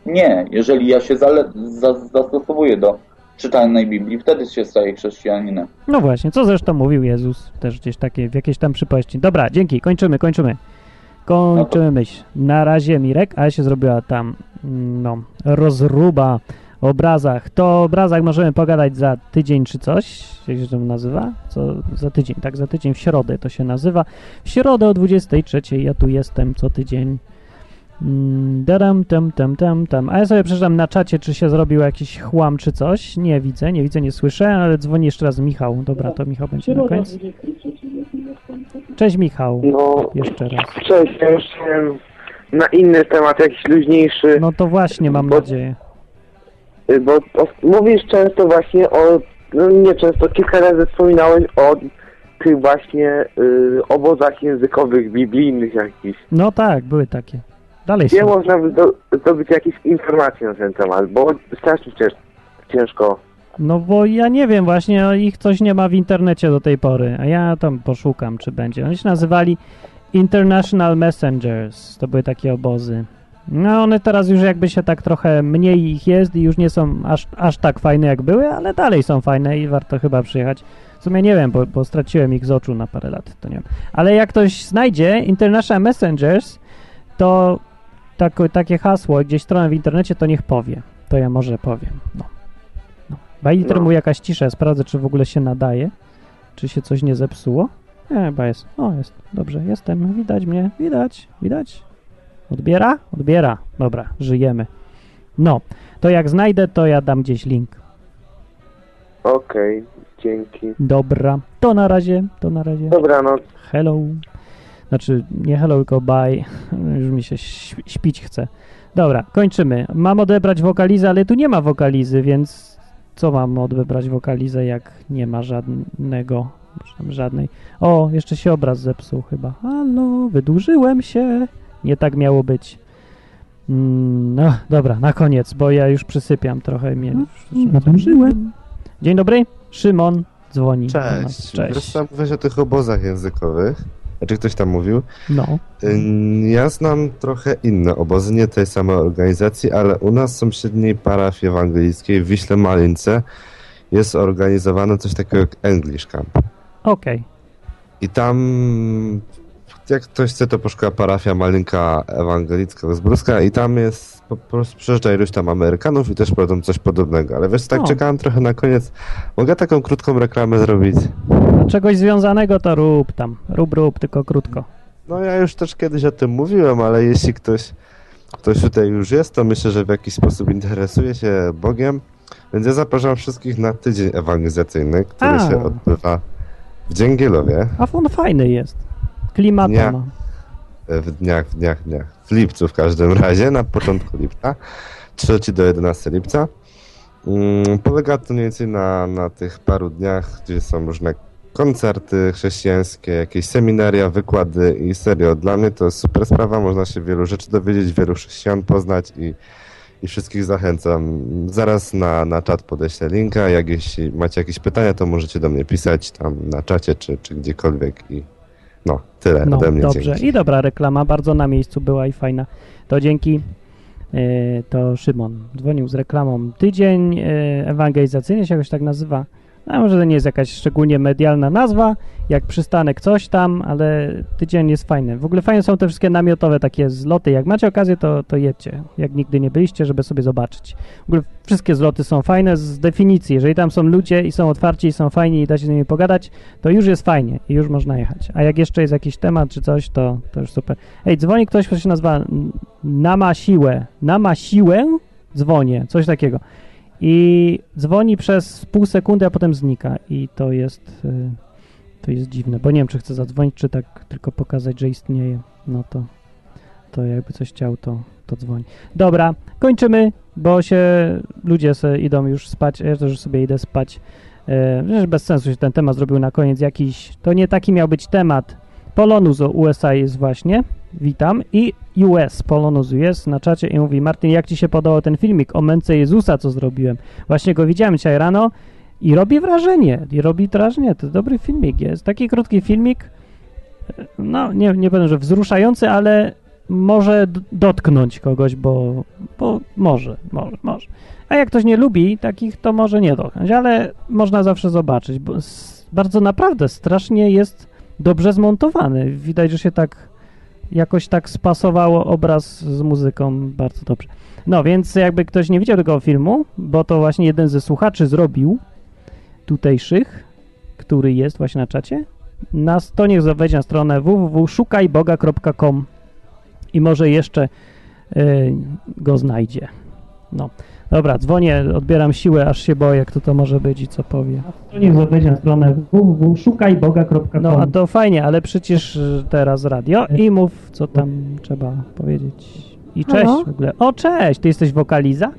Nie. Jeżeli ja się zale- za- zastosowuję do czytanej Biblii, wtedy się staję chrześcijaninem. No właśnie, co zresztą mówił Jezus też gdzieś takie, w jakiejś tam przypowieści. Dobra, dzięki, kończymy, kończymy. Kończymy myśl. Na razie Mirek, a się zrobiła tam no, rozruba o obrazach. To o obrazach możemy pogadać za tydzień czy coś, jak się to nazywa? Co za tydzień, tak, za tydzień w środę to się nazywa. W środę o 23 ja tu jestem co tydzień. Mm, Daram, tam, tam, tam, tam. A ja sobie przeczytam na czacie, czy się zrobił jakiś chłam, czy coś. Nie widzę, nie widzę, nie słyszę, ale dzwoni jeszcze raz Michał. Dobra, to Michał będzie na koniec. Cześć Michał. No, Jeszcze raz. cześć, ja już na inny temat, jakiś luźniejszy. No to właśnie, mam nadzieję. Y, Bo o, mówisz często właśnie o, no nie często, kilka razy wspominałeś o tych właśnie y, obozach językowych, biblijnych jakichś. No tak, były takie. Dalej Gdzie są. można by do, zdobyć jakieś informacje na ten temat, bo strasznie cięż, ciężko. No bo ja nie wiem, właśnie ich coś nie ma w internecie do tej pory, a ja tam poszukam, czy będzie. Oni się nazywali International Messengers, to były takie obozy. No one teraz już jakby się tak trochę mniej ich jest i już nie są aż, aż tak fajne jak były, ale dalej są fajne i warto chyba przyjechać. W sumie nie wiem, bo, bo straciłem ich z oczu na parę lat, to nie wiem. Ale jak ktoś znajdzie International Messengers, to tak, takie hasło, gdzieś stronę w internecie, to niech powie. To ja może powiem. No. no. Bajliter No. mu jakaś cisza, sprawdzę, czy w ogóle się nadaje. Czy się coś nie zepsuło? Nie, chyba jest. O, jest. Dobrze, jestem. Widać mnie. Widać. Widać. Odbiera? Odbiera. Dobra, żyjemy. No, to jak znajdę, to ja dam gdzieś link. Okej, dzięki. Dobra, to na razie, to na razie. Dobranoc. Hello. Znaczy, nie hello, tylko bye. Już mi się śp- śpić chce. Dobra, kończymy. Mam odebrać wokalizę, ale tu nie ma wokalizy, więc co mam odebrać wokalizę, jak nie ma żadnego, żadnej. O, jeszcze się obraz zepsuł chyba. Halo, wydłużyłem się. Nie tak miało być. Mm, No, dobra, na koniec, bo ja już przysypiam trochę mnie. Wydłużyłem. Dzień dobry, Szymon dzwoni. do nas. Cześć. Cześć. Wiesz, tam mówiłeś o tych obozach językowych. Znaczy ktoś tam mówił. No. Ja znam trochę inne obozy, nie tej samej organizacji, ale u nas w sąsiedniej parafii ewangelickiej w Wiśle Malince jest organizowane coś takiego jak English Camp. Okej. I tam, jak ktoś chce, to poszuka parafia Malinka Ewangelicka Rozbruska i tam jest, po prostu przyjeżdża iluś tam Amerykanów i też prowadzą coś podobnego. Ale wiesz, tak O. czekałem trochę na koniec. Mogę taką krótką reklamę zrobić? Czegoś związanego to rób tam. Rób, rób, tylko krótko. No ja już też kiedyś o tym mówiłem, ale jeśli ktoś, ktoś tutaj już jest, to myślę, że w jakiś sposób interesuje się Bogiem. Więc ja zapraszam wszystkich na tydzień ewangelizacyjny, który A. się odbywa w Dzięgielowie. A on fajny jest. Klimata Nie. ma. W dniach, w dniach, w dniach. W lipcu w każdym razie, na początku lipca. 3 do 11 lipca. Mm, Polega to mniej więcej na, na tych paru dniach, gdzie są różne koncerty chrześcijańskie, jakieś seminaria, wykłady i serio, dla mnie to jest super sprawa, można się wielu rzeczy dowiedzieć, wielu chrześcijan poznać i, i wszystkich zachęcam. Zaraz na, na czat podeślę linka, jak jeśli macie jakieś pytania, to możecie do mnie pisać tam na czacie czy, czy gdziekolwiek i no, tyle No, ode mnie. dobrze. Dzięki. I dobra reklama, bardzo na miejscu była i fajna. To dzięki. E, to Szymon dzwonił z reklamą. Tydzień e, ewangelizacyjny się jakoś tak nazywa. A może to nie jest jakaś szczególnie medialna nazwa, jak przystanek coś tam, ale tydzień jest fajny. W ogóle fajne są te wszystkie namiotowe takie zloty. Jak macie okazję, to, to jedźcie. Jak nigdy nie byliście, żeby sobie zobaczyć. W ogóle wszystkie zloty są fajne z definicji. Jeżeli tam są ludzie i są otwarci i są fajni i da się z nimi pogadać, to już jest fajnie i już można jechać. A jak jeszcze jest jakiś temat czy coś, to, to już super. Ej, dzwoni ktoś, kto się nazywa Nama Siłę. Nama Siłę? Dzwonię, coś takiego. I dzwoni przez pół sekundy, a potem znika. I to jest, y, to jest dziwne, bo nie wiem, czy chce zadzwonić, czy tak tylko pokazać, że istnieje. No to, to jakby coś chciał, to, to dzwoni. Dobra, kończymy, bo się ludzie se idą już spać, ja też sobie idę spać. E, Przecież bez sensu się ten temat zrobił na koniec jakiś, to nie taki miał być temat. Polonus USA jest właśnie, witam, i US, Polonus US na czacie i mówi, Martin, jak Ci się podobał ten filmik o męce Jezusa, co zrobiłem? Właśnie go widziałem dzisiaj rano i robi wrażenie, i robi wrażenie, to dobry filmik jest, taki krótki filmik, no nie, nie powiem, że wzruszający, ale może dotknąć kogoś, bo, bo może, może, może. A jak ktoś nie lubi takich, to może nie dotknąć, ale można zawsze zobaczyć, bo bardzo naprawdę strasznie jest dobrze zmontowany. Widać, że się tak jakoś tak spasowało obraz z muzyką bardzo dobrze. No więc jakby ktoś nie widział tego filmu, bo to właśnie jeden ze słuchaczy zrobił tutejszych, który jest właśnie na czacie, na to niech wejdzie na stronę www.szukajboga.com i może jeszcze y, go znajdzie. No. Dobra, dzwonię, odbieram siłę, aż się boję, kto to może być i co powie. To niech wejdzie na stronę www.szukajboga.com No, a to fajnie, ale przecież y, teraz radio i mów, co tam trzeba powiedzieć. I cześć Halo? w ogóle. O, cześć, ty jesteś wokaliza?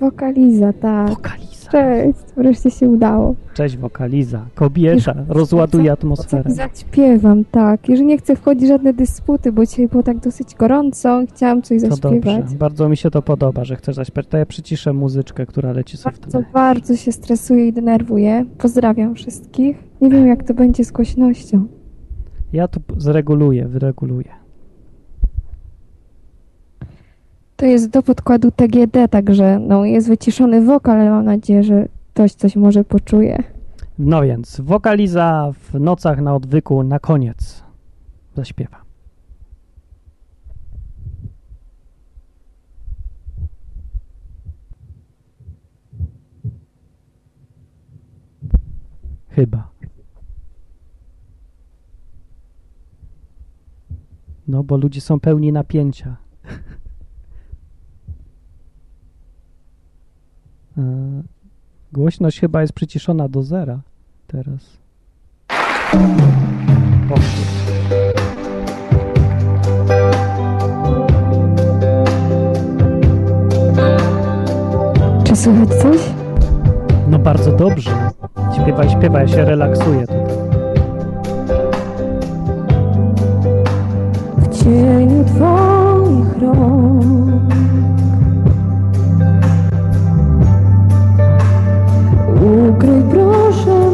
Wokaliza, tak. Wokaliza. Cześć, wreszcie się udało. Cześć, wokaliza. Kobieta, rozładuje atmosferę. Zaśpiewam, tak. Jeżeli nie chcę wchodzić w żadne dysputy, bo dzisiaj było tak dosyć gorąco i chciałam coś To zaśpiewać. dobrze. Bardzo mi się to podoba, że chcesz zaśpiewać. To ja przyciszę muzyczkę, która leci sobie w Bardzo, tle. bardzo się stresuję i denerwuję. Pozdrawiam wszystkich. Nie wiem, jak to będzie z głośnością. Ja p- zreguluję, wyreguluję. To jest do podkładu TGD, także no, jest wyciszony wokal, ale mam nadzieję, że ktoś coś może poczuje. No więc, wokaliza w nocach na odwyku na koniec zaśpiewa. Chyba. No, bo ludzie są pełni napięcia. E, Głośność chyba jest przyciszona do zera teraz. O. Czy słychać coś? No bardzo dobrze. Śpiewaj, śpiewaj, ja się relaksuję. tutaj. W cieniu Twoich rąk Ukryj proszę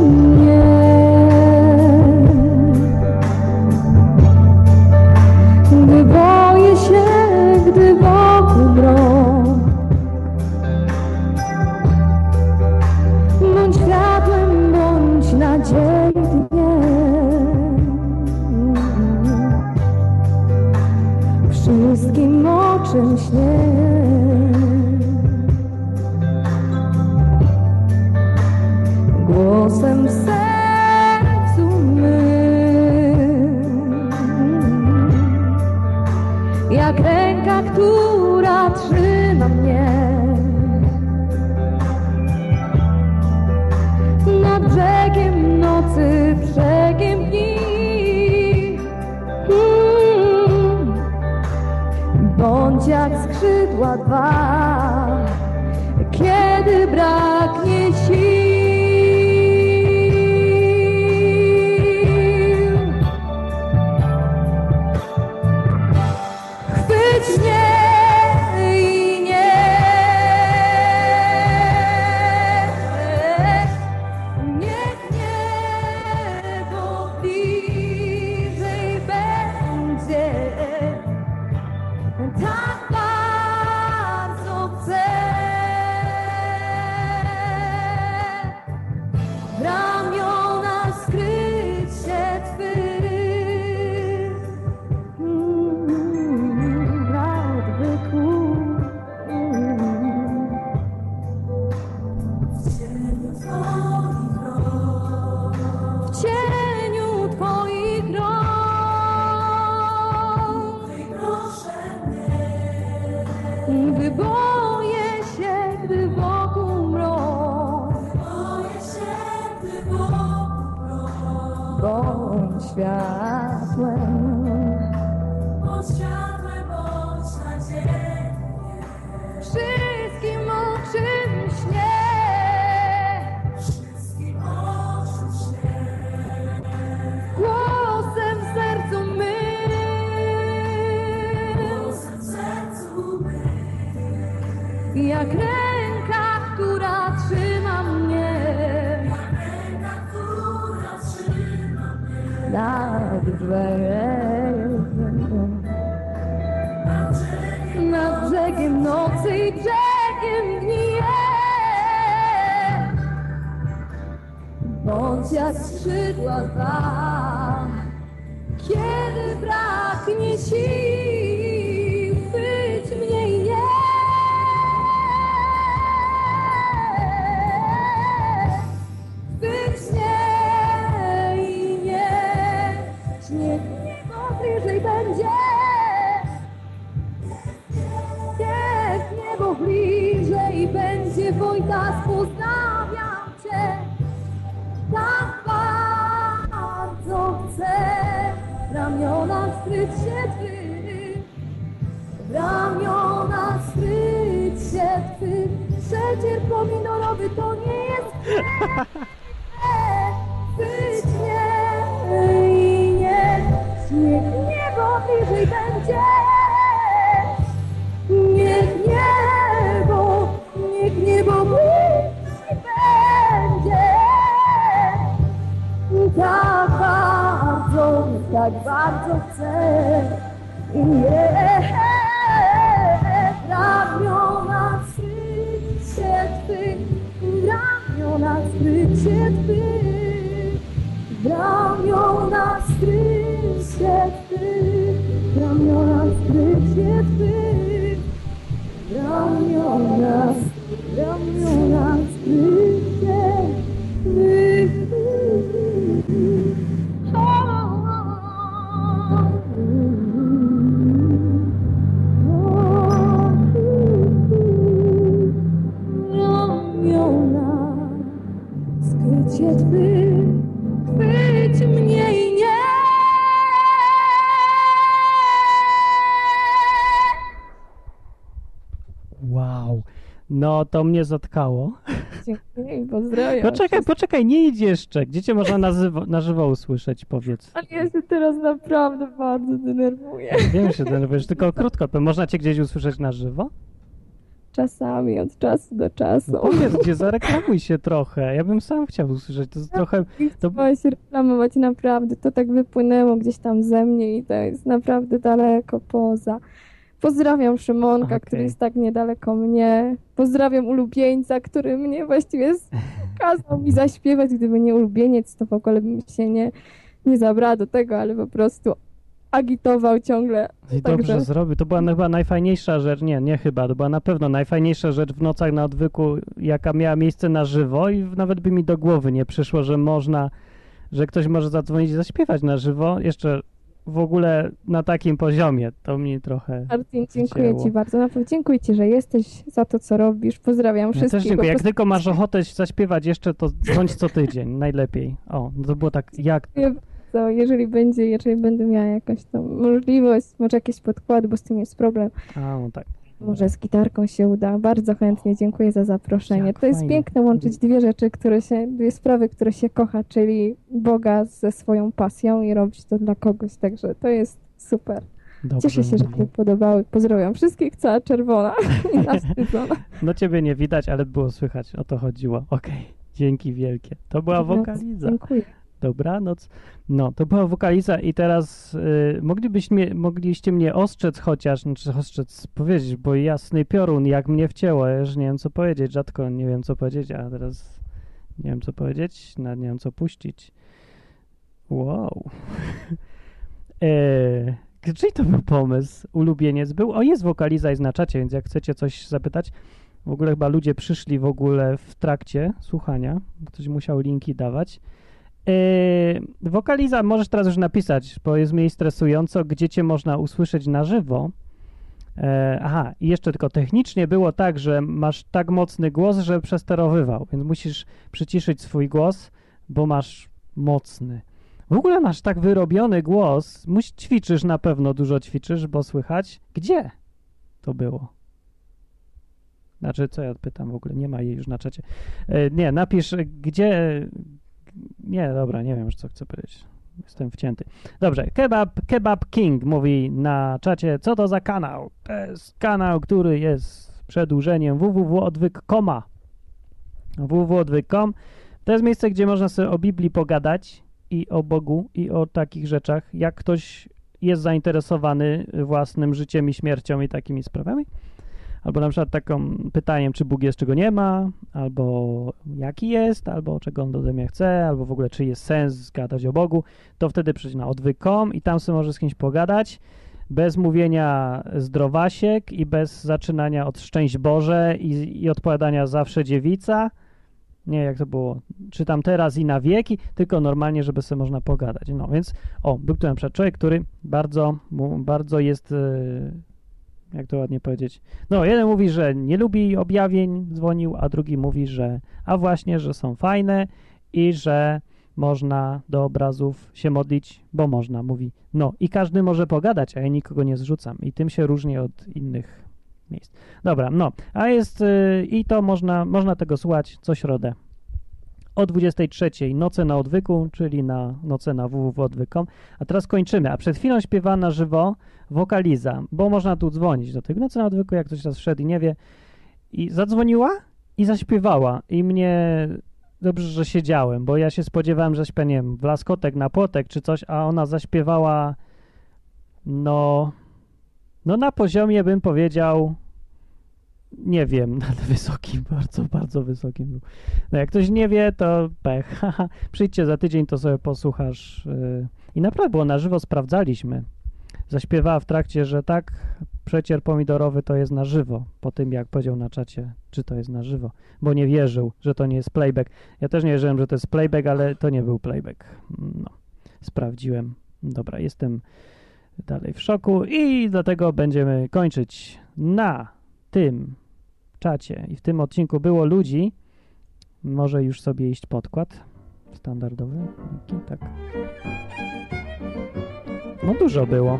tak bardzo chcę. Nie, ramiona skryć się Twych, ramiona skryć się Twych, ramiona skryć się Twych, ramiona skryć się Twych, ramiona, ramiona to mnie zatkało. Dziękuję i pozdrawiam. Poczekaj, poczekaj, nie idź jeszcze. Gdzie cię można na, zywo, na żywo usłyszeć, powiedz. Ale ja się teraz naprawdę bardzo denerwuję. Wiem, że się denerwujesz, tylko krótko. To można cię gdzieś usłyszeć na żywo? Czasami, od czasu do czasu. No powiedz, gdzie zareklamuj się trochę. Ja bym sam chciał usłyszeć. To jest trochę... To... Chciała się reklamować naprawdę. To tak wypłynęło gdzieś tam ze mnie i to jest naprawdę daleko poza. Pozdrawiam Szymonka, Okej. który jest tak niedaleko mnie. Pozdrawiam ulubieńca, który mnie właściwie kazał mi zaśpiewać. Gdyby nie ulubieniec, to w ogóle bym się nie, nie zabrała do tego, ale po prostu agitował ciągle. I dobrze Także- zrobił. To była chyba najfajniejsza rzecz, nie, nie chyba, to była na pewno najfajniejsza rzecz w nocach na odwyku, jaka miała miejsce na żywo i nawet by mi do głowy nie przyszło, że można, że ktoś może zadzwonić i zaśpiewać na żywo, jeszcze w ogóle na takim poziomie. To mi trochę Martin, dziękuję. Ci bardzo. Naprawdę dziękuję Ci, że jesteś za to, co robisz. Pozdrawiam Ja wszystkich. też dziękuję. Jak tylko masz ochotę zaśpiewać jeszcze, to dzwoń co tydzień, najlepiej. O, no to było tak, jak... bardzo. Jeżeli będzie, jeżeli będę miała jakąś tam możliwość, może jakieś podkłady, bo z tym jest problem. A, no tak. Może z gitarką się uda. Bardzo chętnie dziękuję za zaproszenie. Jak to jest fajnie. piękne łączyć dwie rzeczy, które się, dwie sprawy, które się kocha, czyli Boga ze swoją pasją i robić to dla kogoś. Także to jest super. Dobrze Cieszę się, że się podobały. Pozdrawiam wszystkich, cała czerwona i nawstydzona. No ciebie nie widać, ale było słychać, o to chodziło. Okej, dzięki wielkie. To była wokaliza. Dziękuję. Dobranoc. No, to była wokaliza i teraz y, moglibyście mnie, mogliście mnie ostrzec chociaż, znaczy ostrzec powiedzieć, bo jasny piorun jak mnie wcięło, ja już nie wiem co powiedzieć, rzadko nie wiem co powiedzieć, a teraz nie wiem co powiedzieć, nawet nie wiem co puścić. Wow. e, czyj to był pomysł? Ulubieniec był? O, jest wokaliza i znaczacie, więc jak chcecie coś zapytać, w ogóle chyba ludzie przyszli w ogóle w trakcie słuchania, ktoś musiał linki dawać. Yy, wokaliza możesz teraz już napisać, bo jest mniej stresująco, gdzie cię można usłyszeć na żywo. E, aha, i jeszcze tylko technicznie było tak, że masz tak mocny głos, że przesterowywał, więc musisz przyciszyć swój głos, bo masz mocny. W ogóle masz tak wyrobiony głos, muś, ćwiczysz na pewno, dużo ćwiczysz, bo słychać. Gdzie to było? Znaczy, co ja pytam w ogóle? Nie ma jej już na czacie. E, nie, napisz, gdzie... Nie, dobra, nie wiem już, co chcę powiedzieć. Jestem wcięty. Dobrze, Kebab, Kebab King mówi na czacie, co to za kanał? To jest kanał, który jest przedłużeniem www.odwyk.com www.odwyk.com to jest miejsce, gdzie można sobie o Biblii pogadać i o Bogu i o takich rzeczach, jak ktoś jest zainteresowany własnym życiem i śmiercią i takimi sprawami. Albo na przykład takim pytaniem, czy Bóg jest, czego nie ma, albo jaki jest, albo czego on ode mnie chce, albo w ogóle czy jest sens gadać o Bogu, to wtedy przyjdź na odwyk.com i tam sobie możesz z kimś pogadać, bez mówienia zdrowasiek i bez zaczynania od szczęść Boże i, i odpowiadania zawsze dziewica, nie jak to było, czytam teraz i na wieki, tylko normalnie, żeby sobie można pogadać. No więc, o, był tu na przykład człowiek, który bardzo, bardzo jest, e, jak to ładnie powiedzieć, no jeden mówi, że nie lubi objawień, dzwonił, a drugi mówi, że, a właśnie, że są fajne i że można do obrazów się modlić, bo można, mówi. No i każdy może pogadać, a ja nikogo nie zrzucam i tym się różni od innych miejsc. Dobra, no, a jest y, i to można, można tego słuchać co środę o 23 Noce na odwyku, czyli na noce na www.odwyk.com. A teraz kończymy. A przed chwilą śpiewa na żywo wokaliza, bo można tu dzwonić do tych Nocy na odwyku, jak ktoś raz wszedł i nie wie. I zadzwoniła i zaśpiewała. I mnie dobrze, że siedziałem, bo ja się spodziewałem, że śpiewa, nie wiem, w laskotek na płotek czy coś, a ona zaśpiewała no, no na poziomie bym powiedział nie wiem, ale wysokim, bardzo, bardzo wysokim był. No jak ktoś nie wie, to pech. Przyjdźcie za tydzień, to sobie posłuchasz. Yy. I naprawdę było na żywo, sprawdzaliśmy. Zaśpiewała w trakcie, że tak, przecier pomidorowy to jest na żywo, po tym jak powiedział na czacie, czy to jest na żywo, bo nie wierzył, że to nie jest playback. Ja też nie wierzyłem, że to jest playback, ale to nie był playback. No, sprawdziłem. Dobra, jestem dalej w szoku i dlatego będziemy kończyć na tym czacie i w tym odcinku było ludzi. Może już sobie iść podkład standardowy. Tak. No dużo było.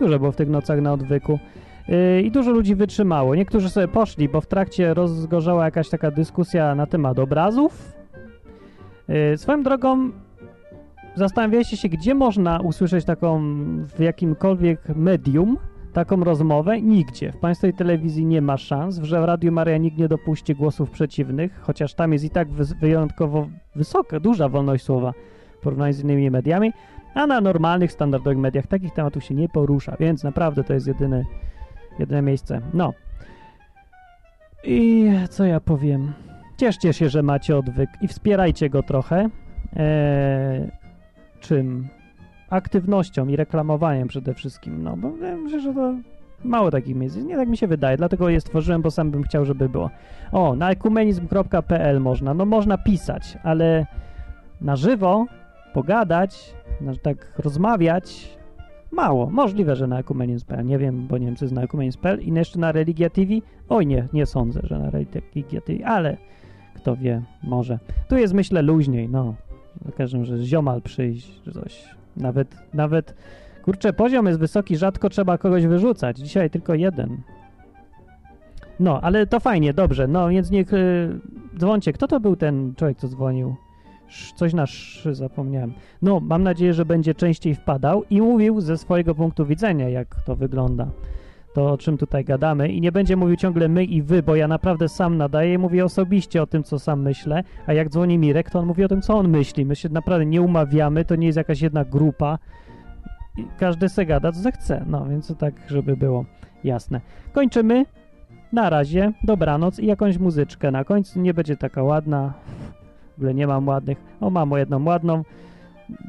Dużo było w tych nocach na odwyku. Yy, I dużo ludzi wytrzymało. Niektórzy sobie poszli, bo w trakcie rozgorzała jakaś taka dyskusja na temat obrazów. Yy, swoją drogą zastanawialiście się, gdzie można usłyszeć taką w jakimkolwiek medium taką rozmowę? Nigdzie. W państwowej telewizji nie ma szans, że w Radiu Maria nikt nie dopuści głosów przeciwnych, chociaż tam jest i tak wyjątkowo wysoka, duża wolność słowa w porównaniu z innymi mediami, a na normalnych, standardowych mediach takich tematów się nie porusza, więc naprawdę to jest jedyne, jedyne miejsce. No. I co ja powiem? Cieszcie się, że macie odwyk i wspierajcie go trochę. Eee, czym? Aktywnością i reklamowaniem przede wszystkim, no bo myślę, że to mało takich miejsc. Nie tak mi się wydaje, dlatego je stworzyłem, bo sam bym chciał, żeby było. O, na ekumenizm.pl można, no można pisać, ale na żywo pogadać, tak rozmawiać, mało. Możliwe, że na ekumenizm.pl, nie wiem, bo nie wiem, co jest na ekumenizm.pl i jeszcze na Religia TV. Oj, nie, nie sądzę, że na Religia TV, ale kto wie, może. Tu jest, myślę, luźniej, no. Każdym, że ziomal przyjść, coś. Nawet, nawet, kurczę, poziom jest wysoki, rzadko trzeba kogoś wyrzucać. Dzisiaj tylko jeden. No, ale to fajnie, dobrze. No, więc niech y, dzwoncie. Kto to był ten człowiek, co dzwonił? Coś na szy, zapomniałem. No, mam nadzieję, że będzie częściej wpadał i mówił ze swojego punktu widzenia, jak to wygląda. To, o czym tutaj gadamy. I nie będzie mówił ciągle my i wy, bo ja naprawdę sam nadaję i mówię osobiście o tym, co sam myślę. A jak dzwoni Mirek, to on mówi o tym, co on myśli. My się naprawdę nie umawiamy, to nie jest jakaś jedna grupa. I każdy se gada, co zechce. No, więc to tak, żeby było jasne. Kończymy. Na razie, dobranoc i jakąś muzyczkę na końcu. Nie będzie taka ładna. W ogóle nie mam ładnych. O, mam jedną ładną.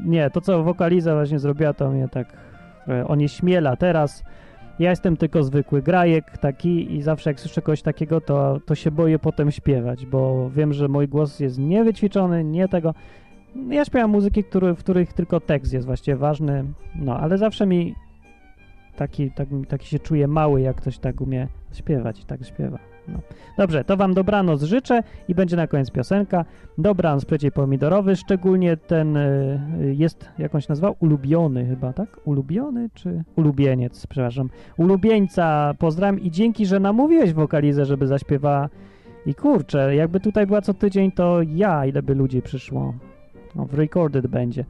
Nie, to co wokaliza właśnie zrobiła, to mnie tak onieśmiela teraz. Ja jestem tylko zwykły grajek taki i zawsze jak słyszę kogoś takiego, to, to się boję potem śpiewać, bo wiem, że mój głos jest niewyćwiczony, nie tego. Ja śpiewam muzyki, który, w których tylko tekst jest właściwie ważny, no, ale zawsze mi taki, tak, taki się czuje mały, jak ktoś tak umie śpiewać i tak śpiewa. No. Dobrze, to wam dobranoc życzę i będzie na koniec piosenka. Dobranoc przeciej pomidorowy, szczególnie ten y, jest, jak on się nazywał? Ulubiony chyba, tak? Ulubiony czy ulubieniec, przepraszam. Ulubieńca pozdrawiam i dzięki, że namówiłeś wokalizę, żeby zaśpiewała. I kurczę, jakby tutaj była co tydzień, to ja, ile by ludzi przyszło. No, w recorded będzie.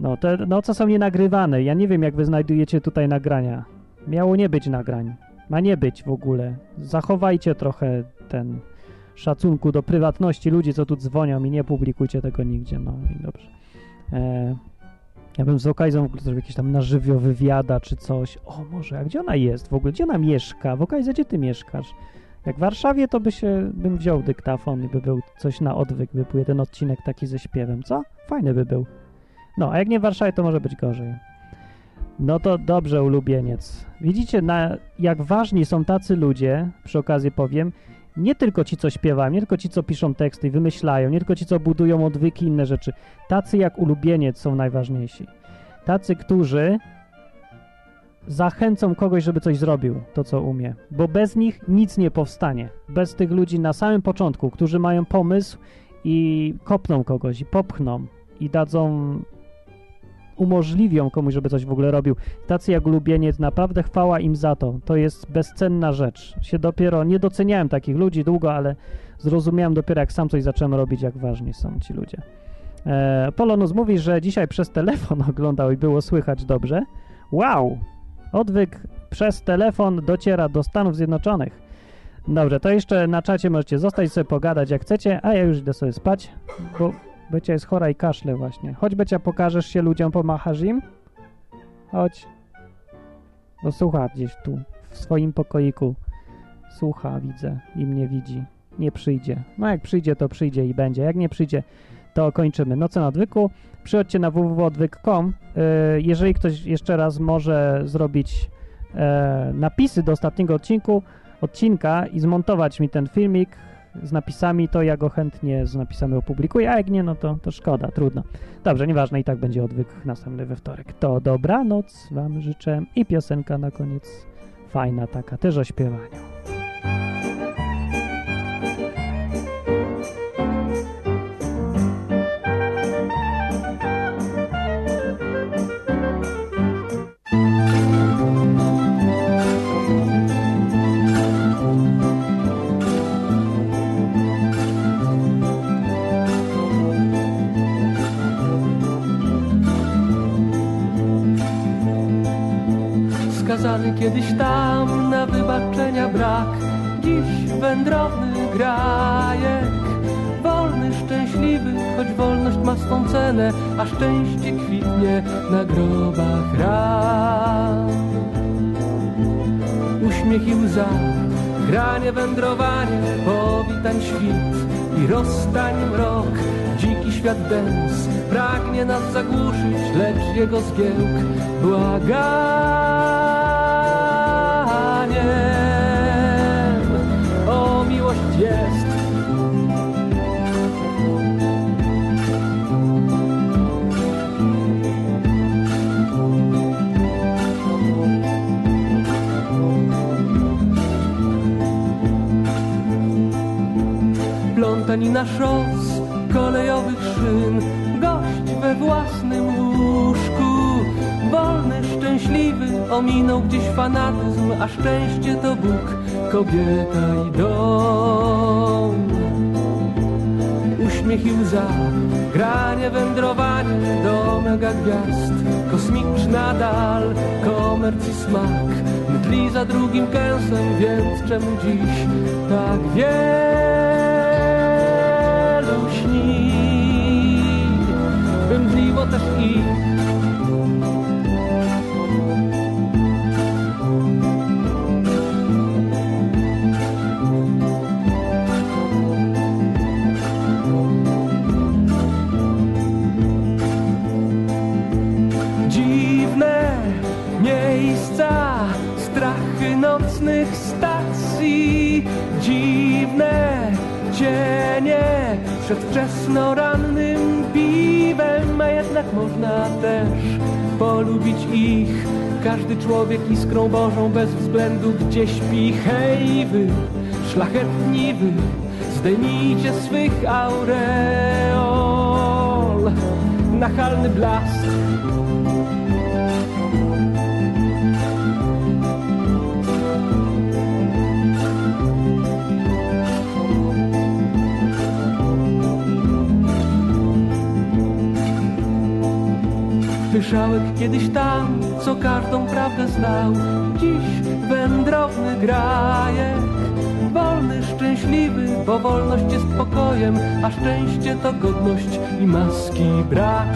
No, te noce są nienagrywane. Ja nie wiem, jak wy znajdujecie tutaj nagrania. Miało nie być nagrań. Ma nie być w ogóle. Zachowajcie trochę ten szacunku do prywatności ludzi, co tu dzwonią i nie publikujcie tego nigdzie. No i dobrze. E, ja bym z okazją w ogóle zrobił jakieś tam na żywio wywiada czy coś. O, może, a gdzie ona jest w ogóle? Gdzie ona mieszka? W okazji, gdzie ty mieszkasz? Jak w Warszawie, to by się, bym wziął dyktafon i by był coś na odwyk, by był jeden odcinek taki ze śpiewem, co? Fajny by był. No, a jak nie w Warszawie, to może być gorzej. No to dobrze, ulubieniec. Widzicie, na, jak ważni są tacy ludzie, przy okazji powiem, nie tylko ci, co śpiewają, nie tylko ci, co piszą teksty i wymyślają, nie tylko ci, co budują odwyki i inne rzeczy. Tacy jak ulubieniec są najważniejsi. Tacy, którzy zachęcą kogoś, żeby coś zrobił, to co umie. Bo bez nich nic nie powstanie. Bez tych ludzi na samym początku, którzy mają pomysł i kopną kogoś, i popchną, i dadzą umożliwią komuś, żeby coś w ogóle robił. Tacy jak ulubieniec, naprawdę chwała im za to. To jest bezcenna rzecz. Się dopiero, nie doceniałem takich ludzi długo, ale zrozumiałem dopiero jak sam coś zacząłem robić, jak ważni są ci ludzie. E, Polonus mówi, że dzisiaj przez telefon oglądał i było słychać dobrze. Wow! Odwyk przez telefon dociera do Stanów Zjednoczonych. Dobrze, to jeszcze na czacie możecie zostać sobie pogadać jak chcecie, a ja już idę sobie spać, bo Becia jest chora i kaszle właśnie. Chodź Becia, pokażesz się ludziom, pomachasz im? Chodź. Bo słucha gdzieś tu, w swoim pokoiku. Słucha, widzę i mnie widzi. Nie przyjdzie. No jak przyjdzie, to przyjdzie i będzie. Jak nie przyjdzie, to kończymy. Noce na odwyku. Przychodźcie na www.odwyk.com. Yy, Jeżeli ktoś jeszcze raz może zrobić e, napisy do ostatniego odcinku, odcinka i zmontować mi ten filmik z napisami, to ja go chętnie z napisami opublikuję, a jak nie, no to, to szkoda, trudno. Dobrze, nieważne, i tak będzie odwyk następny we wtorek. To dobranoc wam życzę i piosenka na koniec fajna taka, też o śpiewaniu. Grajek. Wolny, szczęśliwy, choć wolność ma swą cenę A szczęście kwitnie na grobach ran Uśmiech i łza, granie, wędrowanie Powitań świt i rozstań mrok. Dziki świat dęs pragnie nas zagłuszyć Lecz jego zgiełk błaganiem Plątanina szos, kolejowych szyn. Gość we własnym łóżku. Wolny, szczęśliwy, ominął gdzieś fanatyzm A szczęście to Bóg, kobieta i dom. Uśmiech i łza, granie, wędrowanie Do mega gwiazd, kosmiczna dal Komerc i smak, mdli za drugim kęsem Więc czemu dziś tak wielu śni By mdliwo też i Dziwne miejsca, strachy nocnych stacji Dziwne cienie przed wczesno rannym piwem A jednak można też polubić ich. Każdy człowiek iskrą Bożą bez względu gdzie śpi. Hej wy, szlachetni wy, zdejmijcie swych aureol. Nachalny blask Słyszałek kiedyś tam, co każdą prawdę znał. Dziś wędrowny grajek, wolny, szczęśliwy, bo wolność jest pokojem, a szczęście to godność i maski brak.